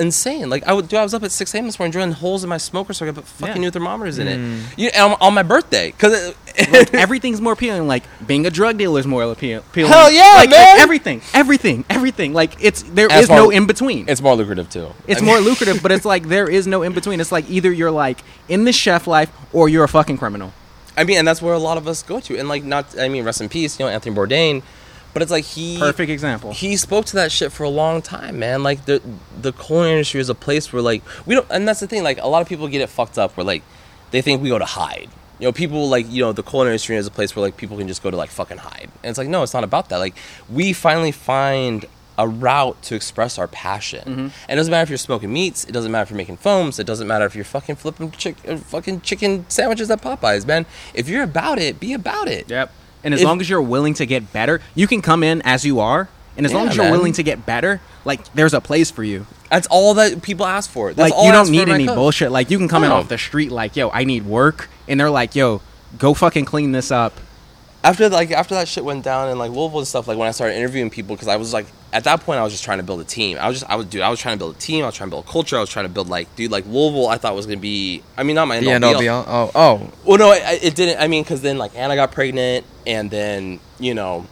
insane. Like, I would, do. I was up at six a.m. this morning drilling holes in my smoker so I could put fucking Yeah. new thermometers in it. Hmm. You on, on my birthday, cause like everything's more appealing. Like being a drug dealer is more appealing. Hell yeah, like, man! Everything, everything, everything. Like it's there As is no in between. it's more lucrative too. It's I mean- more lucrative, but it's like there is no in between. It's like either you're like in the chef life or you're a fucking criminal. I mean, and that's where a lot of us go to, and like, not, I mean, rest in peace, you know, Anthony Bourdain, but it's like he Perfect example. he spoke to that shit for a long time, man. Like the the culinary industry is a place where like we don't, and that's the thing. Like a lot of people get it fucked up where like they think we go to hide. You know, people like you know the culinary industry is a place where like people can just go to like fucking hide, and it's like no, it's not about that. Like we finally find a route to express our passion, and it doesn't matter if you're smoking meats, it doesn't matter if you're making foams, it doesn't matter if you're fucking flipping chick, uh, fucking chicken sandwiches at Popeyes, man. If you're about it, be about it. Yep. And as If- long as you're willing to get better, you can come in as you are. And as long as you're man. willing to get better, like there's a place for you. That's all that people ask for. That's like you don't need any bullshit. Like you can come in off the street like, yo, I need work, and they're like, yo, go fucking clean this up. after like after that shit went down and like Louisville and stuff, like when I started interviewing people, because I was like at that point I was just trying to build a team. I was just I was dude, I was trying to build a team. I was trying to build a culture. I was trying to build like dude like Louisville. I thought was gonna be. I mean not my end The all end be all all. be all. Oh, oh. Well, no, it, it didn't. I mean, because then like Anna got pregnant, and then you know,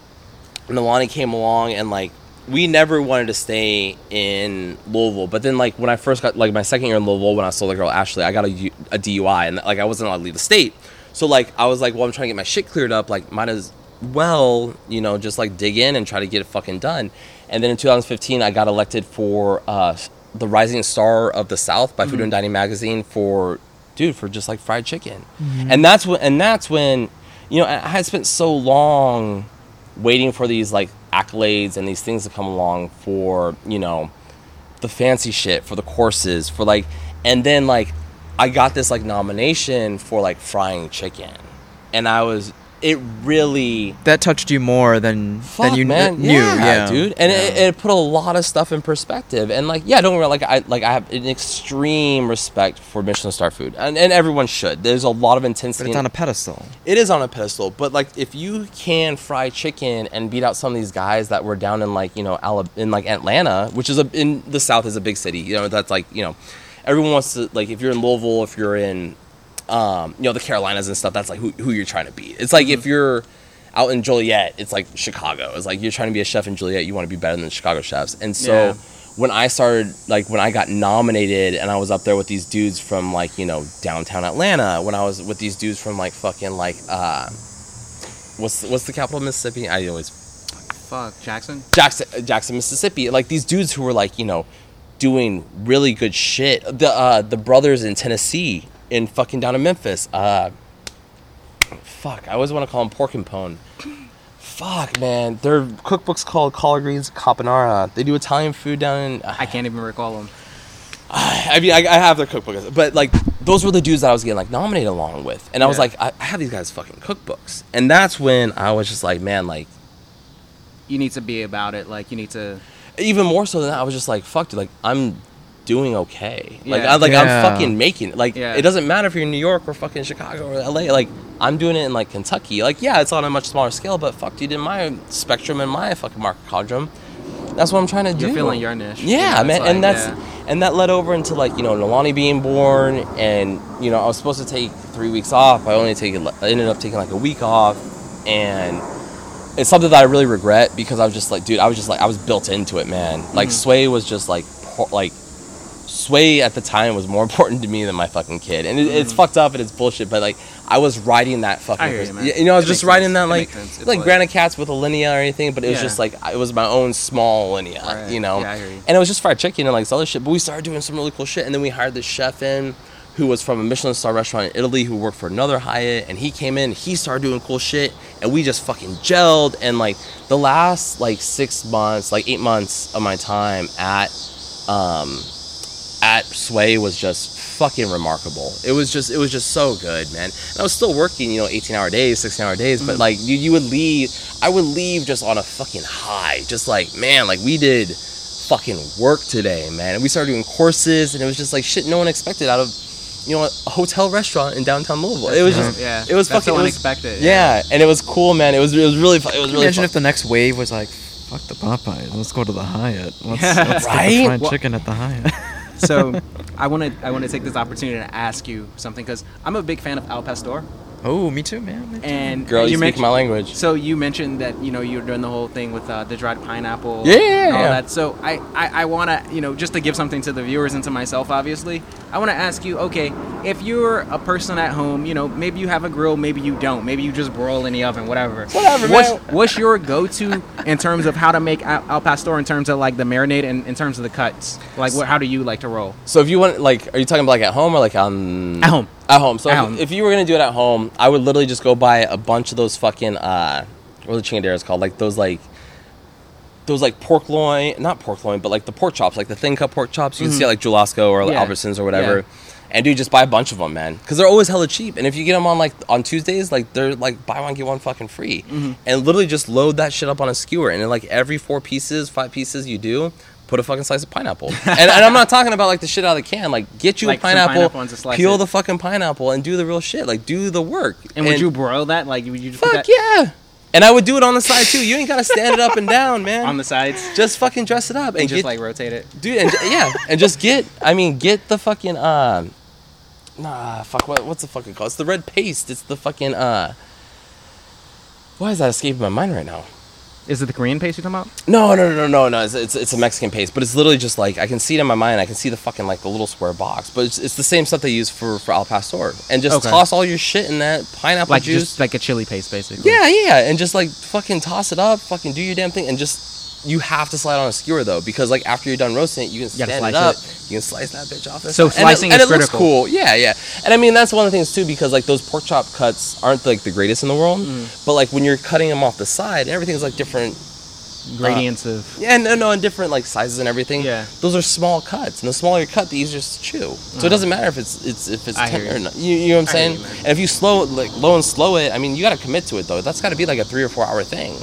Nalani came along, and like we never wanted to stay in Louisville. But then like when I first got like my second year in Louisville, when I saw the girl Ashley, I got a, a DUI, and like I wasn't allowed to leave the state. So like I was like, well, I'm trying to get my shit cleared up. Like might as well, you know, just like dig in and try to get it fucking done. And then in 2015, I got elected for uh, the Rising Star of the South by Food and Dining Magazine for dude for just like fried chicken. And that's when and that's when you know I had spent so long waiting for these like accolades and these things to come along for you know the fancy shit for the courses for like and then like I got this like nomination for like frying chicken. And I was it really That touched you more than Fuck, than you man. kn- knew. Yeah, dude. And Yeah. it, it put a lot of stuff in perspective. And like, yeah, don't worry. Like, I like I have an extreme respect for Michelin star food, and, and everyone should. There's a lot of but intensity. it's on a pedestal. it is on a pedestal, but like if you can fry chicken and beat out some of these guys that were down in like you know Alab- in like Atlanta, which is a in the South is a big city. You know that's like you know everyone wants to like if you're in Louisville, if you're in um, you know the Carolinas and stuff, that's like who who you're trying to beat. It's like if you're out in Joliet, it's like Chicago. It's like you're trying to be a chef in Joliet, you want to be better than the Chicago chefs. And so Yeah. when I started, like when I got nominated, and I was up there with these dudes from like you know downtown Atlanta, when I was with these dudes from like fucking like uh, what's what's the capital of Mississippi? I always Fuck Jackson. Jackson, Jackson, Mississippi. Like these dudes who were like, you know, doing really good shit. The uh, the brothers in Tennessee, in fucking down in Memphis. Uh, fuck, I always want to call them Pork and Pone. Fuck, man, their cookbook's called Collard Greens Carbonara. They do Italian food down in. I can't even recall them. I mean, I, I have their cookbook, but like those were the dudes that I was getting like nominated along with, and I was like, I, I have these guys' fucking cookbooks, and that's when I was just like, man, like You need to be about it. Like you need to. even more so than that, I was just like, fuck, dude, like I'm doing okay. Like Yeah. I like Yeah. I'm fucking making it. Like Yeah. it doesn't matter if you're in New York or fucking Chicago or LA. Like I'm doing it in like Kentucky. Like yeah, it's on a much smaller scale, but fuck, dude, in my spectrum and my fucking market quadrum, that's what I'm trying to do. You're feeling your niche. Yeah, man, like, and that's yeah. and that led over into like you know Nalani being born, and you know I was supposed to take three weeks off. I only take I ended up taking like a week off, and it's something that I really regret because I was just like, dude, I was just like I was built into it, man. Like Mhm. Sway was just like like Sway at the time was more important to me than my fucking kid, and it, it's fucked up and it's bullshit. But like, I was riding that fucking. Mm. I hear you, man. you know, I was It just riding sense. that like makes sense. It's like like- Grant Achatz with Alinea or anything, but it was Yeah. just like it was my own small linea, Right. you know. Yeah, you. And it was just fried chicken and like this other shit. But we started doing some really cool shit, and then we hired this chef in. Who was from a Michelin star restaurant in Italy who worked for another Hyatt and he came in, he started doing cool shit and we just fucking gelled and like the last like six months, like eight months of my time at um at Sway was just fucking remarkable. It was just it was just so good, man. And I was still working, you know, 18 hour days, 16 hour days, but mm. like you, you would leave I would leave just on a fucking high. Just like, man, like we did fucking work today, man. And we started doing courses and it was just like shit no one expected out of you know, a hotel restaurant in downtown Louisville. It was just yeah. it was That's fucking so it was- unexpected. Yeah. and it was cool, man. It was it was really fu- it was really Imagine fun. if the next wave was like, fuck the Popeyes, let's go to the Hyatt. Let's, Yeah. let's get the fried Well- chicken at the Hyatt. so I want to I want to take this opportunity to ask you something because I'm a big fan of Al Pastor. Oh, me too, man. Me too. And Girl, you, you speak my language. So you mentioned that you know you're doing the whole thing with uh, the dried pineapple. Yeah, yeah, and all yeah. that. So I I, I want to you know just to give something to the viewers and to myself, obviously. I want to ask you, okay, if you're a person at home, you know, maybe you have a grill, maybe you don't, maybe you just broil in the oven, whatever. Whatever, What's, man. what's your go-to in terms of how to make al, al pastor in terms of like the marinade and in terms of the cuts? Like, what, how do you like to roll? So if you want, like, are you talking about like at home or like on At home. At home. So At if, home. if you were gonna do it at home, I would literally just go buy a bunch of those fucking uh, what are the chingaderas called? Like those like those like pork loin, not pork loin, but like the pork chops, like the thin cut pork chops. You can see at like Jewel-Osco or Mm-hmm. Yeah. Albertsons or whatever. Yeah. And dude, just buy a bunch of them, man, because they're always hella cheap. And if you get them on like on Tuesdays, like they're like buy one get one fucking free. Mm-hmm. And literally just load that shit up on a skewer, and then like every four pieces, five pieces you do, put a fucking slice of pineapple. and, and I'm not talking about like the shit out of the can. Like get you Like a pineapple, pineapple and peel it. the fucking pineapple, and do the real shit. Like do the work. And, would you broil that? Like, would you just Fuck that yeah. And I would do it on the side too. You ain't gotta stand it up and down, man. on the sides just fucking dress it up and, and just get, like rotate it? dude, and yeah, and just get. I mean, get the fucking um, nah, fuck. What, what's the fucking called? It's the red paste. It's the fucking uh. Why is that escaping my mind right now? Is it the Korean paste you're talking about? No, no, no, no, no, no. It's, it's, it's a Mexican paste, but it's literally just like I can see it in my mind. I can see the fucking like the little square box, but it's, it's the same stuff they use for for al pastor, and just Okay. toss all your shit in that pineapple Like juice. just like a chili paste, basically. Yeah, yeah, and just like fucking toss it up, fucking do your damn thing, and just you have to slide on a skewer though, because like after you're done roasting it, you can You stand it slice up, it. you can slice that bitch off. So stuff. And it- slicing and is it looks critical. cool. Yeah, yeah, and I mean that's one of the things too, because like those pork chop cuts aren't like the greatest in the world, Mm. but like when you're cutting them off the side, everything's like different. Gradients of. Yeah, no, no, and different like sizes and everything. Yeah. those are small cuts, and the smaller your cut, the easier to chew. So it doesn't matter if it's it's if it's Uh-huh. I tender or you. not. You, you know what I'm saying? you, and if you slow like low and slow it, I mean, you got to commit to it though. That's got to be like a three or four hour thing.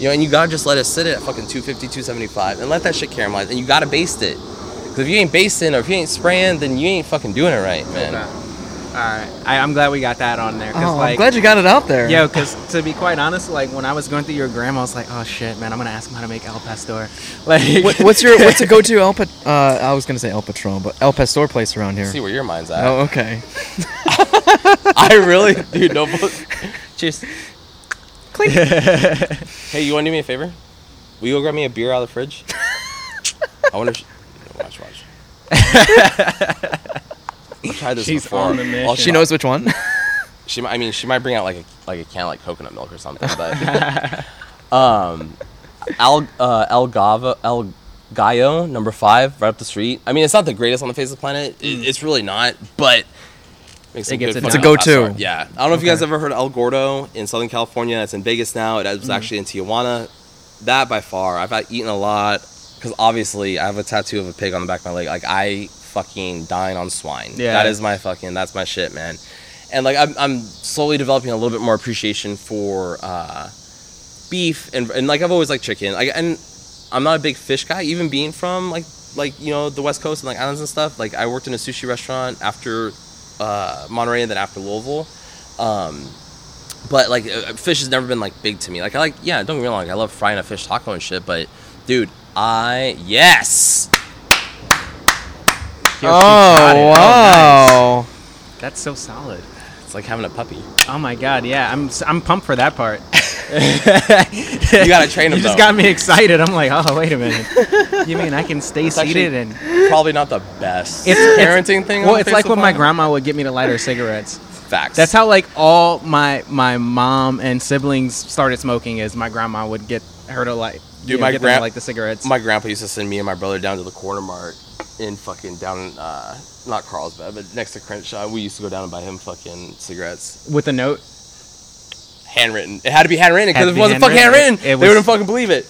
You know, and you gotta just let it sit at fucking 250, 275, and let that shit caramelize. And you gotta baste it. Because if you ain't basting or if you ain't spraying, then you ain't fucking doing it right, man. All right, I, I'm glad we got that on there. Cause Oh, like, I'm glad you got it out there. Yo, because to be quite honest, like when I was going through your gram, I was like, oh shit, man, I'm gonna ask him how to make El pastor. Like, What, what's your what's a go-to El Pat? Uh, I was gonna say El Patron, but El Pastor place around here. See where your mind's at. Oh, okay. I really, dude. No. bull- Cheers. hey, you want to do me a favor? Will you go grab me a beer out of the fridge? I wonder. If watch, watch. I've tried this She's before. on the mission. I'll She knows which one. She, might- I mean, she might bring out like a like a can of like coconut milk or something. But um, El uh, El Gava El Gallo number five, right up the street. I mean, it's not the greatest on the face of the planet. It, it's really not, but. Makes some It gets good it fucking done. It's a go-to. Yeah, I don't know if you guys ever heard of El Gordo in Southern California. It's in Vegas now. It was actually in Tijuana. That by far, I've had eaten a lot because obviously I have a tattoo of a pig on the back of my leg. Like I fucking dine on swine. Yeah. that is my fucking that's my shit, man. And like I'm, I'm slowly developing a little bit more appreciation for uh, beef and, and like I've always liked chicken. Like and I'm not a big fish guy, even being from like like you know the West Coast and like islands and stuff. Like I worked in a sushi restaurant after uh, Monterey and then after Louisville. Um, but like uh, fish has never been like big to me. Like I like yeah, don't get me wrong, like, I love frying a fish taco and shit. But dude, I yes, Yo, she got it. Oh nice. wow. That's so solid. It's like having a puppy. Oh my god, yeah, I'm I'm pumped for that part. You gotta train 'em, You just though. got me excited. I'm like, oh wait a minute. You mean I can stay actually- seated and Probably not the best It's- it's- parenting thing. well, it's like when my grandma would get me to light her cigarettes. Facts. That's how like all my my mom and siblings started smoking. Is my grandma would get her to light. Dude, you know, my get them like the cigarettes. my grandpa used to send me and my brother down to the corner mart in fucking down in uh not Carlsbad, but next to Crenshaw. We used to go down and buy him fucking cigarettes. with a note. Handwritten. It had to be handwritten because if it wasn't fucking handwritten. handwritten, It they wouldn't fucking believe it.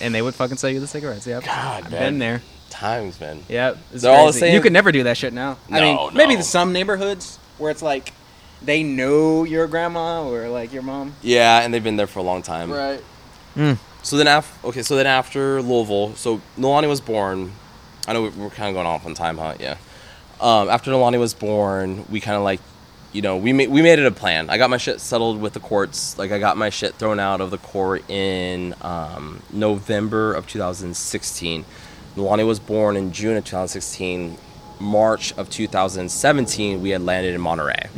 and they would fucking sell you the cigarettes. Yep. God, I've man. been there. Times, man. Yep. it's They're all the same? You could never do that shit now. I mean, No, maybe some neighborhoods where it's like they know your grandma or like your mom. Yeah, and they've been there for a long time. Right. So then after okay, so then after Louisville, so Nalani was born. I know we- we're kind of going off on time, huh? Yeah. Um, after Nalani was born, we kind of like, you know, we made we made it a plan. I got my shit settled with the courts. Like I got my shit thrown out of the court in um, November of 2016. Nalani was born in June of 2016. March of 2017, we had landed in Monterey.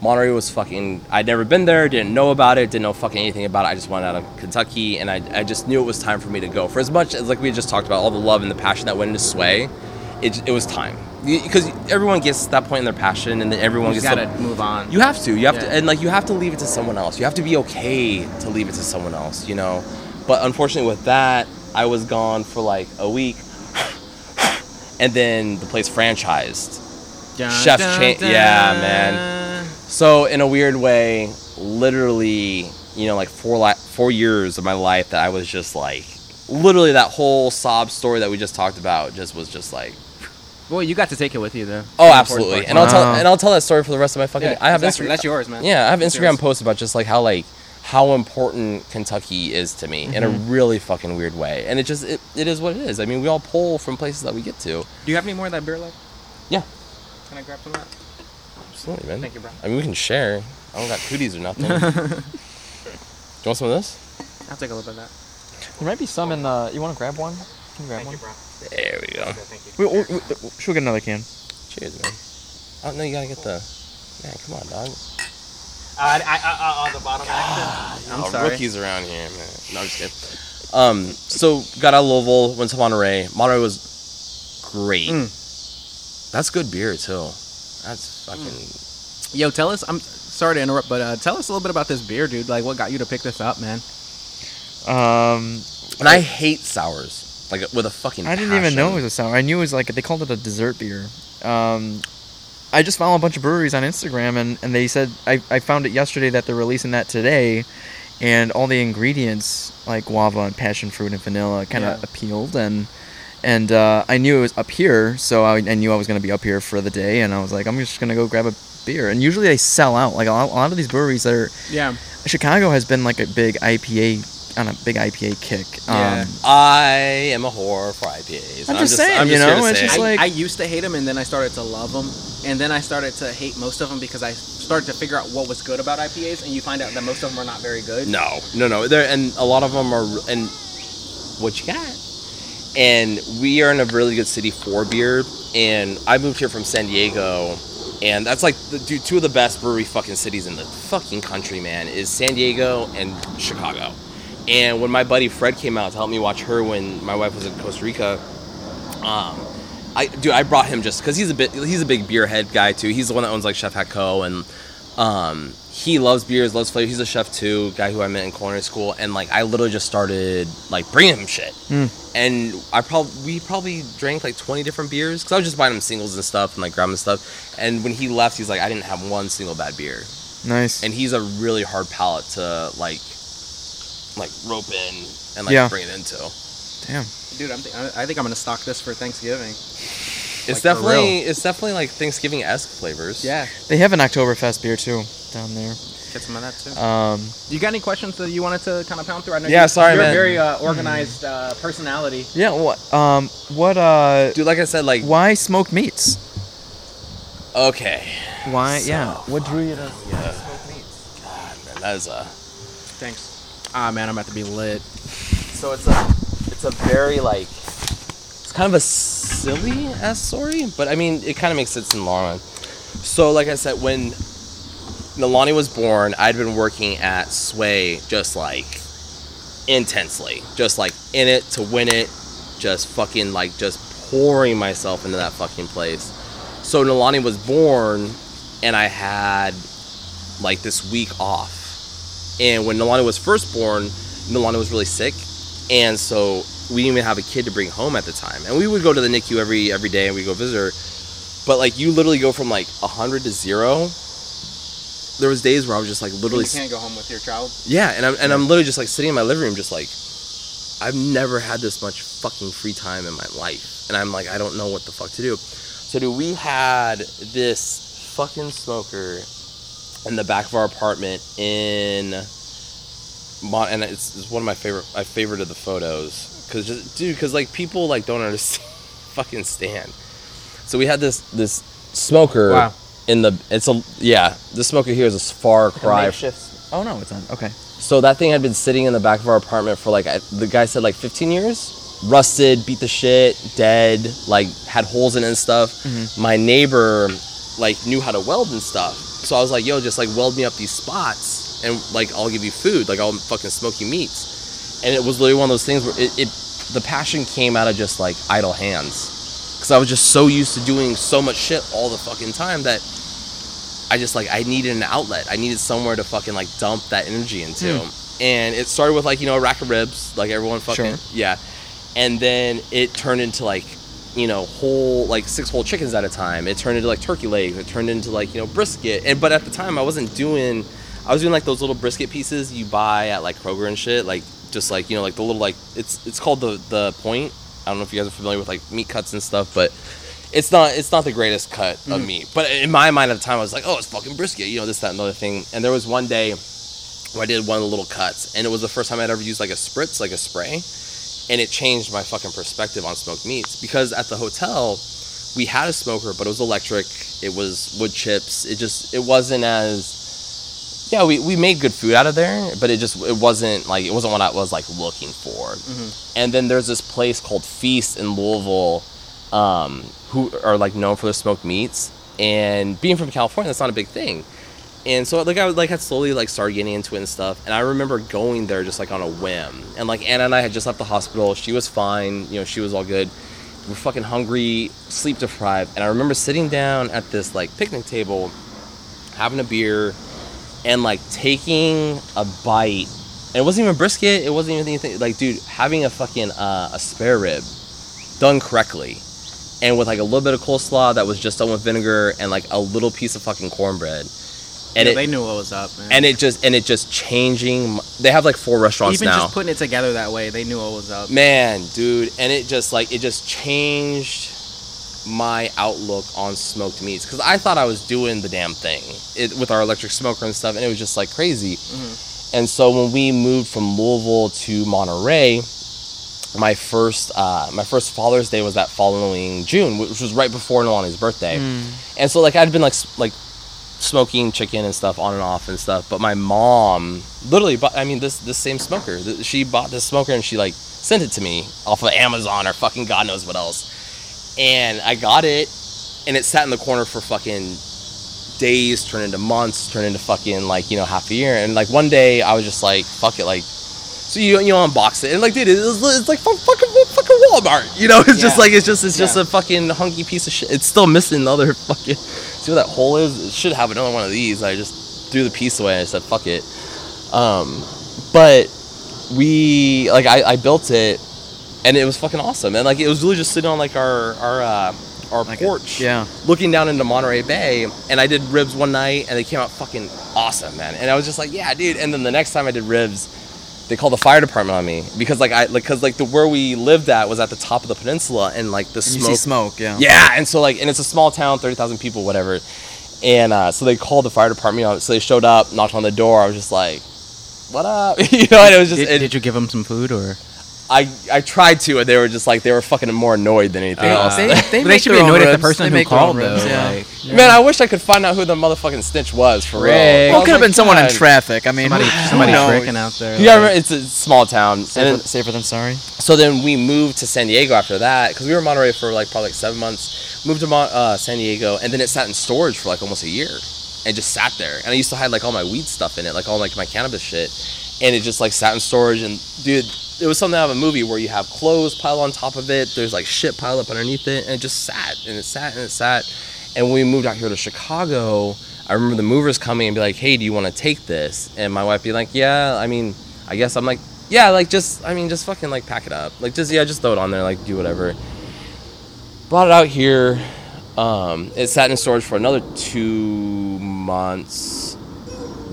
Monterey was fucking. I'd never been there, didn't know about it, didn't know fucking anything about it. I just wanted out of Kentucky, and I, I just knew it was time for me to go. For as much as like we had just talked about all the love and the passion that went into Sway, it, it was time because everyone gets to that point in their passion, and then everyone You gets gotta to, move on. you have to, you have to, and like you have to leave it to someone else. You have to be okay to leave it to someone else, you know. But unfortunately, with that, I was gone for like a week, and then the place franchised. Dun, Chef's dun, cha- dun. yeah, man. So in a weird way, literally, you know, like four li- four years of my life that I was just like, literally that whole sob story that we just talked about just was just like, Well, you got to take it with you though. oh, absolutely. part. And I'll tell and I'll tell that story for the rest of my fucking. Yeah, I have exactly. Instagram. That's yours, man. Yeah, I have That's Instagram yours. posts about just like how like how important Kentucky is to me in a Mm-hmm. really fucking weird way, and it just it, it is what it is. I mean, we all pull from places that we get to. Do you have any more of that beer left? Yeah, Can I grab some of that? Absolutely, man. Thank you, bro. I mean, we can share. I don't got cooties or nothing. Do you want some of this? I'll take a look at that. There might be some in the. You want to grab one? Can you grab one? Thank you, bro. There we go. Thank you. We, we, we, should we get another can? Cheers, man. Oh no, you gotta get the. Man, come on, dog. Uh, I, I, I, on the bottom action. I'm Oh, sorry. Rookies around here, man. No, I'm just kidding. Um, so got out of Louisville, went to Monterey. Monterey was great. Mm. That's good beer too. That's fucking. Yo, tell us. I'm sorry to interrupt, but uh, tell us a little bit about this beer, dude. Like, what got you to pick this up, man? Um, And I hate sours, like with a fucking. I didn't even know it was a sour. I knew it was like they called it a dessert beer. Um, I just follow a bunch of breweries on Instagram, and, and they said I, I found it yesterday that they're releasing that today, and all the ingredients like guava and passion fruit and vanilla kind of Yeah. appealed, and and uh, I knew it was up here, so I, I knew I was gonna be up here for the day, and I was like I'm just gonna go grab a beer, and usually they sell out. Like a lot, a lot of these breweries that are Yeah. Chicago has been like a big IPA on a big IPA kick. Yeah. Um, I am a whore for IPAs. I'm just saying, you know, it's just it. I, I used to hate them, and then I started to love them, and then I started to hate most of them because I started to figure out what was good about IPAs, and you find out that most of them are not very good. No, no, no. There and a lot of them are. And what you got? And we are in a really good city for beer. And I moved here from San Diego, and that's like the dude, two of the best brewery fucking cities in the fucking country, man. Is San Diego and Chicago. And when my buddy Fred came out to help me watch her when my wife was in Costa Rica, um, I dude, I brought him just because he's a bit he's a big beer head guy too. He's the one that owns like Chef Hatco and um, he loves beers, loves flavor. He's a chef too, guy who I met in culinary school, and like I literally just started like bringing him shit. Hmm. And I probably we probably drank like twenty different beers because I was just buying him singles and stuff and like grabbing stuff. And when he left, he's like, I didn't have one single bad beer. nice. And he's a really hard palate to like like rope in and like Yeah. bring it into. Damn. Dude, I'm th- I I think I'm gonna stock this for Thanksgiving. It's Like, definitely it's definitely like Thanksgiving esque flavors. Yeah, They have an Oktoberfest beer too down there. get some of that too. Um, you got any questions that you wanted to kind of pound through? I know Yeah, you, sorry, you're man. a very uh, organized uh, personality. yeah. What? Um, what? Uh, Dude, like I said, like why smoked meats? okay. Why? So yeah. What drew you to? Yeah. God, man, that is a Thanks. Ah man, I'm about to be lit. So it's a it's a very like it's kind of a silly ass story, but I mean it kind of makes sense in the long run. So like I said, when Nalani was born, I'd been working at Sway just like intensely, just like in it to win it, just fucking like just pouring myself into that fucking place. So Nalani was born, and I had like this week off. And when Nalani was first born, Nalani was really sick, and so we didn't even have a kid to bring home at the time. And we would go to the NICU every every day, and we go visit her. But like you literally go from like hundred to zero. There was days where I was just like literally you can't go home with your child. yeah, and I'm and I'm literally just like sitting in my living room, just like I've never had this much fucking free time in my life, and I'm like I don't know what the fuck to do. So dude, we had this fucking smoker in the back of our apartment in Mon, and it's, it's one of my favorite my favorite of the photos because just dude, because like people like don't understand fucking stand. So we had this this smoker Wow. in the it's a yeah the smoker here is a far cry Oh no, it's on. Okay. so that thing had been sitting in the back of our apartment for like I, the guy said like 15 years. Rusted, beat the shit, dead, like had holes in it and stuff. My neighbor like knew how to weld and stuff. So I was like, "Yo, just like weld me up these spots and like I'll give you food. Like I'll fucking smoke you meats." And it was literally one of those things where it, it the passion came out of just like idle hands. Cuz I was just so used to doing so much shit all the fucking time that I just like I needed an outlet. I needed somewhere to fucking like dump that energy into. Hmm. And it started with like you know a rack of ribs, like everyone fucking Sure. yeah. And then it turned into like you know whole like six whole chickens at a time. It turned into like turkey legs. It turned into like you know brisket. And but at the time I wasn't doing. I was doing like those little brisket pieces you buy at like Kroger and shit. Like just like you know like the little like it's it's called the the point. I don't know if you guys are familiar with like meat cuts and stuff, but it's not it's not the greatest cut of mm-hmm. meat. But in my mind at the time, I was like, oh, it's fucking brisket, you know, this, that, and the other thing. And there was one day where I did one of the little cuts, and it was the first time I'd ever used like a spritz, like a spray, and it changed my fucking perspective on smoked meats because at the hotel we had a smoker, but it was electric. It was wood chips. It just it wasn't as yeah, we, we made good food out of there, but it just it wasn't like it wasn't what I was like looking for. And then there's this place called Feast in Louisville, um, who are like known for their smoked meats. And being from California, that's not a big thing. And so like I would like had slowly like started getting into it and stuff. And I remember going there just like on a whim. And like Anna and I had just left the hospital. She was fine. You know, she was all good. We're fucking hungry, sleep deprived. And I remember sitting down at this like picnic table, having a beer, and like taking a bite. And it wasn't even brisket. It wasn't even anything. Like, dude, having a fucking uh, a spare rib done correctly, and with like a little bit of coleslaw that was just done with vinegar and like a little piece of fucking cornbread. And Yeah, it they knew what was up, man. and it just and it just changing. They have like four restaurants even now. just putting it together that way, they knew what was up. Man, dude, and it just like it just changed my outlook on smoked meats because I thought I was doing the damn thing it, with our electric smoker and stuff, and it was just like crazy. And so when we moved from Louisville to Monterey, my first uh, my first Father's Day was that following June, which was right before Nalani's birthday. And so like I'd been like like smoking chicken and stuff on and off and stuff. But my mom literally bought. I mean, this this same smoker. She bought this smoker and she like sent it to me off of Amazon or fucking God knows what else. And I got it, and it sat in the corner for fucking days, turned into months, turned into fucking like you know half a year. And like one day I was just like, fuck it, like. So you you unbox it and like dude, it's, it's like fuck- fucking fucking Walmart, you know? It's just like it's just it's just Yeah. a fucking hunky piece of shit. It's still missing the other fucking. See what that hole is? It should have another one of these. I just threw the piece away. and I said fuck it. Um, but we like I, I built it, and it was fucking awesome. And like it was really just sitting on like our our uh, our Like a- porch, yeah. looking down into Monterey Bay. And I did ribs one night, and they came out fucking awesome, man. And I was just like, yeah, dude. And then the next time I did ribs. They called the fire department on me because like I like because like the where we lived at was at the top of the peninsula and like the And you smoke smoke, yeah. yeah, and so like, and it's a small town, thirty thousand people, whatever. And uh, so they called the fire department. On, so they showed up, knocked on the door. I was just like, "What up?" you know, and it was just. Did, it- did you give them some food or? I I tried to, and they were just like they were fucking more annoyed than anything Uh, else. They, But they, they should their be own annoyed at the person They who make their own called, ribs, though, yeah. like- Yeah. Man, I wish I could find out who the motherfucking snitch was for real. Rick. I Well, it could have like, been someone in traffic. I mean, Somebody, who somebody knows? tricking out there. Yeah, I like- remember it's a small town. And Safer, then- safer than sorry. So then we moved to San Diego after that because we were in Monterey for like probably like seven months. Moved to Mon- uh, San Diego, and then it sat in storage for like almost a year. and just sat there. And I used to hide like all my weed stuff in it, like all like my cannabis shit, and it just like sat in storage. And dude, it was something out of a movie where you have clothes piled on top of it. There's like shit piled up underneath it, and it just sat and it sat and it sat. And when we moved out here to Chicago, I remember the movers coming and be like, "Hey, do you want to take this?" And my wife be like, "Yeah, I mean, I guess." I'm like, "Yeah, like just, I mean, just fucking like pack it up, like just yeah, just throw it on there, like do whatever." Brought it out here. Um, it sat in storage for another two months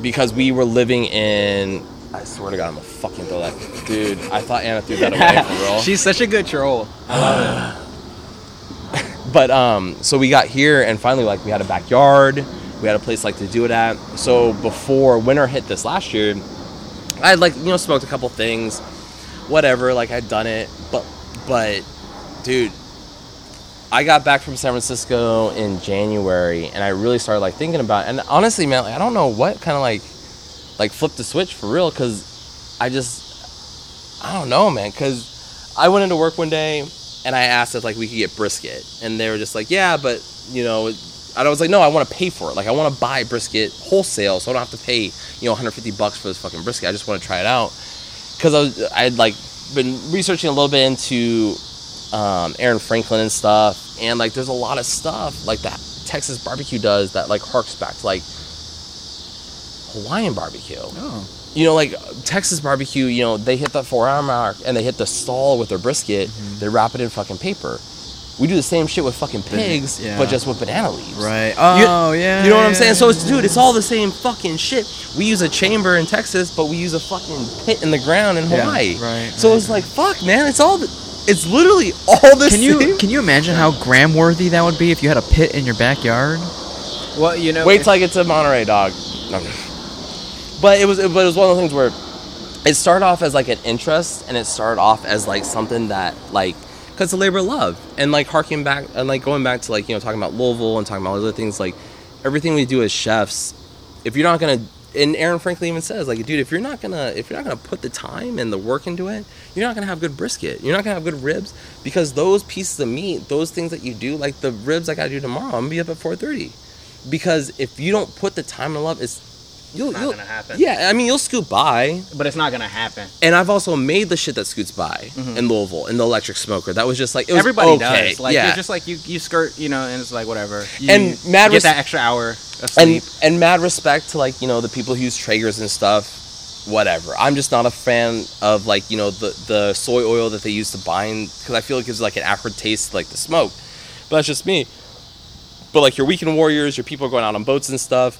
because we were living in. I swear to God, I'm gonna fucking throw that, dude. I thought Anna threw that away for real. She's such a good troll. I love but um so we got here and finally like we had a backyard we had a place like to do it at so before winter hit this last year i had like you know smoked a couple things whatever like i'd done it but but dude i got back from san francisco in january and i really started like thinking about it. and honestly man like, i don't know what kind of like like flipped the switch for real because i just i don't know man because i went into work one day and I asked if like we could get brisket, and they were just like, yeah, but you know, I was like, no, I want to pay for it. Like I want to buy brisket wholesale, so I don't have to pay you know 150 bucks for this fucking brisket. I just want to try it out because I was I had like been researching a little bit into um, Aaron Franklin and stuff, and like there's a lot of stuff like that Texas barbecue does that like harks back to like Hawaiian barbecue Oh. you know, like Texas barbecue, you know, they hit the four hour mark and they hit the stall with their brisket, mm-hmm. they wrap it in fucking paper. We do the same shit with fucking pigs, yeah. but just with banana leaves. Right. You- Oh yeah. You know what I'm saying? So it's dude, it's all the same fucking shit. We use a chamber in Texas, but we use a fucking pit in the ground in Yeah, Hawaii. right, So right. it's like fuck, man. It's all. The, it's literally all the Can same. you can you imagine how gram worthy that would be if you had a pit in your backyard? Well, you know, Wait till I get to Monterey, dog. No. But it was, but it was one of those things where it started off as like an interest, and it started off as like something that like, cause it's a labor of love, and like harking back and like going back to like you know talking about Louisville and talking about other things like everything we do as chefs. If you're not gonna, and Aaron Franklin even says like, dude, if you're not gonna, if you're not gonna put the time and the work into it, you're not gonna have good brisket. You're not gonna have good ribs because those pieces of meat, those things that you do, like the ribs I gotta do tomorrow, I'm gonna be up at 4:30 because if you don't put the time and love, it's you'll, not you'll gonna happen. Yeah, I mean you'll scoot by, but it's not gonna happen. and I've also made the shit that scoots by mm-hmm. in Louisville in the electric smoker. That was just like it was Everybody okay. does. Like yeah, you're just like you, you skirt, you know, and it's like whatever. You And mad get res- that extra hour of sleep. and and mad respect to like you know the people who use Traegers and stuff. Whatever. I'm just not a fan of like you know the the soy oil that they use to bind because I feel it gives like an acrid taste to, like the smoke. But that's just me. But like your weekend warriors, your people going out on boats and stuff,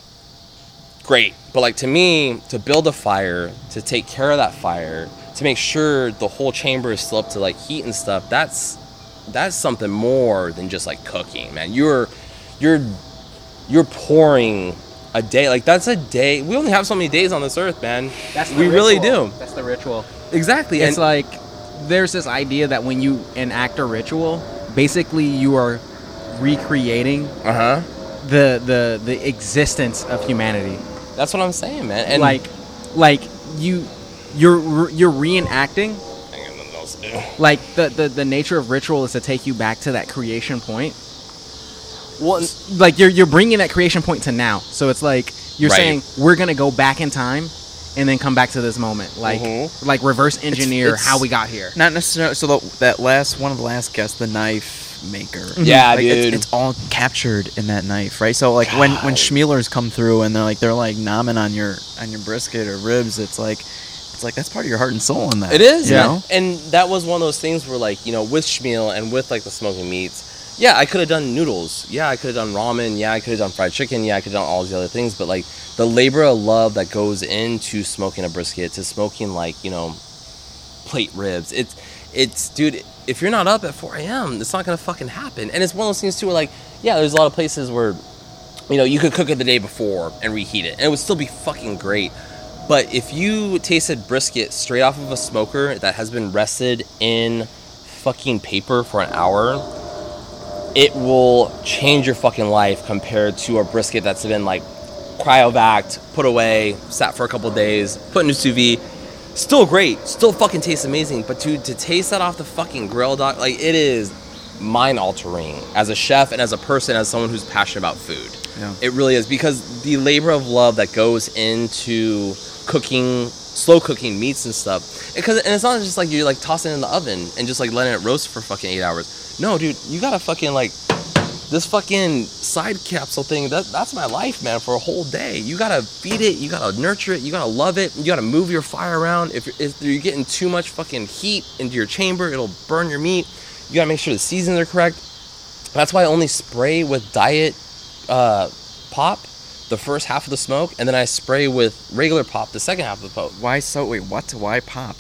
great. But like to me, to build a fire, to take care of that fire, to make sure the whole chamber is still up to like heat and stuff, that's that's something more than just like cooking, man. You're you're you're pouring a day like that's a day. We only have so many days on this earth, man. That's the we really do. That's the ritual. Exactly. It's and like there's this idea that when you enact a ritual, basically you are recreating uh-huh. the the the existence of humanity. That's what I'm saying, man. And like like you you're you're reenacting I ain't else to do. like the, the the nature of ritual is to take you back to that creation point Well, like you're you're bringing that creation point to now so it's like you're Right. saying we're gonna go back in time and then come back to this moment like Mhm. like reverse engineer it's- how we got here Not necessarily. So the, that last one of the last guests, the knife maker. Yeah, like, it's- dude. It's, all captured in that knife, right? So like when when God. schmealers come through and they're like they're like nomming on your on your brisket or ribs, it's like it's like that's part of your heart and soul in that. It is, you yeah. know? And that was one of those things where, like, you know, with Schmeal and with like the smoking meats, yeah, I could have done noodles. Yeah, I could have done ramen. Yeah, I could have done fried chicken. Yeah, I could have done all these other things. But like the labor of love that goes into smoking a brisket, to smoking like you know, plate ribs. It's it's dude. If you're not up at 4 a.m., it's not gonna fucking happen. And it's one of those things too, where like, yeah, there's a lot of places where, you know, you could cook it the day before and reheat it, and it would still be fucking great. But if you tasted brisket straight off of a smoker that has been rested in fucking paper for an hour, it will change your fucking life compared to a brisket that's been like cryovac, put away, sat for a couple days, put into sous vide. Still great, still fucking tastes amazing. But to to taste that off the fucking grill, doc, like it is mind altering as a chef and as a person, as someone who's passionate about food. Yeah. It really is because the labor of love that goes into cooking, slow cooking meats and stuff. Because and it's not just like you're like tossing it in the oven and just like letting it roast for fucking eight hours. No, dude, you gotta fucking like this fucking side capsule thing. That that's my life, man, for a whole day. You gotta feed it, you gotta nurture it, you gotta love it, you gotta move your fire around. If you're, if you're getting too much fucking heat into your chamber, it'll burn your meat. You gotta make sure the seasons are correct. That's why I only spray with diet uh, pop the first half of the smoke, and then I spray with regular pop the second half of the poke. Why so? Wait, what? Why pop?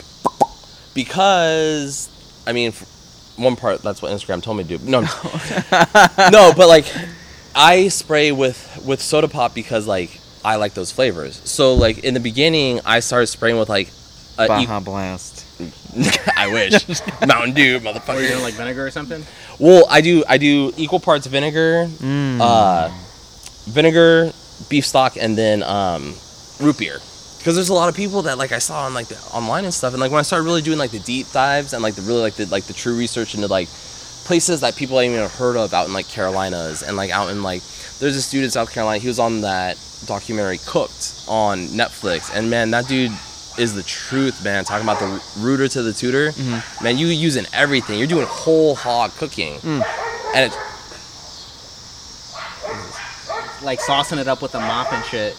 Because, I mean, one part that's what Instagram told me to do. No, no, but like, I spray with with soda pop because like I like those flavors. So like in the beginning, I started spraying with like. A Baja Blast. I wish Mountain Dew, motherfucker. Or you're doing like vinegar or something. Well, I do I do equal parts vinegar, Mm. uh, vinegar, beef stock, and then um, root beer. Because there's a lot of people that like I saw on like the online and stuff, and like when I started really doing like the deep dives and like the really like the like the true research into like places that people haven't even heard of out in like Carolinas and like out in like there's this dude in South Carolina. He was on that documentary Cooked on Netflix, and man, that dude is the truth, man. Talking about the rooter to the tutor, mm-hmm. man. You using everything. You're doing whole hog cooking, mm. and it's Like saucing it up with a mop and shit.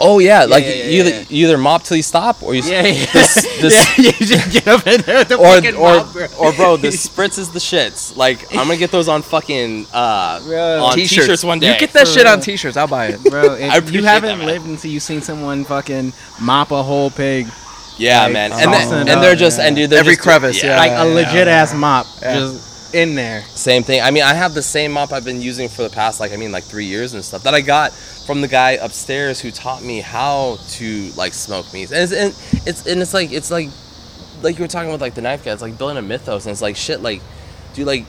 Oh yeah, like yeah, yeah, you, either, either mop till you stop, or you Yeah, yeah. this, this, yeah, you just get up in there the or mop, bro. or bro, the spritz is the shits. Like I'm gonna get those on fucking uh Bro. on t-shirts, one day. You get that For shit on t-shirts. I'll buy it. Bro, you haven't that, lived until you've seen someone fucking mop a whole pig, yeah, like, man, and then, and up, they're just yeah. and dude, they're Every just- crevice, yeah. like a yeah, legit ass mop, Yeah. just in there. Same thing. I mean, I have the same mop I've been using for the past, like, I mean, like three years and stuff that I got from the guy upstairs who taught me how to like smoke meats. And it's and it's and it's like it's like like you were talking with like the knife guy. It's like building a mythos, and it's like shit. Like, dude, like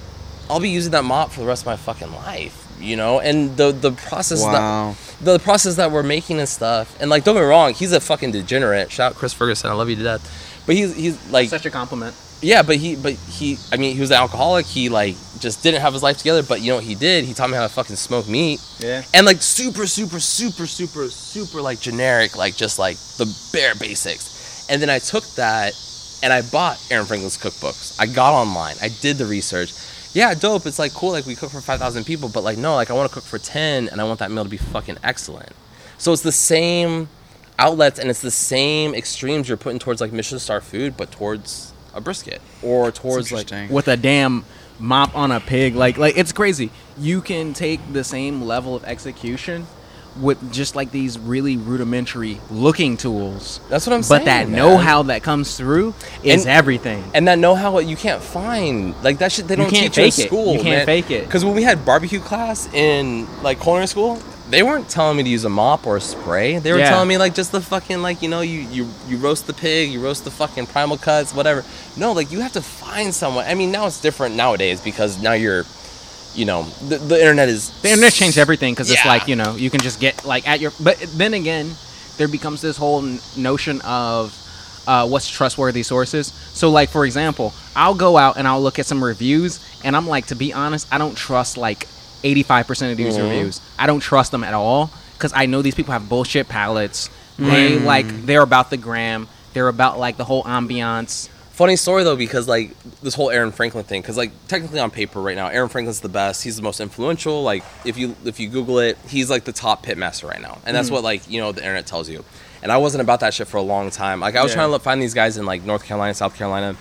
I'll be using that mop for the rest of my fucking life, you know. And the the process that Wow. the process that we're making and stuff. And like, don't get me wrong, he's a fucking degenerate. Shout out Chris Ferguson, I love you to death. But he's he's like Such a compliment. Yeah, but he, but he, I mean, he was an alcoholic. He like just didn't have his life together. But you know what he did? He taught me how to fucking smoke meat, Yeah. and like super, super, super, super, super like generic, like just like the bare basics. And then I took that and I bought Aaron Franklin's cookbooks. I got online. I did the research. Yeah, dope. It's like cool. Like we cook for five thousand people, but like no, like I want to cook for ten, and I want that meal to be fucking excellent. So it's the same outlets and it's the same extremes you're putting towards like Michelin star food, but towards a brisket or towards like. With a damn mop on a pig, like like it's crazy. You can take the same level of execution with just like these really rudimentary looking tools. That's what I'm saying. But that man. know-how that comes through is And- everything. and that know-how you can't find like that shit they don't can't teach you in fake it. school You can't fake it. because when we had barbecue class in like culinary school they weren't telling me to use a mop or a spray they were Yeah. telling me like just the fucking like you know you you you roast the pig you roast the fucking primal cuts whatever no like you have to find someone i mean now it's different nowadays because now you're you know the, the internet is The internet changed everything because it's like you know you can just get like at your. But then again, there becomes this whole n- notion of uh, what's trustworthy sources. So like for example, I'll go out and I'll look at some reviews, and I'm like, to be honest, I don't trust like 85% of these Mhm. reviews. I don't trust them at all because I know these people have bullshit palettes. They like they're about the gram. They're about like the whole ambiance. Funny story though, because like this whole Aaron Franklin thing, because like technically on paper right now, Aaron Franklin's the best. He's the most influential. Like if you if you Google it, he's like the top pit master right now, and that's what like you know the internet tells you. And I wasn't about that shit for a long time. Like I was Yeah. trying to find these guys in like North Carolina, South Carolina,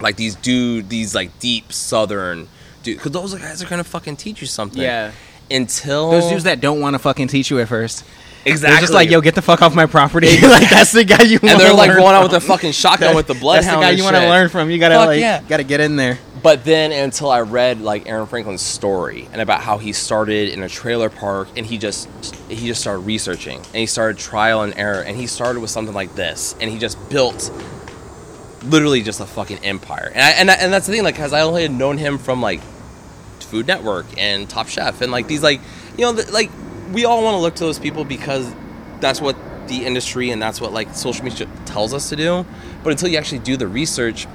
like these dude, these like deep Southern dude, because those guys are gonna fucking teach you something. Yeah. Until Those dudes that don't want to fucking teach you at first. exactly They're just like, yo, get the fuck off my property. like that's the guy you. and wanna they're like learn going out with from. a fucking shotgun with the bloodhound. That's the guy you want to learn from. You gotta Fuck like, yeah. gotta get in there. But then until I read like Aaron Franklin's story and about how he started in a trailer park and he just he just started researching and he started trial and error and he started with something like this and he just built literally just a fucking empire. And I, and, I, and that's the thing like cuz I only had known him from like Food Network and Top Chef and like these like you know the, like we all want to look to those people because that's what the industry and that's what like social media tells us to do. But until you actually do the research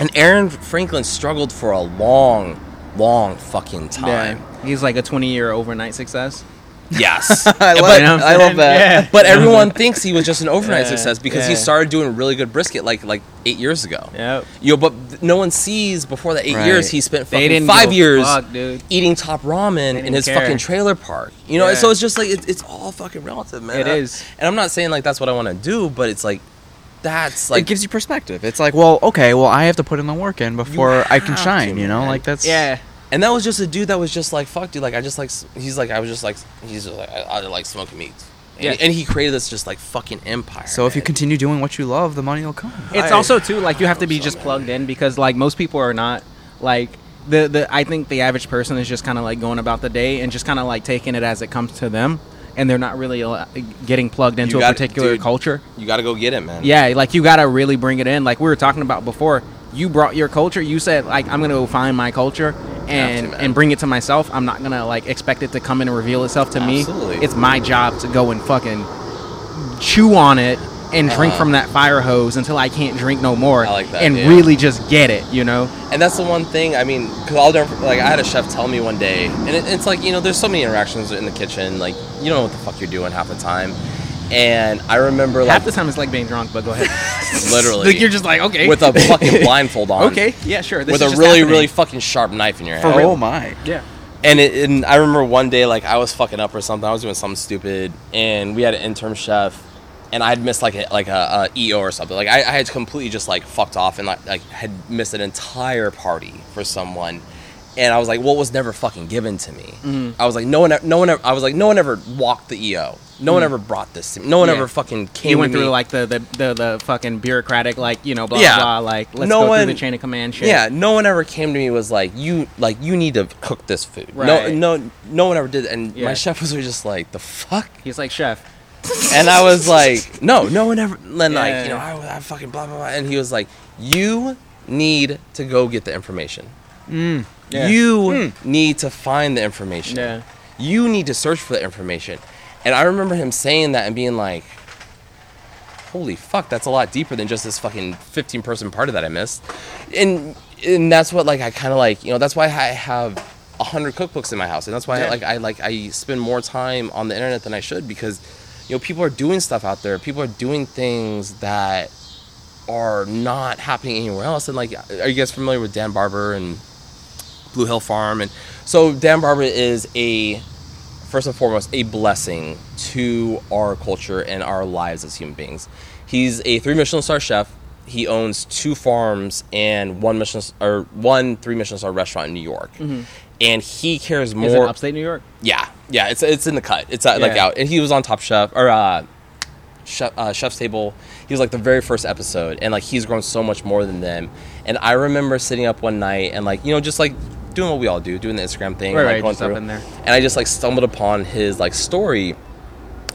and Aaron Franklin struggled for a long, long fucking time. He's like a 20 year overnight success. Yes. I But- love, You know I'm love that. Yeah. But everyone thinks he was just an overnight Yeah, success because he started doing really good brisket like like eight years ago. Yep. You know, but no one sees before that eight Right. years he spent fucking five years fuck, dude. eating top ramen in his care. fucking trailer park. You know, Yeah. so it's just like it, it's all fucking relative, man. It is. and I'm not saying like that's what I want to do, but it's like that's like it gives you perspective. It's like, well, okay, well, I have to put in the work in before I can shine. to, you know, man. like that's Yeah. And that was just a dude that was just like, fuck, dude. Like, I just like, he's like, I was just like, he's just like, I, I like smoking meats. And, Yeah. and he created this just like fucking empire. So if you continue doing what you love, the money will come. It's I- also too like you have to be so, just man. plugged in because like most people are not like the the I think the average person is just kind of like going about the day and just kind of like taking it as it comes to them and they're not really uh, getting plugged into a gotta- particular dude. culture. you got to go get it, man. Yeah, like you got to really bring it in. Like we were talking about before, you brought your culture. You said like I'm gonna go find my culture and and bring it to myself. I'm not gonna like expect it to come in and reveal itself to Absolutely. me. It's my job to go and fucking chew on it and drink Uh-huh. from that fire hose until I can't drink no more. Like that, And yeah. really just get it, you know. And that's the one thing. I mean, because I'll never like I had a chef tell me one day, and it, it's like you know, there's so many interactions in the kitchen. Like you don't know what the fuck you're doing half the time. And I remember like Half the time it's like being drunk, but go ahead. literally like you're just like okay with a fucking blindfold on. okay, yeah, sure. This with is a just really happening. really fucking sharp knife in your hand. Oh my! yeah. And, it, and I remember one day, like I was fucking up or something. I was doing something stupid, and we had an intern chef, and I had missed like a, like a, a EO or something. Like I, I had completely just like fucked off and like, like had missed an entire party for someone, and I was like, well, was never fucking given to me. Mm-hmm. I was like, no one, no one, ever, I was like, no one ever walked the EO. No one ever brought this to me. No one Mm. Yeah. ever fucking came. He went to through me. like the, the the the fucking bureaucratic like you know blah Yeah. blah like let's No go one- through the chain of command shit. Yeah, no one ever came to me was like you like you need to cook this food. Right. No, no, no one ever did. And Yeah. my chef was just like the fuck. He's like chef. And I was like, no, no one ever. Then like, you know, I, I fucking blah blah blah. And he was like, you need to go get the information. Mm. Yeah. You need to find the information. Yeah. You need to search for the information. And I remember him saying that and being like, holy fuck, that's a lot deeper than just this fucking 15 person party that I missed. And and that's what like I kind of like, you know, that's why I have a hundred cookbooks in my house, and that's why I, like I like I spend more time on the internet than I should because you know people are doing stuff out there. People are doing things that are not happening anywhere else. And like, are you guys familiar with Dan Barber and Blue Hill Farm? And so Dan Barber is a first and foremost a blessing to our culture and our lives as human beings. He's a three Michelin star chef. He owns two farms and one Michelin or one three Michelin star restaurant in New York. And he cares Mm-hmm. Is it more. upstate New York? Yeah, yeah, it's it's in the cut. It's uh, like out, and he was on Top Chef or uh, chef, uh, Chef's Table. He was like the very first episode, and like he's grown so much more than them. And I remember sitting up one night and like you know just like doing what we all do, doing the Instagram thing, Right, and, like right, going through. in there. And I just like stumbled upon his like story,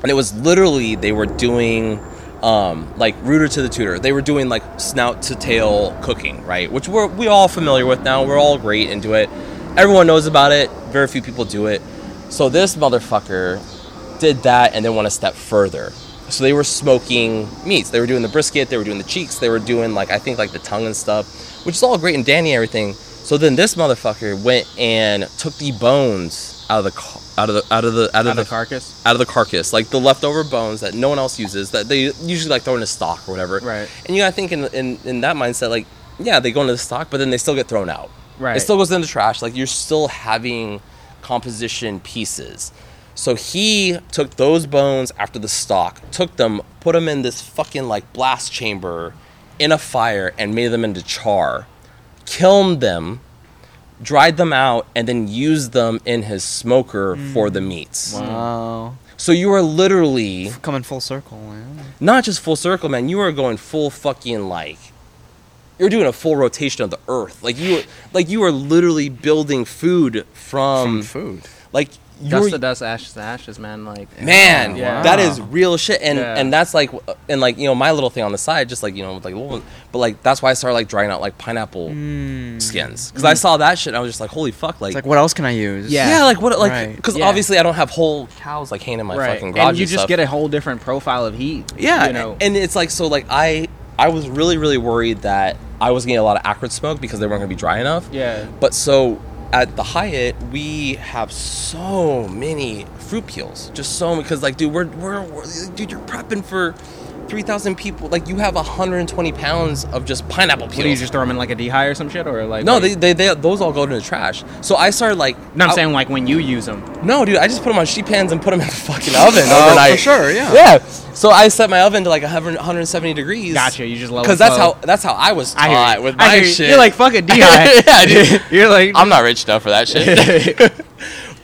and it was literally they were doing. Um, like rooter to the tutor, they were doing like snout to tail cooking, right? Which we're we all familiar with now. We're all great into it. Everyone knows about it. Very few people do it. So this motherfucker did that and then went a step further. So they were smoking meats. They were doing the brisket. They were doing the cheeks. They were doing like I think like the tongue and stuff, which is all great and dandy and everything. So then this motherfucker went and took the bones out of the out of the out of the out of, Out the the carcass. out of the carcass, like the leftover bones that no one else uses, that they usually like throw into stock or whatever. Right. And you gotta think in, in in that mindset, like yeah, they go into the stock, but then they still get thrown out. Right. It still goes in the trash. Like you're still having composition pieces. So he took those bones after the stock, took them, put them in this fucking like blast chamber in a fire and made them into char, kilned them, dried them out, and then used them in his smoker for the mm. meats. Wow. So you are literally Coming full circle, man. not just full circle, man. You are going full fucking like you're doing a full rotation of the earth. Like you like you are literally building food from, From food. like Dust you're to dust, ashes to ashes, man. Like man Yeah. that is real shit and Yeah. and that's like and like you know my little thing on the side just like you know with, like little, but like that's why i started like drying out like pineapple hmm. skins because i saw that shit and i was just like holy fuck like, It's like, what else can I use? Yeah. yeah like what like Right. because Yeah. obviously i don't have whole cows like hanging in my right, fucking garage and you just stuff. get a whole different profile of heat. Yeah, you know. and it's like so like I I was really really worried that I was getting a lot of acrid smoke because they weren't gonna be dry enough. yeah, But so at the Hyatt, we have so many fruit peels, just so because like, dude, we're, we're, we're dude, you're prepping for three thousand people. Like, you have 120 pounds of just pineapple peels. What do you just throw them in like a dehy or some shit, or like? no, they, they, they, those all go to the trash. So I started like, No, I'm I- saying like when you use them. no, dude, I just put them on sheet pans and put them in the fucking oh, oven Oh, overnight. for sure, yeah. Yeah. So I set my oven to like 100, 170 degrees. Gotcha. You just low Because that's how that's how I was I taught you. with my hear you. shit. You're like fuck a dehy. yeah, dude. You're like I'm not rich enough for that shit.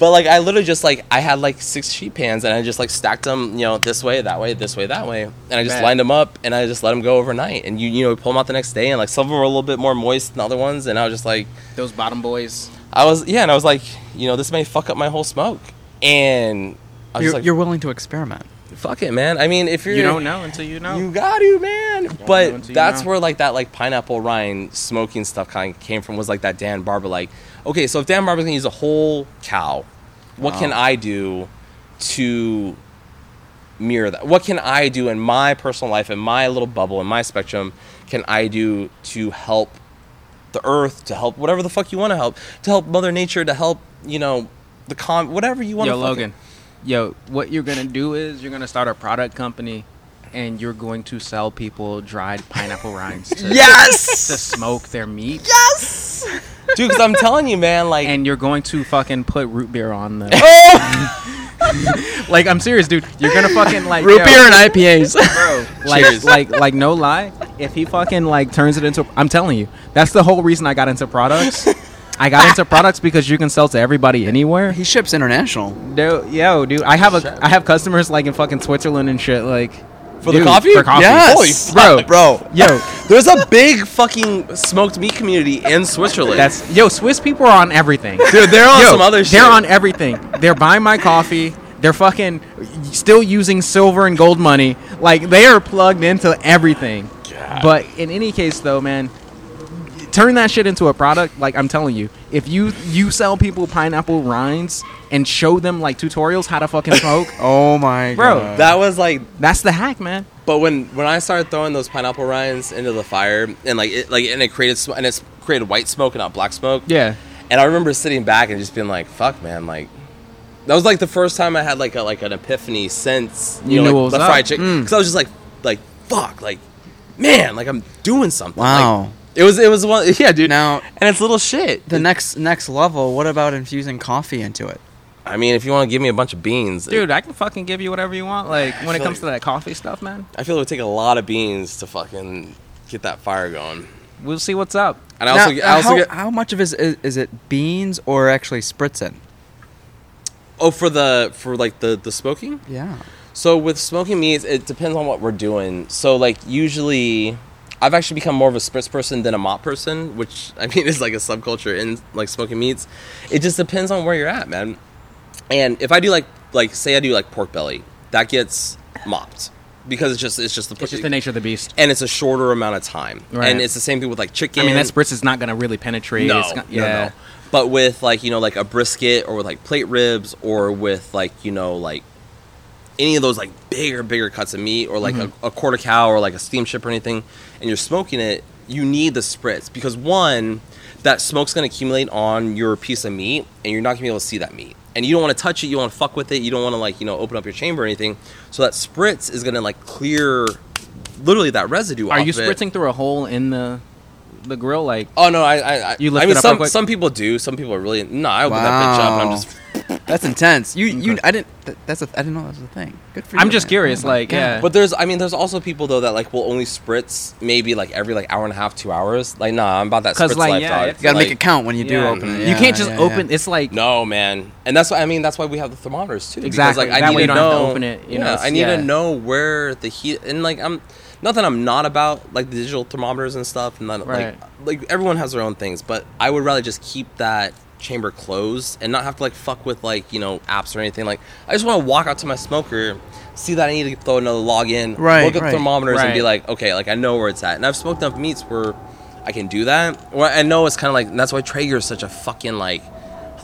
but like I literally just like I had like six sheet pans and I just like stacked them, you know, this way, that way, this way, that way, and I just Bet. lined them up and I just let them go overnight. And you you know pull them out the next day and like some of them were a little bit more moist than other ones, and I was just like those bottom boys. I was yeah, and I was like you know this may fuck up my whole smoke, and I was You're, like you're willing to experiment. fuck it, man. I mean if you're You don't know until you know. you got to, man. know But that's know. where like that like pineapple rind smoking stuff kind of came from. Was like that Dan Barber like, okay, so if Dan Barber's gonna use a whole cow, what can I do to mirror that? What can I do in my personal life, in my little bubble, in my spectrum? Can I do to help the earth, to help whatever the fuck you want to help, to help Mother Nature, to help you know the con, whatever you want. To Yo, to Logan. Yo, what you're gonna do is you're gonna start a product company, and you're going to sell people dried pineapple rinds to, yes! to smoke their meat, yes, dude. Because I'm telling you, man, like and you're going to fucking put root beer on them. Oh! like I'm serious, dude. You're gonna fucking like Root yo, beer and IPAs. bro. Like, Cheers. like, like, no lie. If he fucking like turns it into, I'm telling you, that's the whole reason I got into products. I got into products because you can sell to everybody anywhere. he ships international. Dude, yo, dude, I have a, I have customers like in fucking Switzerland and shit, like For the coffee? For coffee, Yes. Holy bro, bro. yo, There's a big fucking smoked meat community in Switzerland. that's yo. Swiss people are on everything. dude. They're on Yo, some other shit. They're on everything. They're buying my coffee. They're fucking still using silver and gold money. Like they are plugged into everything. God. But in any case, though, man, turn that shit into a product. Like I'm telling you, if you you sell people pineapple rinds and show them like tutorials how to fucking smoke, Oh my Bro, god. that was like. that's the hack, man. But when when I started throwing those pineapple rinds into the fire and like it like and it created sm- and it's created white smoke and not black smoke. Yeah. And I remember sitting back and just being like, "Fuck, man!" Like that was like the first time I had like a like an epiphany since you, You know like, the up. fried chicken Mm. because I was just like like fuck like man like I'm doing something. Wow. Like, it was it was one yeah dude now and it's little shit. the next next level. What about infusing coffee into it? I mean, if you want to give me a bunch of beans, Dude, I can fucking give you whatever you want. Like when it comes like- to that coffee stuff, man. I feel it would take a lot of beans to fucking get that fire going. We'll see what's up. And I also, Now, get, I also how, get how much of it is, is, is it beans or actually spritzing? oh for the for like the the smoking. Yeah. So with smoking meats, it depends on what we're doing. So like usually, I've actually become more of a spritz person than a mop person, which I mean is like a subculture in like smoking meats. It just depends on where you're at, man. And if I do like like say I do like pork belly, that gets mopped because it's just it's just the It's just the nature of the beast. and it's a shorter amount of time. Right. And it's the same thing with like chicken. I mean, that spritz is not gonna really penetrate. no, It's got- no, yeah. no. But with like you know like a brisket or with like plate ribs or with like you know like any of those like bigger bigger cuts of meat or like Mm-hmm. a, a quarter cow or like a steamship or anything, and you're smoking it, you need the spritz because one, that smoke's gonna accumulate on your piece of meat, and you're not gonna be able to see that meat. And you don't want to touch it. You don't want to fuck with it. You don't want to like you know open up your chamber or anything. So that spritz is gonna like clear, literally that residue. Are off you of it. spritzing through a hole in the the grill? Like, Oh no, I I, I You lift I it mean up some some people do. Some people are really no. I open that bitch up and I'm just That's intense. You you I didn't th- that's a I didn't know that was a thing. Good for you. I'm just man. curious, like, yeah. But there's, I mean, there's also people though that like will only spritz maybe like every like hour and a half, two hours. Like, nah, I'm about that 'Cause, spritz like, life, yeah, dog. it's You gotta Like, make it count when you do yeah. open it. you Yeah, can't just yeah, open. yeah. It's like No, man, and that's why I mean that's why we have the thermometers too. Exactly. Because, like, I That need way you to don't have to know. open it, you yeah, know, I need yeah. to know where the heat and like I'm. Not that I'm not about like the digital thermometers and stuff, and not Right. like like everyone has their own things, but I would rather just keep that chamber closed and not have to like fuck with like you know apps or anything. Like I just want to walk out to my smoker, see that I need to throw another log in, Right, look at right. thermometers, and be like, okay, like I know where it's at. And I've smoked enough meats where I can do that. Or I know it's kind of like and that's why Traeger is such a fucking like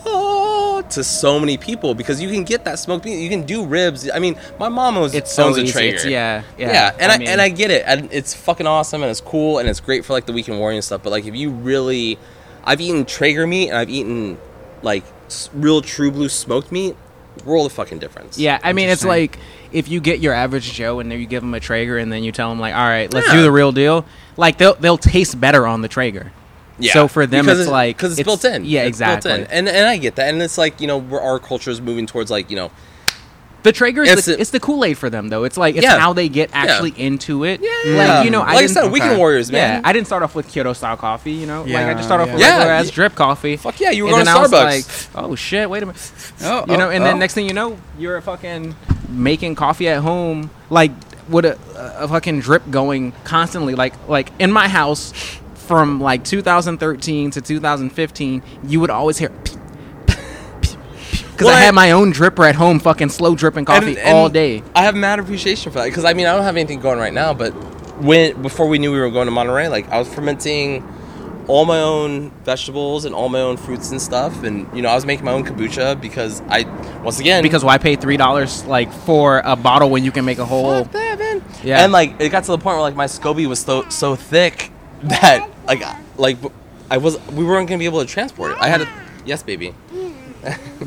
oh, to so many people because you can get that smoked meat. You can do ribs. I mean, my mom owns, it's so owns a easy. Traeger. It's, yeah, yeah, Yeah, and I, mean, and I get it, and it's fucking awesome, and it's cool, and it's great for like the weekend warrior and stuff. But like, if you really, I've eaten Traeger meat, and I've eaten like real true blue smoked meat, world of fucking difference. Yeah, I mean, it's like if you get your average Joe and then you give them a Traeger and then you tell them like, all right, let's Yeah. do the real deal. Like they'll they'll taste better on the Traeger. Yeah. So for them, Because it's like because it's, built in. Yeah, It's exactly. Built in. And and I get that. And it's like you know our culture is moving towards like you know The Traeger is It's the, it's the Kool Aid for them though. It's like it's Yeah. how they get actually into it. Yeah. Like you know, Like I I didn't, said, Weekend Warriors, man. Yeah, I didn't start off with Kyoto style coffee. You know, like I just started off with yeah. regular Yeah. ass drip coffee. fuck yeah, you were And going to then I was Starbucks. like, oh shit, wait a minute. Oh, you know, oh, and then oh. next thing you know, you're fucking making coffee at home, like with a, a fucking drip going constantly. Like like in my house, from like 2013 to 2015, you would always hear. Because Well, I I- had my own dripper at home, fucking slow dripping coffee And- and all day. I have mad appreciation for that because I mean I don't have anything going right now, but when before we knew we were going to Monterey, like I was fermenting all my own vegetables and all my own fruits and stuff, and you know I was making my own kombucha because I once again Because why pay three dollars like for a bottle when you can make a whole? Fuck that, man. Yeah. And like it got to the point where like my SCOBY was so so thick that like like I was we weren't gonna be able to transport it. I had to yes, baby.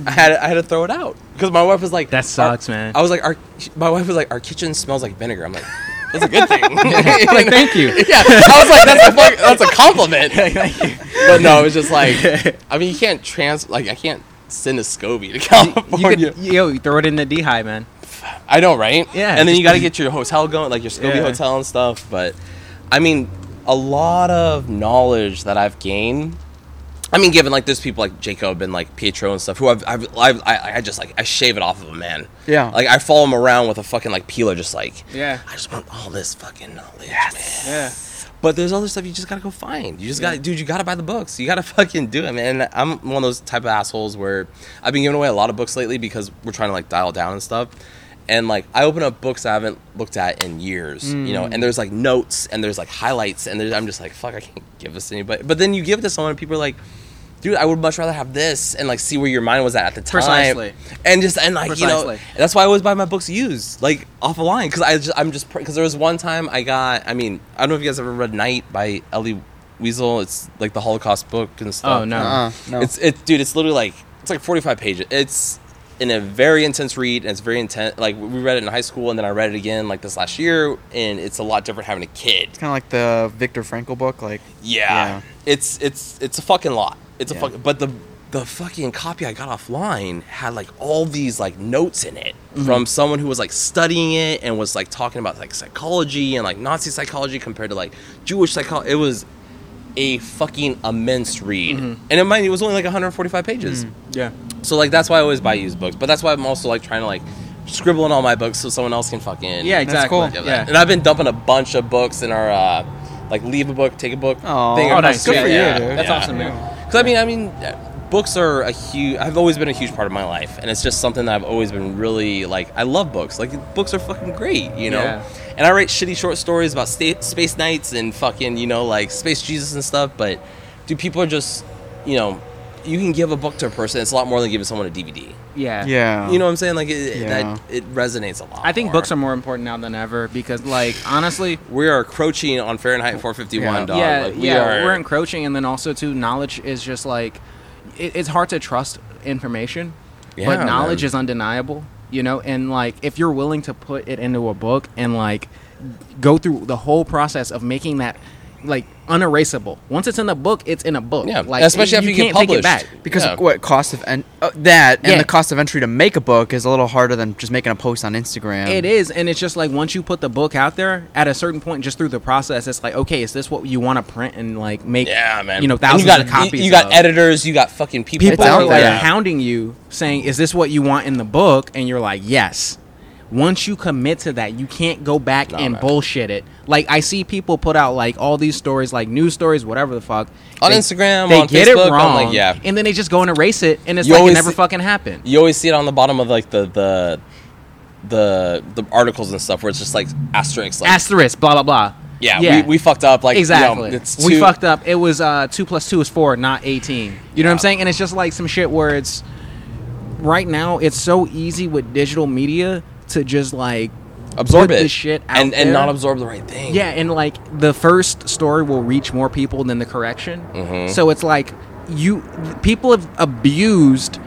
I had I had to throw it out because my wife was like That sucks, man. I was like our my wife was like our kitchen smells like vinegar. I'm like that's a good thing. like, thank you. yeah, I was like that's a fuck, that's a compliment. but no, it was just like I mean you can't trans like I can't send a SCOBY to You California. could, yo, you throw it in the dehy, man. I know, right? Yeah, And then you got to get your hotel going, like your SCOBY Yeah. hotel and stuff. But I mean, a lot of knowledge that I've gained. I mean, given like there's people like Jacob and like Pietro and stuff who I've, I've, I've I, I just like I shave it off of a man. Yeah. Like I follow him around with a fucking like peeler, just like Yeah. I just want all this fucking knowledge, man. Yeah. But there's other stuff you just gotta go find. You just gotta, dude. You gotta buy the books. You gotta fucking do it, man. And I'm one of those type of assholes where I've been giving away a lot of books lately because we're trying to like dial down and stuff. And like I open up books I haven't looked at in years, you know. And there's like notes and there's like highlights and there's, I'm just like, fuck, I can't give this to anybody. But then you give it to someone and people are like, dude, I would much rather have this and like see where your mind was at at the time. Precisely. And just and like you know, that's why I always buy my books used, like off a line, because I just I'm just because there was one time I got. I mean, I don't know if you guys ever read Night by Elie Wiesel. It's like the Holocaust book and stuff. Oh no. Uh-uh, no. It's it, dude. It's literally like it's like 45 pages. It's in a very intense read, and it's very intense. Like we read it in high school, and then I read it again like this last year, and it's a lot different having a kid. It's kind of like the Viktor Frankl book. Like, Yeah. Yeah. It's it's it's a fucking lot. It's Yeah. a fucking but the the fucking copy I got offline had like all these like notes in it Mm-hmm. from someone who was like studying it and was like talking about like psychology and like Nazi psychology compared to like Jewish psychology. It was a fucking immense read. Mm-hmm. And it might it was only like 145 pages. Yeah. So like that's why I always buy used books. But that's why I'm also like trying to like scribble in all my books so someone else can fucking Yeah. That's Exactly. cool. yeah, Yeah. And I've been dumping a bunch of books in our uh, like leave a book, take a book Aw. thing. Oh, across nice. Good street. for you, Yeah, dude. That's yeah. awesome, man. Because I mean, I mean, books are a huge. I've always been a huge part of my life, and it's just something that I've always been really like. I love books. Like books are fucking great, you know. Yeah. And I write shitty short stories about sta- space nights and fucking you know like space Jesus and stuff. But do people are just you know. You can give a book to a person. It's a lot more than giving someone a DVD. Yeah. yeah. You know what I'm saying? Like it, Yeah. that it resonates a lot. I think more. books are more important now than ever because, like, honestly, We are encroaching on Fahrenheit 451, Yeah. dog. yeah, Like, we yeah, are, we're encroaching, and then also too, knowledge is just like it, it's hard to trust information, Yeah, but knowledge man. is undeniable, you know. And like, if you're willing to put it into a book and like go through the whole process of making that like unerasable. Once it's in a book, it's in a book. Yeah, like especially after you get can't take it back. because Yeah. of what cost of en- uh, that and Yeah. the cost of entry to make a book is a little harder than just making a post on Instagram. It is, and it's just like once you put the book out there, at a certain point, just through the process, it's like, okay, is this what you want to print and like make? Yeah, man. You know, And thousands you got, of copies. You, you got of? editors. You got fucking people. people It's are like there. hounding you saying is this what you want in the book and you're like yes once you commit to that you can't go back Nah, and man. bullshit it. Like i see people put out like all these stories like news stories whatever the fuck. On They- Instagram, they on get Facebook, it wrong. like, yeah. and then they just go and erase it and it's You like it never see- fucking happened. You always see it on the bottom of like the the the the articles and stuff where it's just like asterisks. Like, asterisk blah blah blah. Yeah, We, we fucked up. Like exactly You know, we fucked up. It was uh 2 plus 2 is 4 not 18 you know what i'm saying? And it's just like some shit where it's right now it's so easy with digital media to just like absorb it this shit out and and there. not absorb the right thing. Yeah, and like the first story will reach more people than the correction. Mhm. So it's like you people have abused.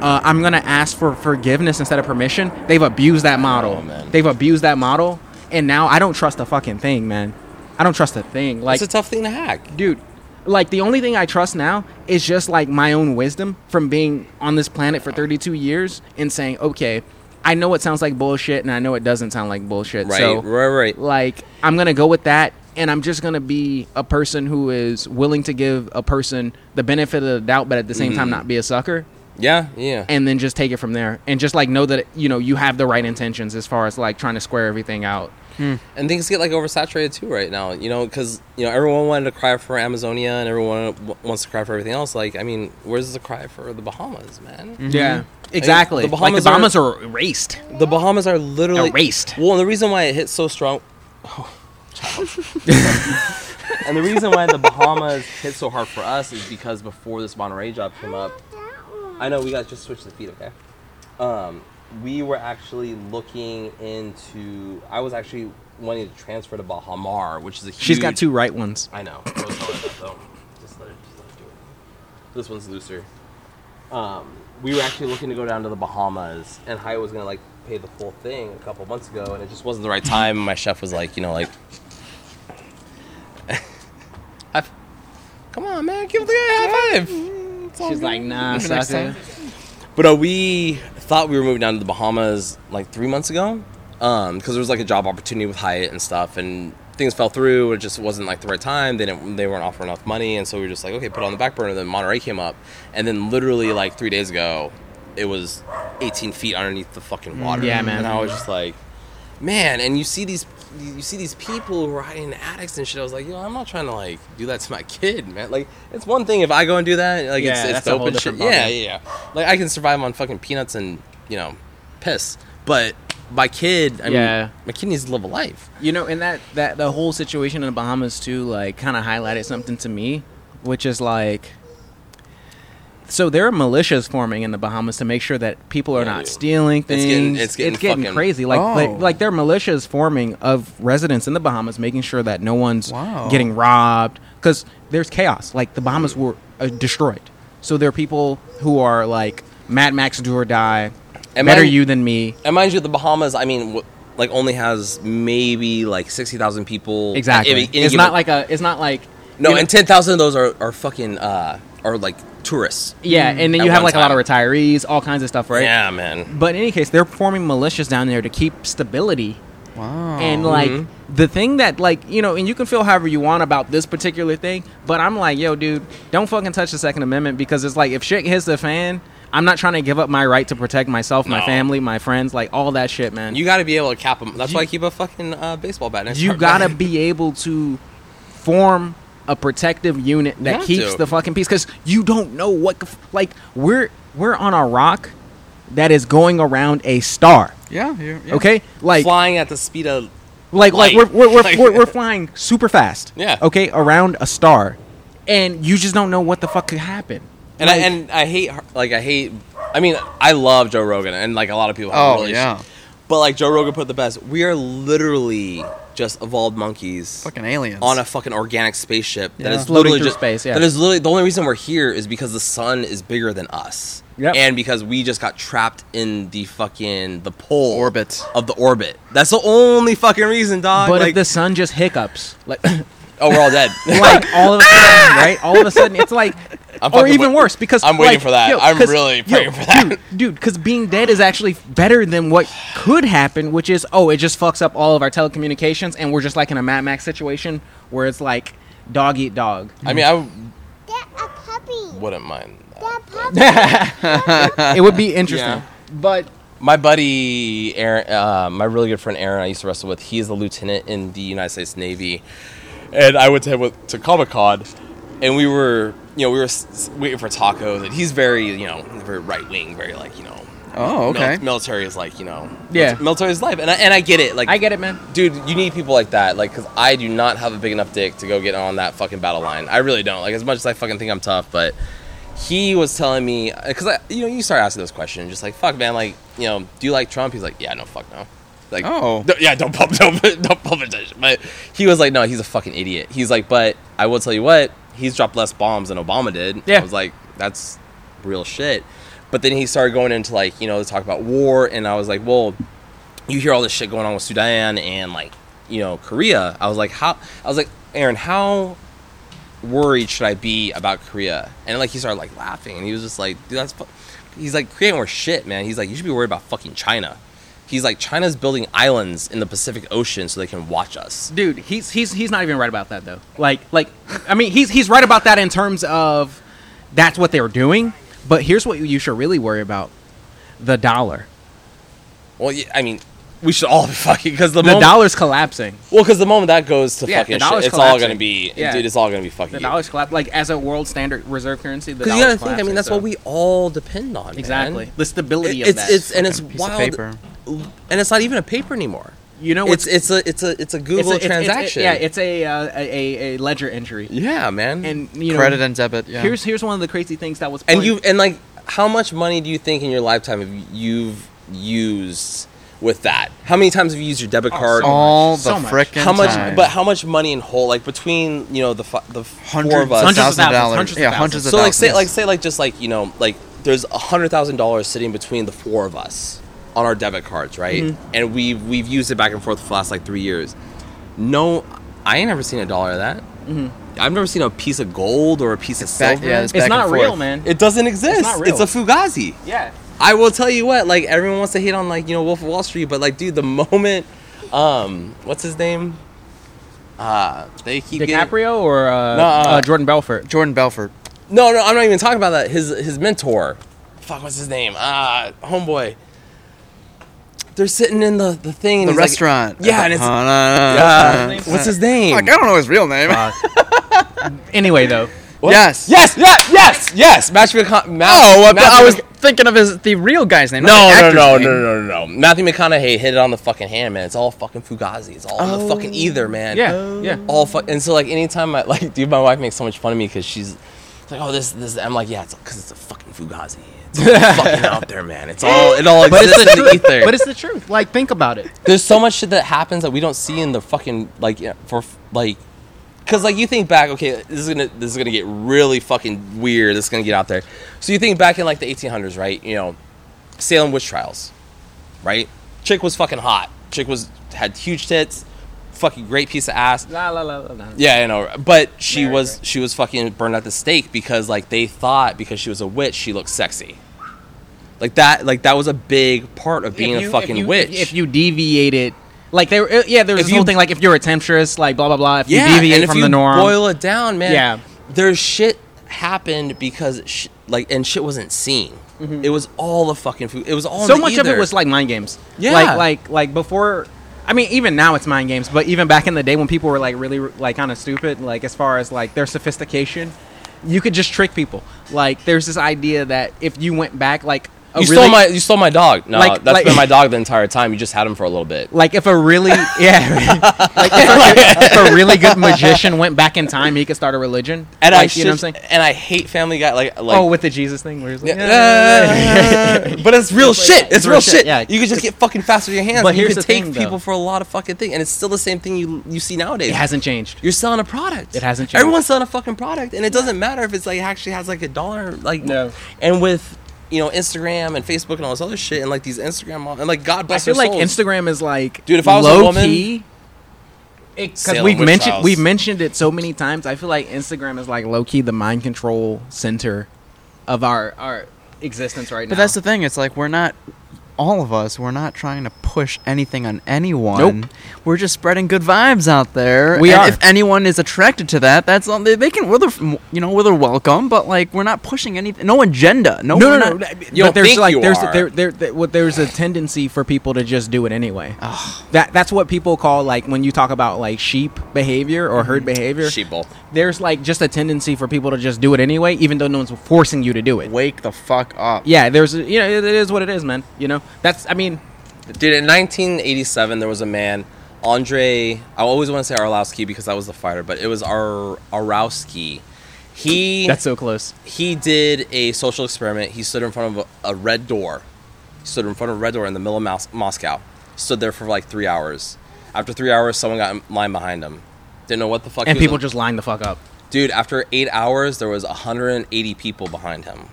Uh, I'm gonna ask for forgiveness instead of permission. They've abused that model. Oh. They've abused that model, and now I don't trust a fucking thing, man. I don't trust a thing. Like, it's a tough thing to hack. dude, like the only thing I trust now is just like my own wisdom from being on this planet for 32 years and saying, okay, I know it sounds like bullshit, and I know it doesn't sound like bullshit. Right, So, right, right. like I'm gonna go with that, and I'm just gonna be a person who is willing to give a person the benefit of the doubt, but at the same time Mhm. not be a sucker, Yeah, yeah. and then just take it from there, and just like know that you know you have the right intentions as far as like trying to square everything out. And things get like oversaturated too right now you know because you know everyone wanted to cry for amazonia and everyone w- wants to cry for everything else like i mean where's the cry for the bahamas man Yeah, exactly. the like Bahamas the are- Bahamas are, erased. the bahamas are literally Erased. well and the reason why it hit so strong oh, child. and the reason why the bahamas hit so hard for us is because before this monterey job came up I know we got to just switch the feet, okay? Um, we were actually looking into. I was actually wanting to transfer to Baha Mar, which is a huge. She's got two right ones. I know. I was telling her, though. Just let her, just let her do it. This one's looser. Um, we were actually looking to go down to the Bahamas, and Hyatt was gonna like pay the full thing a couple months ago, and it just wasn't the right time. My chef was like, you know, like, high f- come on, man, give the guy a high five. She's like, nah, Maybe next sucker. But uh, we thought we were moving down to the Bahamas like three months ago, um, because there was like a job opportunity with Hyatt and stuff, and things fell through. It just wasn't like the right time. They didn't. They weren't offering enough money, and so we were just like, okay, put it on the back burner. Then Monterey came up, and then literally like three days ago, it was 18 feet underneath the fucking water. Mm, yeah, man. And I was just like, man. And you see these. You see these people who are hiding in attics and shit. I was like, yo, I'm not trying to like do that to my kid, man. Like, it's one thing if I go and do that, like Yeah, it's, it's that's a dope whole and shit. Yeah, yeah, yeah. Like I can survive on fucking peanuts and you know, piss. But my kid, I Yeah. mean, my kid needs to live a life. You know, and that that the whole situation in the Bahamas too, like, kind of highlighted something to me, which is like, so there are militias forming in the Bahamas to make sure that people are Yeah, not dude. stealing It's things. getting- it's getting fucking- crazy. Like, Oh. like, like there are militias forming of residents in the Bahamas, making sure that no one's Wow. getting robbed because there's chaos. Like the Bahamas were uh, destroyed, so there are people who are like Mad Max do or die. And better mind- you than me. And mind you, the Bahamas, I mean, w- like only has maybe like sixty thousand people. Exactly. at any- any it's not like a. It's not like. no, you know- and ten thousand of those are are fucking uh are like tourists. Yeah, and then you have one like a lot of retirees, all kinds of stuff, right? Yeah, man. But in any case, they're forming militias down there to keep stability. Wow. And like Mhm. the thing that like you know, and you can feel however you want about this particular thing, but I'm like, yo, dude, don't fucking touch the Second Amendment because it's like if shit hits the fan, I'm not trying to give up my right to protect myself, my No. family, my friends, like all that shit, man. You got to be able to cap them. That's You- why I keep a fucking uh, baseball bat. next you gotta be able to form a protective unit that keeps to. the fucking peace because you don't know what like we're we're on a rock that is going around a star yeah, you're, yeah. okay like flying at the speed of like like we're we're, we're, Like- we're, we're flying super fast Yeah. okay around a star and you just don't know what the fuck could happen And Like- I and I hate like I hate. I mean, I love Joe Rogan, and like a lot of people. Have Oh, really yeah. But like Joe Rogan put the best. We are literally just evolved monkeys Fucking aliens. on a fucking organic spaceship that Yeah. is Floating literally just space, yeah. That is literally the only reason we're here is because the sun is bigger than us. Yep. And because we just got trapped in the fucking the pole Orbit. of the orbit. That's the only fucking reason, dog. but like, if the sun just hiccups like oh, we're all dead. like all of a sudden right all of a sudden it's like I'm or even wait- worse because I'm waiting like, for that. yo, I'm 'cause- really yo, praying for that. dude, dude because being dead is actually better than what could happen which is oh it just fucks up all of our telecommunications and we're just like in a mad max situation where it's like dog eat dog I mean, I Get a puppy. wouldn't mind. Get a puppy. it would be interesting Yeah. but My buddy Aaron, uh, my really good friend Aaron, I used to wrestle with. He's a lieutenant in the United States Navy, and I went to him with, to Comic Con, and we were, you know, we were waiting for tacos, and he's very, you know, very right wing, very like, you know, Oh, okay. mil- military is like, you know, Yeah. military is life, and I, and I get it, like, i get it man dude, you need people like that, like, because I do not have a big enough dick to go get on that fucking battle line. I really don't. Like, as much as I fucking think I'm tough, but he was telling me because I, you know, you start asking those questions, just like, fuck, man, like, you know, do you like Trump? He's like, yeah, no, fuck, no. Like, Oh. no- yeah, don't pump, don't, don't pump attention. But he was like, no, he's a fucking idiot. He's like, but I will tell you what. he's dropped less bombs than Obama did. Yeah. I was like, that's real shit. But then he started going into like, you know, to talk about war, and I was like, well, you hear all this shit going on with Sudan and like, you know, Korea. I was like, how? I was like, Aaron, how worried should I be about Korea? And like he started like laughing, and he was just like, dude, that's. Fu-. He's like, Korea ain't worth shit, man. He's like, you should be worried about fucking China. He's like, China's building islands in the Pacific Ocean so they can watch us. dude he's he's he's not even right about that though like like i mean he's he's right about that in terms of that's what they're doing but here's what you should really worry about the dollar Well, yeah, I mean, we should all be fucking because the, the moment, dollar's collapsing Well, because the moment that goes to Yeah, fucking shit, dollar's it's all gonna be, Yeah. dude. It's all gonna be fucking. the dollar's collapsing like as a world standard reserve currency the Because you gotta think. I mean, that's so- what we all depend on. man. exactly the stability It- of it's that it's and it's Fucking wild, paper. And it's not even a paper anymore. you know It's it's a it's a it's a it's Google a- it's- it's- transaction. yeah it's a, uh, a a a ledger entry yeah, man. and you know Credit and debit. Yeah. here's here's one of the crazy things that was and you and like, how much money do you think in your lifetime have you've used with that? How many times have you used your debit Oh, card? so all so the much. frickin' how much? time. But how much money in whole? Like between you know the fi- the four hundreds, of us. Hundreds of thousands thousands, dollars. hundreds of yeah, thousands. hundreds of so like say like say like just like you know like there's a hundred thousand dollars sitting between the four of us on our debit cards right Mm-hmm. and we've we've used it back and forth for the last like three years no i ain't never seen a dollar of that Mm-hmm. i've never seen a piece of gold or a piece of back- silver yeah, it's back not real forth. man it doesn't exist not real. it's a fugazi yeah i will tell you what like everyone wants to hate on like you know wolf of wall street but like dude the moment um what's his name uh they keep getting- DiCaprio or uh, No, uh, uh, Jordan Belfort Jordan Belfort. No, no, I'm not even talking about that. His his mentor. Fuck, what's his name? Ah, homeboy. They're sitting in the, the thing. and The he's like- restaurant. yeah, and it's Uh, uh, what's his name? Fuck, I don't know his real name. anyway though What? Yes. yes, yes, yes, yes. Matthew McConaughey. oh, I- Matthew I was Mc- thinking of his the real guy's name. No, no, no, name. no, no, no, no. Matthew McConaughey hit it on the fucking hand, man. It's all fucking fugazi. It's all in the fucking either, man. yeah yeah all fuck. And so like anytime I like, dude, my wife makes so much fun of me because she's like, oh, this, this. I'm like, yeah, it's because it's a fucking fugazi. It's all fucking out there, man. It's all it all but it's exists the in the truth ether. but it's the truth like think about it There's so much shit that happens that we don't see in the fucking like for like, because like you think back, okay, this is gonna this is gonna get really fucking weird. This is gonna get out there. So you think back in like the 1800s, right? You know, Salem witch trials, right? Chick was fucking hot. Chick was had huge tits, fucking great piece of ass. la, la, la, la, la. Yeah, I know. But she Right, was right. she was fucking burned at the stake because like they thought because she was a witch she looked sexy. Like that like that was a big part of being If a fucking if you, witch. If you deviated, like there, uh, yeah, there's If this whole thing like if you're a temptress, like blah blah blah. If yeah, you deviate and if from you the norm, boil it down, man. Yeah. There's shit happened because sh- like and shit wasn't seen. It was all the fucking food. It was all in Mm-hmm. so much of it was like mind games. Yeah. like like like before. I mean, even now it's mind games, but even back in the day when people were like really like kind of stupid, like as far as like their sophistication, you could just trick people. Like there's this idea that if you went back, like you really, stole my you stole my dog. No, Like- that's like- been my dog the entire time. You just had him for a little bit. like if a really yeah, like if a, if a really good magician went back in time, he could start a religion. And I like, you know what I'm saying? and I hate Family Guy. Like like oh, with the Jesus thing, where he's like, Yeah. but it's real shit. it's It's real real shit, shit. yeah. You can just get fucking faster with your hands. But you here's can the take thing, though. people for a lot of fucking thing, and it's still the same thing you you see nowadays. it hasn't changed. You're selling a product. It hasn't changed. Everyone's selling a fucking product, and it doesn't matter if it's like actually has like a dollar. Like No. And with you know Instagram and Facebook and all this other shit, and like these Instagram mo- and like God bless. I feel their like souls. Instagram is like, Dude, if I was a woman- key, because we've mentioned trials. we've mentioned it so many times. I feel like Instagram is like low key the mind control center of our our existence right But now. But that's the thing. It's like we're not all of us. We're not trying to push anything on anyone. Nope. We're just spreading good vibes out there. We and are. If anyone is attracted to that, that's all they, they can. Well, they're you know, well, they're welcome. But like, we're not pushing anything. No agenda. No, no, no, no. not- that- You but there's like there's there there, there what there's a tendency for people to just do it anyway. That that's what people call like when you talk about like sheep behavior or herd mm-hmm. behavior. sheeple. There's like just a tendency for people to just do it anyway, even though no one's forcing you to do it. Wake the fuck up. Yeah, there's you know it is what it is, man. You know that's I mean Dude, in 1987, there was a man, Andre. I always want to say Arlovski because that was the fighter, but it was Ar Arowski. He that's so close. he did a social experiment. He stood in front of a, a red door. He stood in front of a red door in the middle of Mos- Moscow. Stood there for like three hours. After three hours, someone got in line behind him. Didn't know what the fuck. And he was people on- just lined the fuck up. Dude, after eight hours, there was 180 people behind him,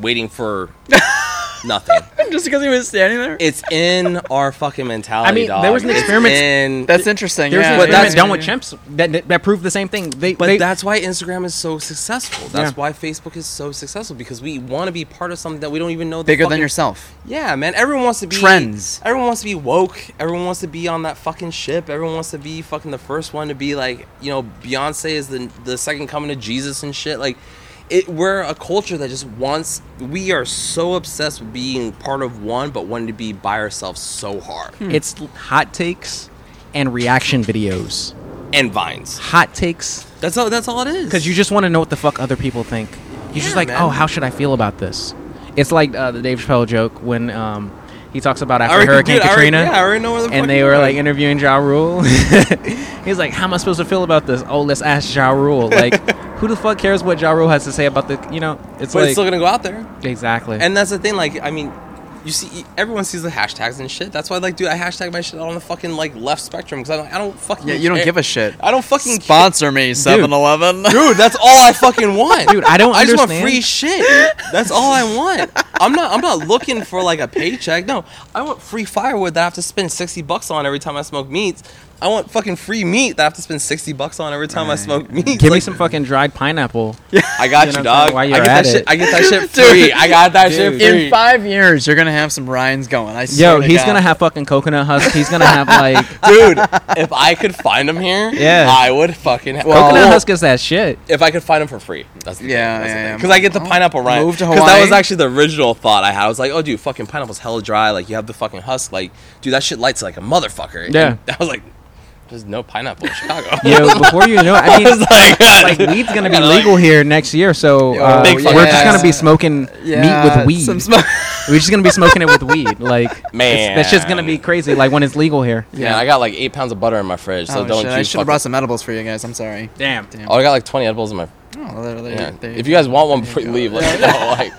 waiting for nothing. Just because he was standing there. It's in our fucking mentality. I mean, there was an. It's experiment- in- That's interesting. There's yeah. an But experiment that's- done with chimps that, that, that proved the same thing. They, But they, that's why Instagram is so successful. That's Yeah. why Facebook is so successful because we want to be part of something that we don't even know. The bigger than fucking- yourself. Yeah, man. Everyone wants to be Trends. Everyone wants to be woke. Everyone wants to be on that fucking ship. Everyone wants to be fucking the first one to be like, you know, Beyonce is the the second coming of Jesus and shit. Like, it we're a culture that just wants. We are so obsessed with being part of one, but wanting to be by ourselves so hard. it's hot takes and reaction videos. And vines. Hot takes That's all. That's all it is. because you just want to know what the fuck other people think. You're just like, man. oh, how should I feel about this? It's like uh, the Dave Chappelle joke when um, he talks about after already- Hurricane dude, I already- Katrina. yeah, I already know where the and they were like interviewing Ja Rule. He's like, "How am I supposed to feel about this?" Oh, let's ask Ja Rule. Like, who the fuck cares what Ja Rule has to say about the? You know, it's but like it's still gonna go out there. exactly. And that's the thing, like, I mean, you see, everyone sees the hashtags and shit. That's why, like, dude, I hashtag my shit on the fucking like left spectrum because I don't, I don't fucking. Yeah, you don't care. give a shit. I don't fucking. Sponsor me, 7-Eleven. care. Dude, that's all I fucking want, Dude, I don't I just want free shit. That's all I want. I'm not. I'm not looking for like a paycheck. No, I want free firewood that I have to spend sixty bucks on every time I smoke meats. I want fucking free meat that I have to spend sixty bucks on every time I smoke meat. Give me some fucking dried pineapple. I got You you, know what dog. saying? While I you're get that at shit. it. I get that shit Dude. free. I got that shit free. In five years, you're gonna have some Ryans going. I swear Yo, to he's God. gonna have fucking coconut husk. He's gonna have like dude. If I could find him here, Yeah. I would fucking. Ha- Well- coconut husk is that shit. if I could find him for free, that's the Yeah, thing. yeah, yeah. Because I get the pineapple rind. move to Because that was actually the original thought I had. I was like, oh, dude, fucking pineapple's hella dry. Like you have the fucking husk. Like, dude, that shit lights like a motherfucker. Yeah. And I was like, there's no pineapple in Chicago. Yo, before you know, it, I mean, was like, like weed's gonna be gotta, like- legal here next year, so uh, Big we're fucking just gonna be ass. smoking meat with weed. Some smoke. We're just gonna be smoking it with weed. Like, it's- Man. that's just gonna be crazy. Like when it's legal here. yeah, I got like eight pounds of butter in my fridge. So oh, don't shit. you I should have brought some edibles for you guys. I'm sorry. Damn. Damn. Oh, I got like 20 edibles in my. Oh, there, there, Yeah. there If you guys want one before you leave, let me know. Like,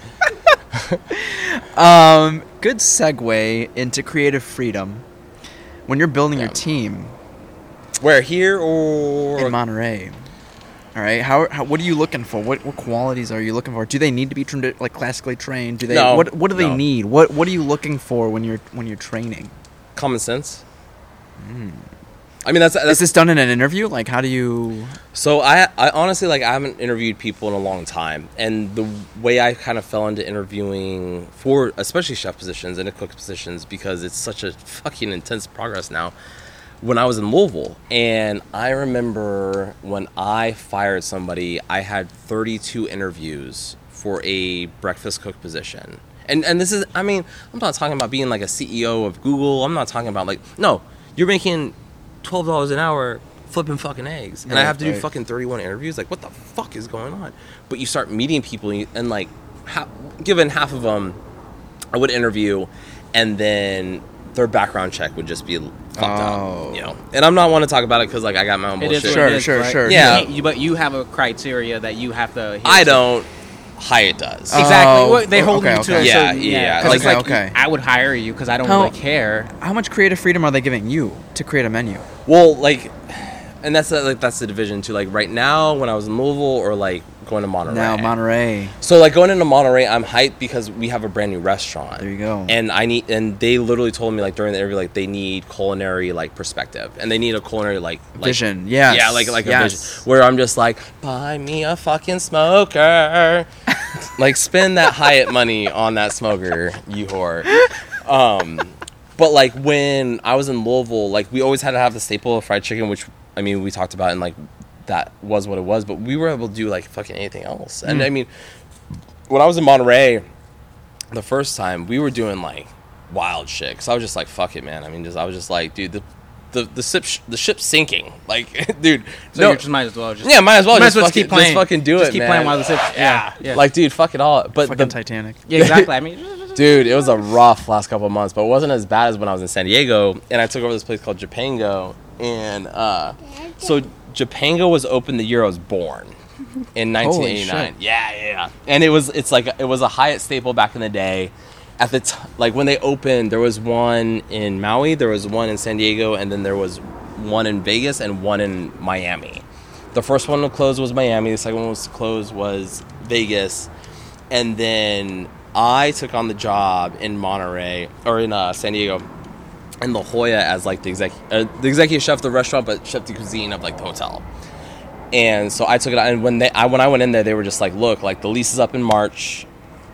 Um, good segue into creative freedom. When you're building your team where here or in Monterey, all right, how, how what are you looking for? What what qualities are you looking for? Do they need to be tra- like classically trained? Do they? No, what what do they no. need? What what are you looking for when you're when you're training? common sense. Hmm. I mean, that's Is that's this done in an interview? Like, how do you? So I, I honestly like I haven't interviewed people in a long time, and the way I kind of fell into interviewing for especially chef positions and cook positions because it's such a fucking intense progress now. When I was in Louisville, and I remember when I fired somebody, I had 32 interviews for a breakfast cook position. And and this is I mean, I'm not talking about being like a CEO of Google. I'm not talking about like no, you're making twelve dollars an hour flipping fucking eggs, and I have to do right. fucking 31 interviews. Like, what the fuck is going on? But you start meeting people, and, and like, ha- given half of them, I would interview, and then their background check would just be fucked Oh. up, you know. And I'm not want to talk about it because like I got my own It is bullshit. what Sure, is, sure, right? sure. Yeah. You but you have a criteria that you have to. hit I to. don't. Hyatt does. Oh. Exactly. Well, oh, they hold okay, you to okay. a Yeah, certain, yeah, yeah. 'cause it's Okay, like okay. I would hire you because I don't How- really care. How much creative freedom are they giving you to create a menu? Well, like, and that's the, like that's the division too. Like right now, when I was in Louisville, or like going to Monterey. Now Monterey. So like going into Monterey, I'm hyped because we have a brand new restaurant. There you go. And I need, and they literally told me like during the interview, like they need culinary like perspective, and they need a culinary like, like Vision, Yeah. yeah, like like a vision. Where I'm just like, buy me a fucking smoker, like spend that Hyatt money on that smoker, you whore. Um, but like when I was in Louisville, like we always had to have the staple of fried chicken, which I mean we talked about, in like that was what it was. But we were able to do like fucking anything else. And Mm. I mean, when I was in Monterey, the first time we were doing like wild shit. Cause I was just like, fuck it, man. I mean, just I was just like, dude, the the the ship the ship's sinking. Like, dude, So no, you just might as well just yeah, might as well might just, as well fucking, keep playing. just fucking do Just it, keep man. playing while the ship- yeah, yeah. Like, dude, fuck it all. But Fucking the, Titanic. yeah, exactly. I mean, Dude, it was a rough last couple of months, but it wasn't as bad as when I was in San Diego and I took over this place called Japengo. And uh, so Japengo was open the year I was born in 1989. Yeah, yeah, yeah. And it was it's like it was a Hyatt staple back in the day. At the t- like when they opened, there was one in Maui, there was one in San Diego, and then there was one in Vegas and one in Miami. The first one to close was Miami. The second one was to close was Vegas, and then I took on the job in Monterey or in uh, San Diego, in La Jolla as like the exec, uh, the executive chef of the restaurant, but chef de cuisine of like the hotel. And so I took it on. And when they, I, when I went in there, they were just like, "Look, like the lease is up in March.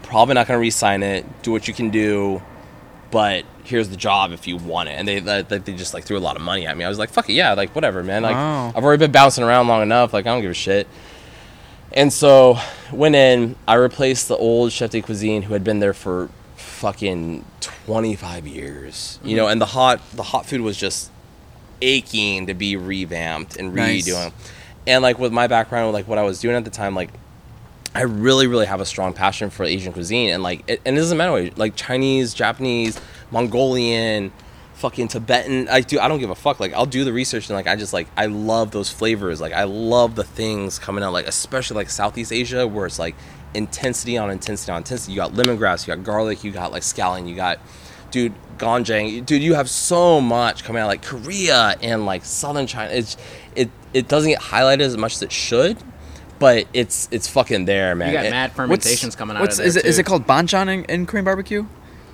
Probably not going to re-sign it. Do what you can do, but here's the job if you want it." And they, they, they just like threw a lot of money at me. I was like, "Fuck it, yeah, like whatever, man. Like Wow. I've already been bouncing around long enough. Like I don't give a shit." And so went in. I replaced the old chef de cuisine who had been there for fucking 25 years. You know, and the hot the hot food was just aching to be revamped and Nice. redoing. And like with my background, like what I was doing at the time, like I really, really have a strong passion for Asian cuisine, and like, it, and it doesn't matter like Chinese, Japanese, Mongolian, fucking Tibetan. I do. I don't give a fuck. Like I'll do the research, and like I just like I love those flavors. Like I love the things coming out, like especially like Southeast Asia, where it's like intensity on intensity on intensity. You got lemongrass, you got garlic, you got like scallion, you got dude ganjang dude you have so much coming out like korea and like southern china it's it it doesn't get highlighted as much as it should but it's it's fucking there man You got It- mad fermentations coming out what's, of there is it, is it called banchan in, in Korean barbecue?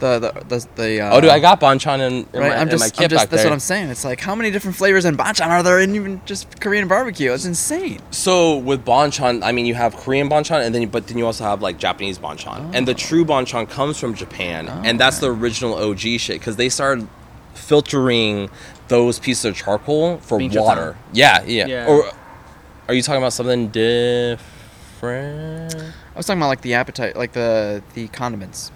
The the the, the uh, oh dude i got banchan in, in, right. my, I'm in my just, kit I'm just back that's there what I'm saying. It's like how many different flavors in banchan are there in even just Korean barbecue? It's insane. so with banchan i mean you have korean banchan and then but then you also have like japanese banchan and the true banchan comes from japan and that's the original og shit because they started filtering those pieces of charcoal for Bincha water tang. yeah, yeah Yeah. or are you talking about something different I was talking about like the appetite, like the the condiments.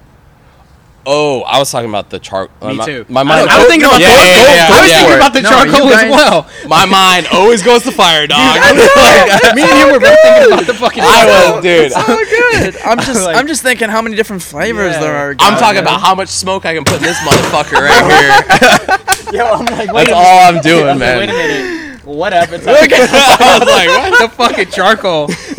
Oh, I was talking about the char. Uh, Me my, too. My I mind. was- I was thinking about yeah, the- yeah, yeah, I was thinking about the No, charcoal you as well. My mind always goes to fire, dog. Me and him were both thinking about the fucking. I was, dude. Oh, good. I'm just Like- I'm just thinking how many different flavors Yeah. there are. I'm guys. talking about how much smoke I can put in this motherfucker right here. Yo, I'm like, wait That's a all I'm doing, man. Wait a minute. What appetite? I was like, what? the fucking charcoal.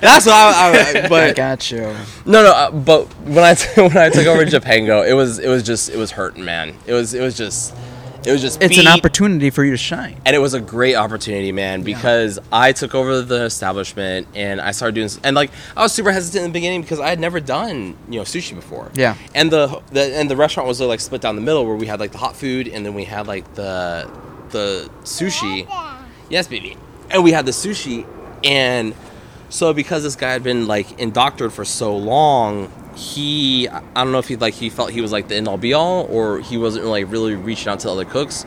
That's what I. I I but got you. no, no. Uh, but when I t- when I took over Japengo, it was it was just it was hurting, man. It was it was just it was just. It's an opportunity for you to shine. and it was a great opportunity, man, because I took over the establishment and I started doing, and like I was super hesitant in the beginning because I had never done you know sushi before. Yeah. And the, the and the restaurant was like split down the middle where we had like the hot food and then we had like the the sushi. Yes, baby. And we had the sushi, and so because this guy had been like indoctored for so long, he I don't know if he like he felt he was like the end all be all or he wasn't like really reaching out to other cooks.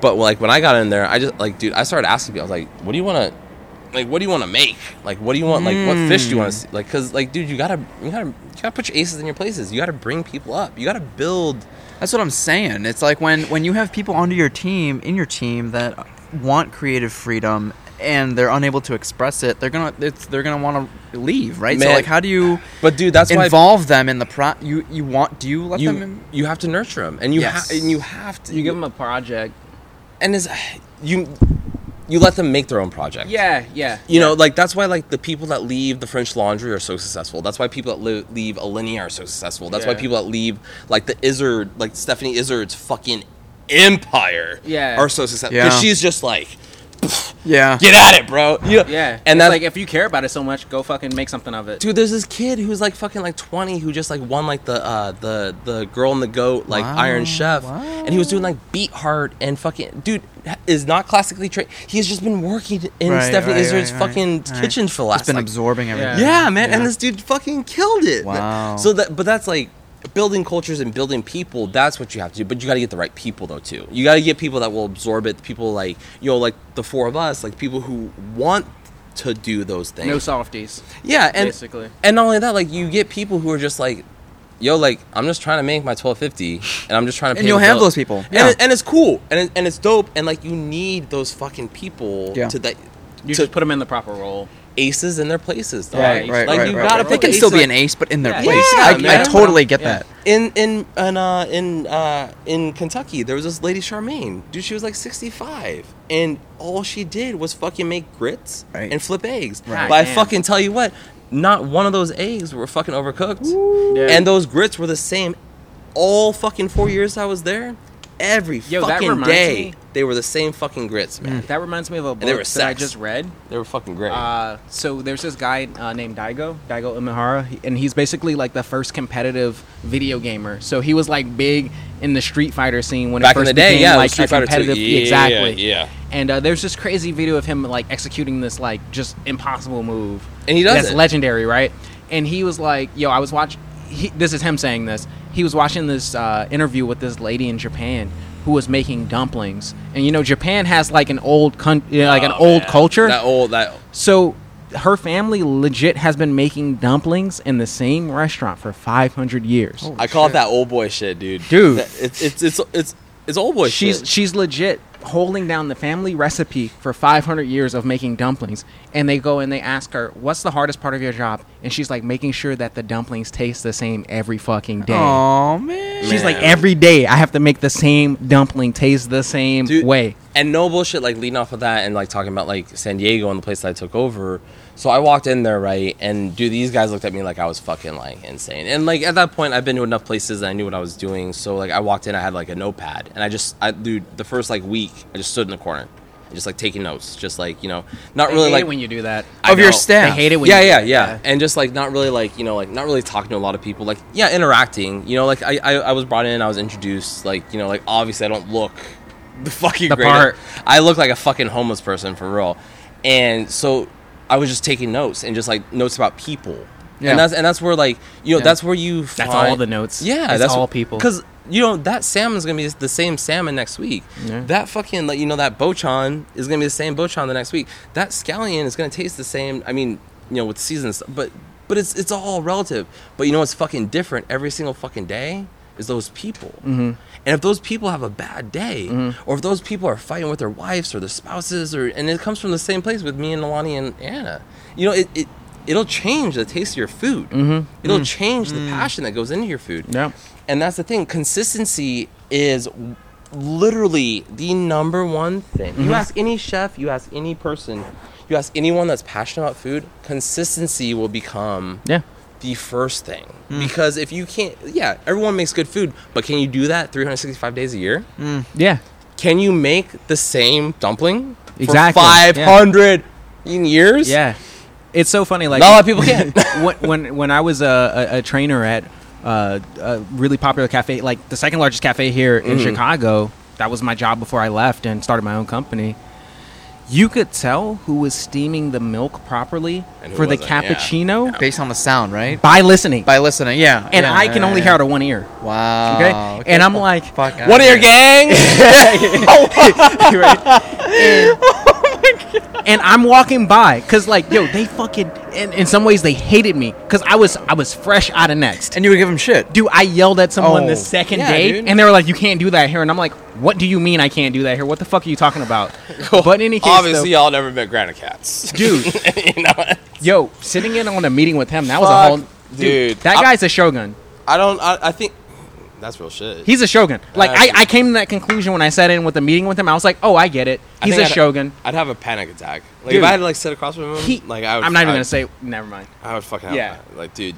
But like when I got in there, I just like dude, I started asking people. I was like, "What do you want to?" Like what do you want to make? Like what do you want? Like what fish do you want to mm. see? Like cuz like dude, you got to you got to you got to put your aces in your places. You got to bring people up. You got to build That's what I'm saying. It's like when when you have people onto your team in your team that want creative freedom and they're unable to express it, they're gonna it's, they're gonna want to leave, right? so like, how do you But dude, that's why involve them in the pro? You you want? Do you let them? you In? you have to nurture them, and you Yes. ha- and you have to You give them a project. and is you you let them make their own project. Yeah, yeah. You know, like that's why like the people that leave the French Laundry are so successful. That's why people that li- leave Alinea are so successful. That's why people that leave like the Izard, like Stephanie Izard's fucking empire, Yeah. are so successful Yeah. because she's just like Yeah. get at it, bro. You know? Yeah, and and that's like if you care about it so much, go fucking make something of it. Dude, there's this kid who's like fucking like 20 who just like won like the uh the the girl and the goat like Wow, Iron Chef wow. and he was doing like beat heart and fucking dude is not classically trained. He's just been working in Right, Stephanie right, Izard's right, right, fucking right. kitchen for the last It's been like, absorbing everything. yeah, man, and this dude fucking killed it. Wow. So that but that's like building cultures and building people, that's what you have to do. But you got to get the right people though too. You got to get people that will absorb it, people like, you know, like the four of us, like people who want to do those things. No softies, Yeah, and basically. and not only that, like you get people who are just like, yo, like I'm just trying to make my 1250, and I'm just trying to. And you'll have bill. those people. and, it, and it's cool, and it, and it's dope, and like you need those fucking people Yeah. to that. You to just put them in the proper role. Aces in their places, dog. Right, Right, Like right, you right, gotta right. put They can still be an ace, but in their Yeah, place. yeah, I, I totally get Yeah. that. In in in uh, in uh, in Kentucky, there was this lady Charmaine. Dude, she was like 65, and all she did was fucking make grits Right. and flip eggs. Right. But I Damn. fucking tell you what, not one of those eggs were fucking overcooked, Yeah. and those grits were the same all fucking four years I was there. Every Yo, fucking day me- they were the same fucking grits, man. That reminds me of a book they were that I just read. They were fucking great. Uh, so there's this guy uh, named Daigo, Daigo Umehara, he- and he's basically like the first competitive video gamer. So he was like big in the Street Fighter scene when Back it in first the day, became yeah, like Street Fighter competitive. Yeah, exactly. yeah. And uh, there's this crazy video of him like executing this like just impossible move. And he does That's it. legendary, right? And he was like, "Yo, I was watching. This is him saying this. He was watching this uh, interview with this lady in Japan." Who was making dumplings? And you know, Japan has like an old, con- you know, like an Oh, old man. culture. That old that So her family legit has been making dumplings in the same restaurant for 500 years. Oh, I call shit. it that old boy shit, dude. Dude. That- it's it's it's it's it's old boy she's shit. she's legit holding down the family recipe for 500 years of making dumplings and they go and they ask her what's the hardest part of your job and she's like making sure that the dumplings taste the same every fucking day Oh man. she's like every day i have to make the same dumpling taste the same Dude, way And no bullshit, like leading off of that and like talking about like San Diego and the place that I took over. So I walked in there, right? And dude, these guys looked at me like I was fucking like insane. And like at that point, I've been to enough places and I knew what I was doing. So like I walked in, I had like a notepad, and I just, I dude, the first like week, I just stood in the corner, just like taking notes, just like you know, not They really hate like it when you do that I Of your know. staff. they hate it when yeah, you do yeah, yeah, and just like not really like you know like not really talking to a lot of people. Like yeah, interacting. You know, like I I, I was brought in, I was introduced. Like you know, like obviously I don't look the fucking The greatest. part. I look like a fucking homeless person for real, and so I was just taking notes and just like notes about people. Yeah. And that's and that's where like you know Yeah. that's where you That's all the notes. Yeah, It's that's all people. Because you know that salmon's gonna be the same salmon next week. Yeah. That fucking like you know that bochon is gonna be the same bochon the next week. That scallion is gonna taste the same. I mean, you know, with seasons, but but it's it's all relative. But you know what's fucking different every single fucking day is those people. Mm-hmm. And if those people have a bad day, Mm-hmm. or if those people are fighting with their wives or their spouses, or and it comes from the same place with me and Alani and Anna, you know, it. it It'll change the taste of your food. Mm-hmm. It'll change the passion that goes into your food. yeah And that's the thing. Consistency is literally the number one thing. Mm-hmm. You ask any chef, you ask any person, you ask anyone that's passionate about food, consistency will become yeah the first thing. Mm. Because if you can't, yeah, everyone makes good food, but can you do that 365 days a year? yeah Can you make the same dumpling Exactly, for yeah. 500 years? yeah it's so funny like Not a lot of people can. when, when when I was a, a, a trainer at uh, a really popular cafe, like the second largest cafe here in Mhm. Chicago, that was my job before I left and started my own company. You could tell who was steaming the milk properly And who for the wasn't, yeah. cappuccino Based on the sound, right? by listening, By listening, yeah. and yeah, I can yeah, only yeah. hear out of one ear. Wow. Okay? And I'm like, fuck One of outta your here. gang? and I'm walking by because like yo, they fucking in, in some ways they hated me because I was I was fresh out of next. And you would give him shit. Dude, I yelled at someone Oh, the second yeah, day, dude. and they were like, "You can't do that here." And I'm like, "What do you mean I can't do that here? What the fuck are you talking about?" but in any case, Obviously, y'all never met Grant Achatz. Dude. you know? yo, sitting in on a meeting with him, that was a Fuck, whole dude. dude. that I- guy's a shogun. I don't. I, I think that's real shit. He's a shogun. Like I, I came to that conclusion when I sat in with the meeting with him. I was like, "Oh, I get it. I He's think a I'd- shogun." I'd have a panic attack. Like Dude. if I had to like sit across from him, He, like I would. I'm not even I, gonna say. Never mind. I would fucking have Yeah. Like, dude.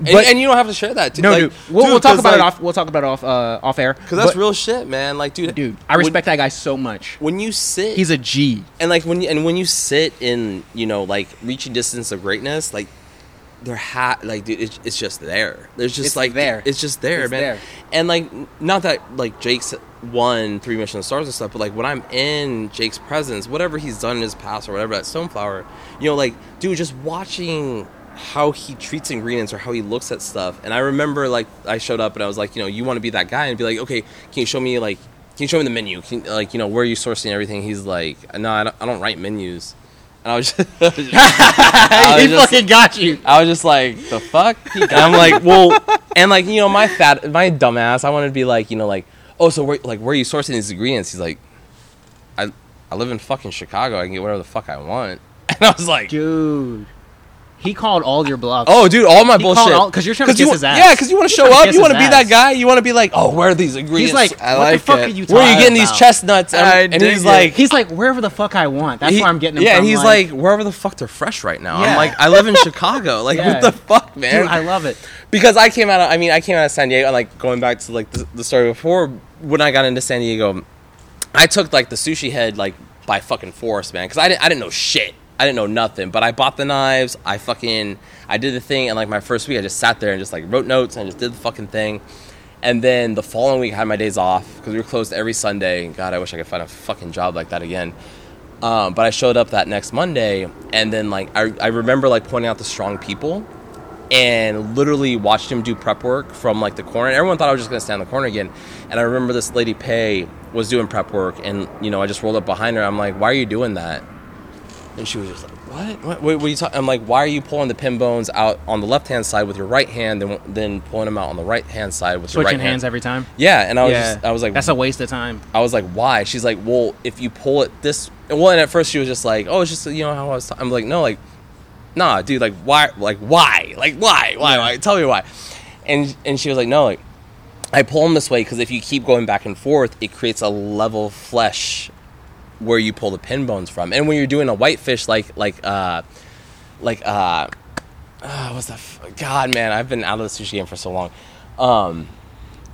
And, But- and you don't have to share that. Dude. No, like, dude. We'll, we'll dude, talk 'cause, about it like, off. We'll talk about it off uh, off air. Cause that's But, real shit, man. Like, dude, dude. I when- respect that guy so much. when you sit. He's a G. and like when you and when you sit in you know like reaching distance of greatness like there ha like dude it's, it's just there. There's just It's like there. it's just there It's man. there. and like not that like jake's won three Michelin stars and stuff but like when i'm in jake's presence whatever he's done in his past or whatever at stoneflower you know like dude just watching how he treats ingredients or how he looks at stuff. And i remember like i showed up and i was like you know you want to be that guy? And be like okay can you show me like can you show me the menu? Can, like you know where are you sourcing everything? He's like no i don't, I don't write menus and I was just, I was he just- fucking got you. I was just like, the fuck? And I'm like, well, and like, you know, my fat, my dumbass, I wanted to be like, you know, like, oh, so where, like, where are you sourcing these ingredients? He's like, I, I live in fucking Chicago. I can get whatever the fuck I want. And I was like, Dude. He called all your bluffs. Oh, dude, all my He bullshit. 'cause you're trying to kiss you, his ass. Yeah, because you want to show up. You want to his be that guy. You want to be like, oh, where are these ingredients? he's like, I what like the fuck it. are you? where are you talking getting these chestnuts? And, I and he's it. like, He's like, wherever the fuck I want. That's he- where I'm getting. Them Yeah, from. he's like, wherever the fuck they're fresh right now. Yeah. I'm like, I live in Chicago. Like, Yeah. what the fuck, man? dude, I love it. because I came out. Of, I mean, I came out of San Diego. Like going back to like the, the story before when I got into San Diego, I took like the sushi head like by fucking force, man. Because I didn't, I didn't know shit. I didn't know nothing. But I bought the knives. I fucking, I did the thing. And like my first week, I just sat there and just like wrote notes and just did the fucking thing. And then the following week, I had my days off because we were closed every Sunday. God, I wish I could find a fucking job like that again. Um, but I showed up that next Monday, and then like I, I remember like pointing out the strong people, and literally watched him do prep work from like the corner. Everyone thought I was just gonna stand in the corner again, and I remember this lady Pay was doing prep work, and you know I just rolled up behind her. I'm like, "Why are you doing that?" And she was just like, "What? What? What, what are you talking?" I'm like, "Why are you pulling the pin bones out on the left hand side with your right hand, then then pulling them out on the right hand side with your switching right hands hand?" every time. Yeah, and I was yeah, just, I was like, that's a waste of time. I was like, why? She's like, well, if you pull it this, well, and at first she was just like, oh, it's just you know how I was. Talking I'm like, no, like, nah, dude, like, why, like, why, like, why, why, why? Tell me why. And and she was like, no, like, I pull them this way because if you keep going back and forth, it creates a level flesh where you pull the pin bones from. And when you're doing a whitefish, like, like, uh, like, uh, uh what's that? F- God, man, I've been out of the sushi game for so long. Um,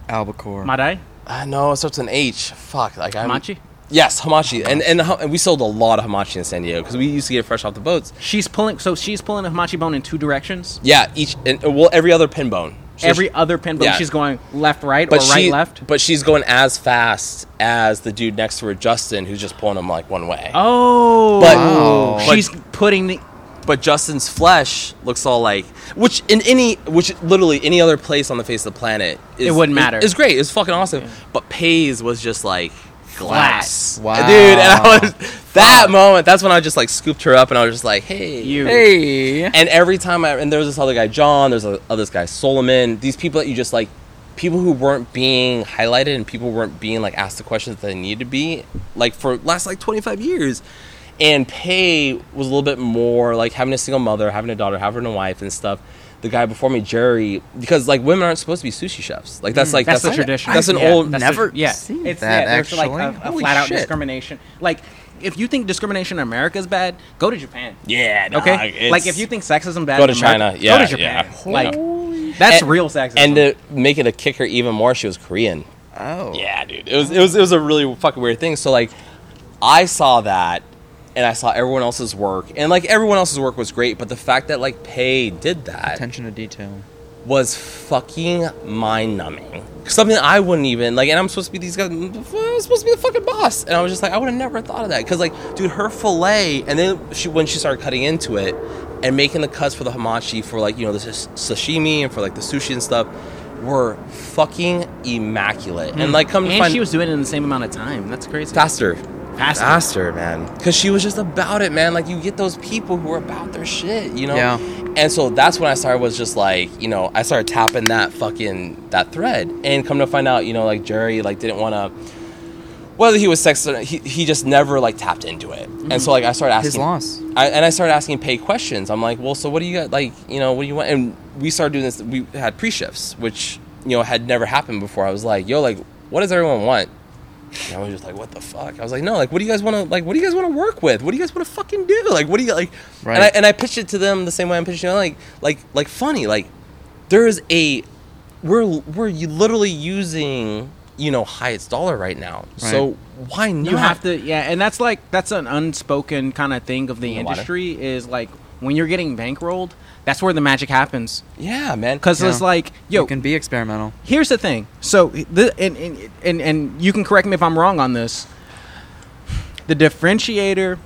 Albacore. Madai, uh, no, it starts with an H. Fuck, like I'm. Hamachi. Yes, hamachi, and and, ha- and we sold a lot of hamachi in San Diego because we used to get it fresh off the boats. She's pulling. So she's pulling a hamachi bone in two directions. Yeah, each and well every other pin bone. So Every other pin bone, yeah. she's going left, right, but or right, she, left. But she's going as fast as the dude next to her, Justin, who's just pulling him like one way. Oh, But- Wow. she's putting the. But Justin's flesh looks all like, which in any, which literally any other place on the face of the planet, is, It wouldn't matter. It's great. It's fucking awesome. But Pays was just like glass, Wow. dude. And I was that moment. That's when I just like scooped her up, and I was just like, hey, You. Hey. And every time I and there was this other guy, John. There's a, other this guy, Solomon. These people that you just like, people who weren't being highlighted and people weren't being like asked the questions that they needed to be, like for last like 25 years. And Pay was a little bit more like having a single mother, having a daughter, having a wife and stuff. The guy before me, Jerry, because like women aren't supposed to be sushi chefs. Like that's like Mm, That's, a like- tradition. That's an Yeah, old. that's Never the, yeah. seen it's that, yeah, there's like actually. a, a flat out shit. discrimination. Like if you think discrimination in America is bad, go to Japan. yeah. dog, Okay, like if you think sexism bad, Go in to America, China. Yeah, go to Japan. yeah. Like that's And- real sexism. and to make it a kicker even more, she was Korean. Oh. Yeah, dude. It was it was it was a really fucking weird thing. So like I saw that and I saw everyone else's work and like everyone else's work was great, but the fact that like Pay did that Attention to detail. was fucking mind numbing. Something I wouldn't even like and I'm supposed to be these guys I'm supposed to be the fucking boss. And I was just like I would have never thought of that cuz like dude her fillet and then she when she started cutting into it and making the cuts for the hamachi for like you know the sashimi and for like the sushi and stuff were fucking immaculate. And hmm. like come to and find she was doing it in the same amount of time. That's crazy. faster Faster. faster man because she was just about it man like you get those people who are about their shit you know Yeah. and so that's when i started was just like you know i started tapping that fucking that thread and come to find out you know like jerry like didn't want to whether he was sex, he, he just never like tapped into it and so mm-hmm. like i started asking His loss. I, and I started asking Pay questions. I'm like, well, so what do you got? Like, you know, what do you want? And we started doing this. We had pre shifts, which you know had never happened before. I was like, yo, like, what does everyone want? And I was just like, what the fuck? I was like, no, like, what do you guys want to like? What do you guys want to work with? What do you guys want to fucking do? Like, what do you like? Right. And I and I pitched it to them the same way I'm pitching it, like, like, like funny. Like, there is a we're we're you literally using you know Hyatt's dollar right now. So why not? You have to, yeah, and that's like that's an unspoken kind of thing of the You know why? industry is like when you're getting bankrolled, that's where the magic happens. Yeah, man. Because it's like, yo, you can be experimental. here's the thing. So, the, and, and and and you can correct me if I'm wrong on this. The differentiator,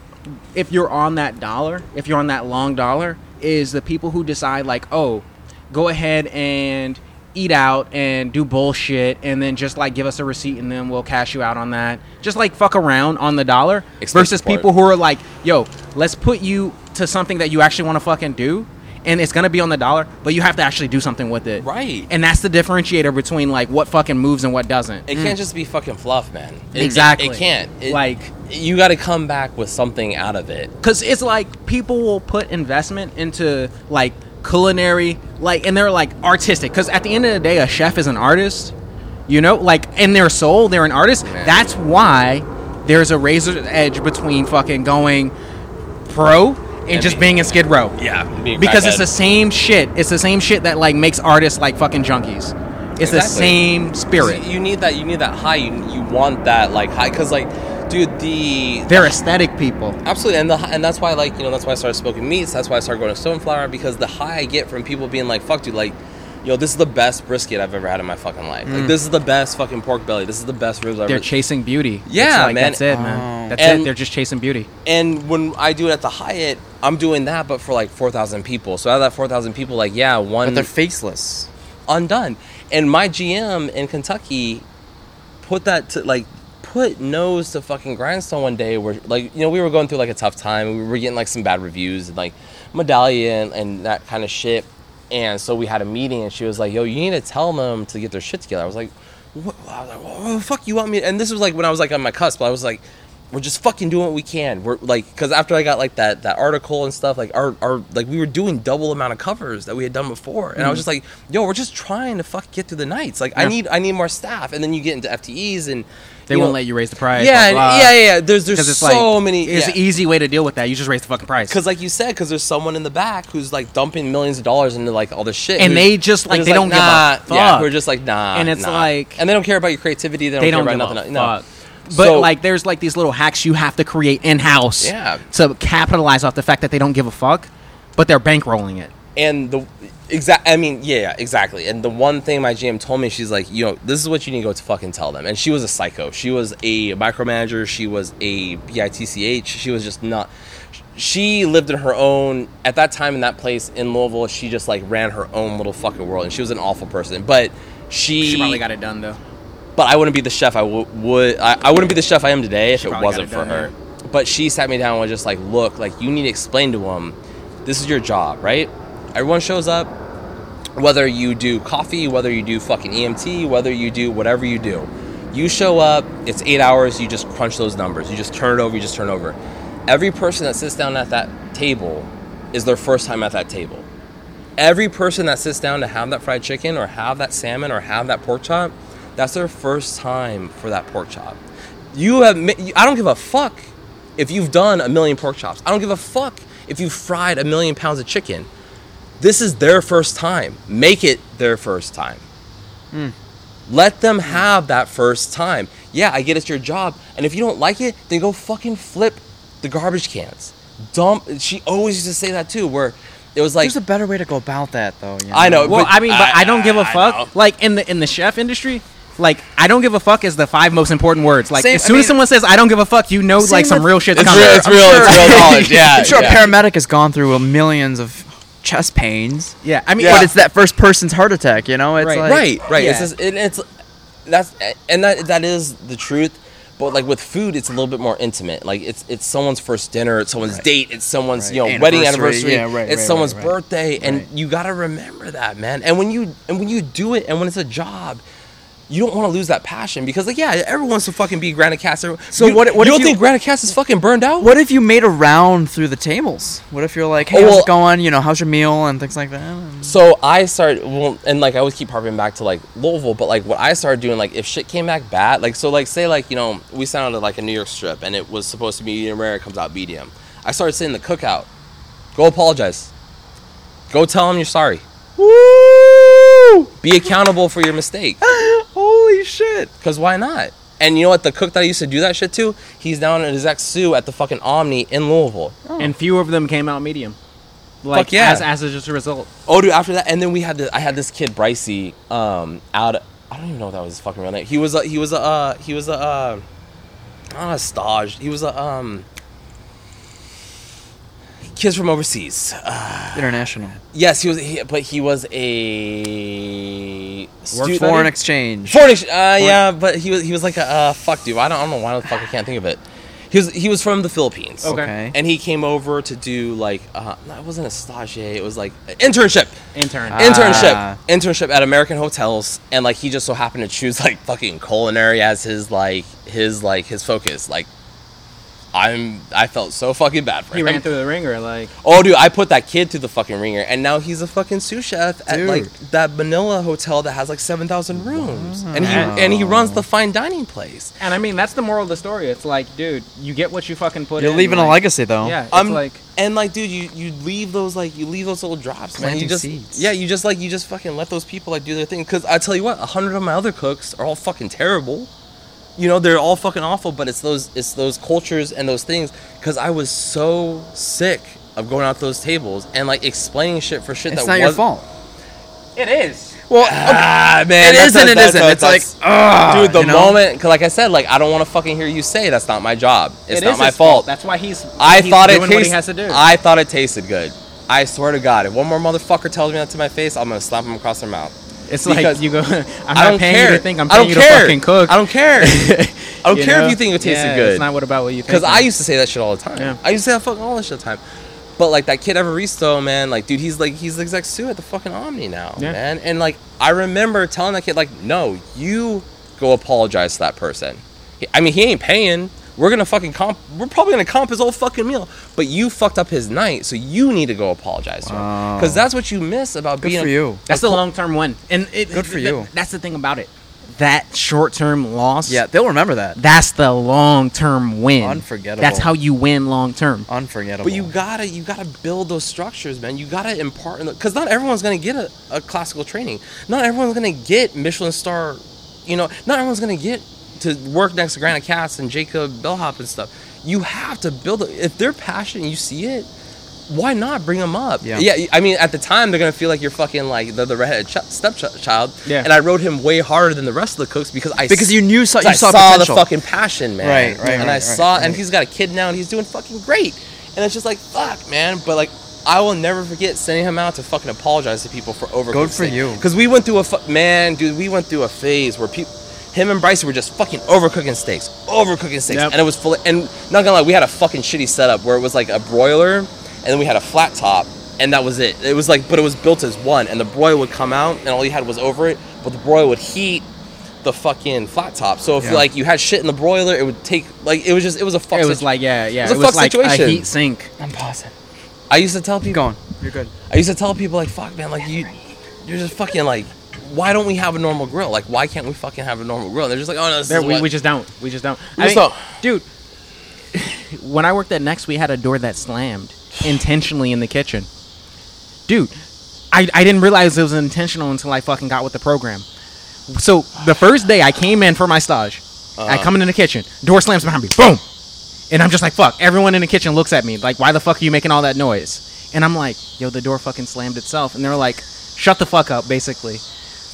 if you're on that dollar, if you're on that long dollar, is the people who decide like, oh, go ahead and eat out and do bullshit, and then just like give us a receipt, and then we'll cash you out on that. Just like fuck around on the dollar, Expense versus support. people who are like, yo, let's put you to something that you actually want to fucking do. And it's gonna be on the dollar, but you have to actually do something with it. Right. And that's the differentiator between like what fucking moves and what doesn't. It can't just be fucking fluff, man. It- it- Exactly. It, can't. It- Like- you got to come back with something out of it. because it's like people will put investment into like culinary like and they're like artistic because at the end of the day a chef is an artist you know like in their soul they're an artist Man. that's why there's a razor edge between fucking going pro and, And just be- being in skid row Yeah. because it's the same shit it's the same shit that like makes artists like fucking junkies it's the same spirit You, you need that. You need that high. You, you want that like high because like, dude, the they're aesthetic people Absolutely, and the and that's why like you know that's why I started smoking meats. That's why I started going to Stoneflower because the high I get from people being like, "Fuck, dude, like, yo, this is the best brisket I've ever had in my fucking life. Like, this is the best fucking pork belly. This is the best ribs I've ever. they're chasing beauty Yeah, like, man. that's it Oh. man that's And- it they're just chasing beauty and when I do it at the Hyatt, I'm doing that, but for like four thousand people. So out of that four thousand people, like, yeah, one But they're faceless. undone. And my GM in Kentucky put that to like put nose to fucking grindstone one day where like you know we were going through like a tough time we were getting like some bad reviews and like Medallia and that kind of shit and so we had a meeting and she was like yo you need to tell them to get their shit together. I was like what, I was like, what the fuck you want me and this was like when i was like on my cusp i was like we're just fucking doing what we can. We're like because after i got like that that article and stuff like our, our like we were doing double amount of covers that we had done before. And i was mm-hmm. just like yo we're just trying to fuck get through the nights. Like i need i need more staff. And then you get into ftes and they won't know- let you raise the price yeah, blah, blah. yeah, yeah, yeah. There's there's it's so like many. It's yeah. an easy way to deal with that. You just raise the fucking price. Because, like you said, because there's someone in the back who's like dumping millions of dollars into like all this shit, And they just, like, they don't give a nah, Yeah, fuck. who are just like nah, And it's nah. like- and they don't care about your creativity. They don't they care don't about give nothing. No. But So- like, there's like these little hacks you have to create in house. Yeah. To capitalize off the fact that they don't give a fuck, but they're bankrolling it. and the exact i mean yeah, yeah exactly and the one thing my gm told me she's like you know this is what you need to go to fucking tell them and she was a psycho she was a micromanager she was a bitch she was just not she lived in her own at that time in that place in louisville she just like ran her own little fucking world and she was an awful person but she, She probably got it done though. but I wouldn't be the chef I w- would. I, I wouldn't be the chef I am today if She it wasn't for it done, her. But she sat me down and was just like, "Look, like you need to explain to them, this is your job, right? Everyone shows up, whether you do coffee, whether you do fucking EMT, whether you do whatever you do. You show up, it's eight hours. You just crunch those numbers. You just turn it over. You just turn over. Every person that sits down at that table is their first time at that table." every person that sits down to have that fried chicken or have that salmon or have that pork chop, that's their first time for that pork chop. You have, I don't give a fuck if you've done a million pork chops. I don't give a fuck if you've fried a million pounds of chicken. This is their first time. Make it their first time. Hmm. Let them have that first time. Yeah, I get it's your job. And if you don't like it, then go fucking flip the garbage cans. Dump. She always used to say that too, where it was like, There's a better way to go about that, though. you I know, Well, but I mean, but I, I- don't give a I fuck. Like in the in the chef industry, like I don't give a fuck is the five most important words. Like Same- as I soon mean- as someone says I don't give a fuck, you know like some real shit's It's coming. real, it's real, sure- it's real knowledge. Yeah, I'm sure yeah. a paramedic has gone through millions of chest pains. Yeah, I mean, Yeah. But it's that first person's heart attack, you know? It's Right. like right, right. It's just, it, it's that's and that that is the truth. But like with food, it's a little bit more intimate. Like it's it's someone's first dinner, it's someone's date, it's someone's Right. you know wedding Anniversary, anniversary, yeah, right, it's right, someone's right, right. birthday, and Right. you gotta remember that, man. And when you and when you do it, and when it's a job. You don't want to lose that passion because, like, yeah, everyone wants to fucking be Grant Achatz. So you, what- what you if don't you- think Grant Achatz is fucking burned out? What if you made a round through the tables? What if you're like, hey, Oh, how's it going? You know, how's your meal and things like that? So I started, well, and like I always keep harping back to like Louisville, but like what I started doing, like if shit came back bad, like so, like say like you know we sounded like a New York strip, and it was supposed to be medium rare, it comes out medium. I started saying the cookout, go apologize, go tell them you're sorry, Woo! Be accountable for your mistake, Holy shit! because why not? And you know what? The cook that I used to do that shit to, he's down at his ex Sue at the fucking Omni in Louisville. and few of them came out medium. Like Fuck yeah. as as a, just a result. Oh, dude! After that, and then we had this, I had this kid Brycey, um, out. I don't even know if that was his fucking real name. He was a he was a uh, he was a uh, not a stage. He was a um. Kids from overseas. Uh, International. yes, he was, he, but he was a stu- Foreign exchange. Foreign, ex- uh, yeah, but he was he was like a uh, fuck, dude. I don't, I don't know why the fuck I can't think of it. He was he was from the Philippines. Okay. Okay. And he came over to do like uh, no, it wasn't a stage. It was like an internship. Intern. Ah. internship internship at American hotels and like he just so happened to choose like fucking culinary as his like his like his focus like I'm I felt so fucking bad for he him. He ran through the ringer like oh dude, I put that kid through the fucking ringer and now he's a fucking sous chef at Dude. like that Manila hotel that has like 7,000 rooms and he and he runs the fine dining place. and I mean that's the moral of the story. It's like, dude, you get what you fucking put in. You're in. leaving a legacy though. Yeah, it's I'm like and like dude, you you leave those like you leave those little drops, man. You Planting just seeds. yeah, you just like you just fucking let those people like do their thing. Cause I tell you what, a hundred of my other cooks are all fucking terrible. You know, they're all fucking awful. But it's those it's those cultures and those things. Cause I was so sick of going out to those tables and like explaining shit for shit that was It's that not your fault. it is. Well, Ah, man, it that's- is and it that's- isn't. It's that's- like, ah, dude, the you know? moment, cause like I said, like I don't want to fucking hear you say that's not my job. It's It not is my his fault. That's why he's. I he's thought it doing what he tasted. has to do. I thought it tasted good. I swear to God, if one more motherfucker tells me that to my face, I'm gonna slap him across their mouth. It's because like you go. I'm I not don't paying care. you to think. I'm paying you to care. fucking cook. I don't care. I don't care know? if you think it tasted Yeah, good. It's not what about what you think. Because I used to say that shit all the time. Yeah. I used to say that fucking all this shit all the time. But like that kid Evaristo, man, like dude, he's like he's the exec sous at the fucking Omni now, Yeah. man. And like I remember telling that kid, like, no, you go apologize to that person. I mean, he ain't paying. We're gonna fucking comp. We're probably gonna comp his whole fucking meal. But you fucked up his night, so you need to go apologize to him. Oh. Because that's what you miss about Good being. for a- you. That's the long term win, and it, Good for th- you. That's the thing about it. That short term loss. Yeah, they'll remember that. That's the long term win. Unforgettable. That's how you win long term. Unforgettable. But you gotta you gotta build those structures, man. You gotta impart because not everyone's gonna get a, a classical training. Not everyone's gonna get Michelin star. You know, not everyone's gonna get to work next to Grant Achatz and Jake Bickelhaupt and stuff. You have to build it. If they're passionate, you see it. Why not bring them up? Yeah. yeah. I mean, at the time, they're gonna feel like you're fucking like the, the redheaded ch- stepchild. Yeah. And I rode him way harder than the rest of the cooks because I because you knew so, you I saw, saw, the fucking passion, man. Right, right, And right, I right, saw, and right. he's got a kid now, and he's doing fucking great. And it's just like, fuck, man. But like, I will never forget sending him out to fucking apologize to people for overcooking. Good for you. Because we went through a fu- man, dude. We went through a phase where people. Him and Bryce were just fucking overcooking steaks, overcooking steaks, Yep. and it was full. and not gonna lie, we had a fucking shitty setup where it was like a broiler, and then we had a flat top, and that was it. It was like, but it was built as one, and the broil would come out, and all you had was over it, but the broil would heat the fucking flat top. So if Yeah. like you had shit in the broiler, it would take like it was just it was a fuck. It was situ- like yeah, yeah. It was a It was fuck like situation. a heat sink. I'm pausing. I used to tell Keep people. going. You're good. I used to tell people like, "Fuck, man, like you, you're just fucking like, why don't we have a normal grill? Like, why can't we fucking have a normal grill?" And they're just like, "Oh no, this There, is we, what- we just don't. We just don't. We I just mean, don't. dude. when I worked at Next, we had a door that slammed intentionally in the kitchen. Dude, I, I didn't realize it was intentional until I fucking got with the program. So the first day I came in for my stage, I Uh-huh. come in the kitchen, door slams behind me, boom, and I'm just like, fuck. Everyone in the kitchen looks at me like, why the fuck are you making all that noise? And I'm like, yo, the door fucking slammed itself, and they're like, shut the fuck up, basically.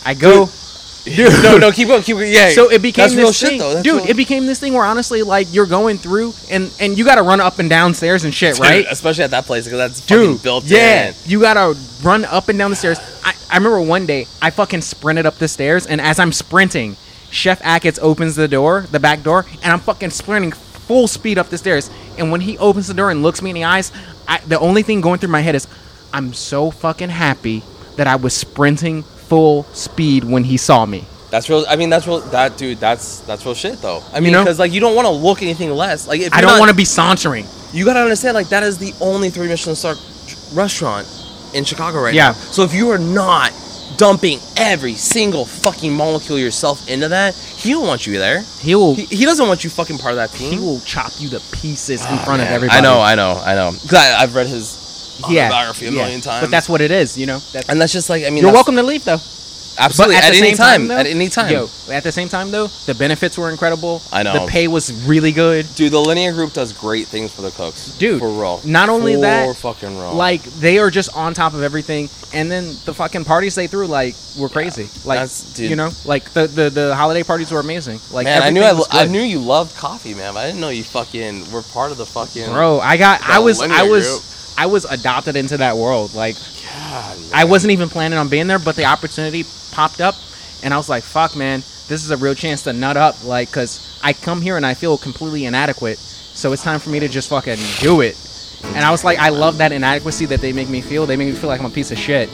I go, dude, no, no, keep going, keep going. Yeah. so it became that's this real thing, shit though, dude. real- It became this thing where honestly, like you're going through and and you got to run up and down stairs and shit, Dude, right? Especially at that place because that's fucking Dude, built yeah, in. you gotta run up and down the stairs. I, I remember one day I fucking sprinted up the stairs, and as I'm sprinting, Chef Achatz opens the door, the back door, and I'm fucking sprinting full speed up the stairs. And when he opens the door and looks me in the eyes, I, the only thing going through my head is, I'm so fucking happy that I was sprinting full speed when he saw me. That's real. I mean, that's real. That dude, that's that's real shit though. I mean, know? because like you don't want to look anything less. Like if I don't want to be sauntering. You gotta understand, like that is the only three Michelin star restaurant in Chicago right Yeah. now. So if you are not dumping every single fucking molecule yourself into that, he won't want you there. He will. He, he doesn't want you fucking part of that team. He will chop you to pieces in Oh, front of man. everybody. I know, I know, I know. Because I've read his Yeah, autobiography a yeah. million times. But that's what it is, you know. That's, and that's just like I mean, you're welcome to leave though. Absolutely, at, the any same time, though, at any time. Yo, at the same time though, the benefits were incredible. I know. The pay was really good. Dude, the Alinea Group does great things for the cooks. Dude, for real. not only for that, fucking real. Like they are just on top of everything, and then the fucking parties they threw like were crazy. Like That's- dude. you know, like the, the the holiday parties were amazing. Like man, I knew I, I knew you loved coffee, man. But I didn't know you fucking were part of the fucking. bro. I got I was I was Group. I was adopted into that world. Like God, I wasn't even planning on being there, but the opportunity popped up, and I was like, "Fuck, man, this is a real chance to nut up." Like, cause I come here and I feel completely inadequate, So it's time for me to just fucking do it. And I was like, I love that inadequacy that they make me feel. They make me feel like I'm a piece of shit.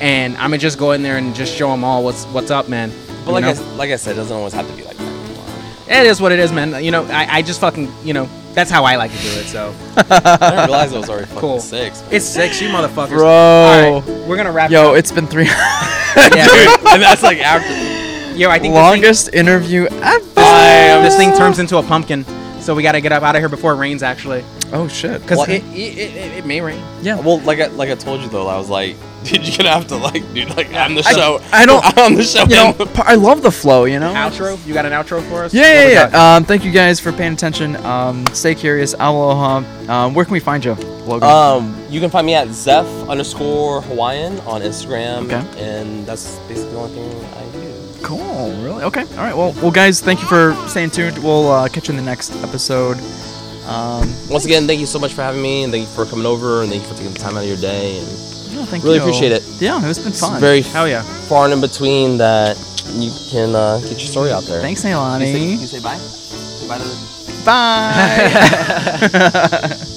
And I'm gonna just go in there and just show them all what's what's up, man. But You like know? I, like I said, it doesn't always have to be like that. it is what it is, man. You know, I, I just fucking, you know, that's how I like to do it. So I didn't realize it was already fucking Cool. six. it's six, you motherfuckers. Bro. All right, we're gonna wrap. Yo, up. it's been three yeah, and that's like after. yo, I think longest interview ever. This thing, this thing turns into a pumpkin. So we gotta get up out of here before it rains, actually, Oh shit. because What? it, it, it, it may rain. Yeah. Well, like I, like I told you though, I was like, dude, you're gonna have to like, dude, like on the I- show. I don't- on the show. You know, and- p- I love the flow. You know. Outro? You got an outro for us? Yeah, we yeah, got? yeah. Um, thank you guys for paying attention. Um, stay curious. Aloha. Um, where can we find you, Logan? Um, you can find me at Zeph underscore Hawaiian on Instagram, Okay. and that's basically the only thing I do. cool. Really? Okay. All right. Well, well, guys, thank you for staying tuned. We'll uh, catch you in the next episode. Um, Once again, thank you so much for having me, and thank you for coming over, and thank you for taking the time out of your day. And yeah, thank Really you. appreciate it. Yeah, it's been it's fun. very Hell yeah. far and in between that you can uh, get your story out there. Thanks, You say, Nalani. you say bye. Say bye to the- Bye.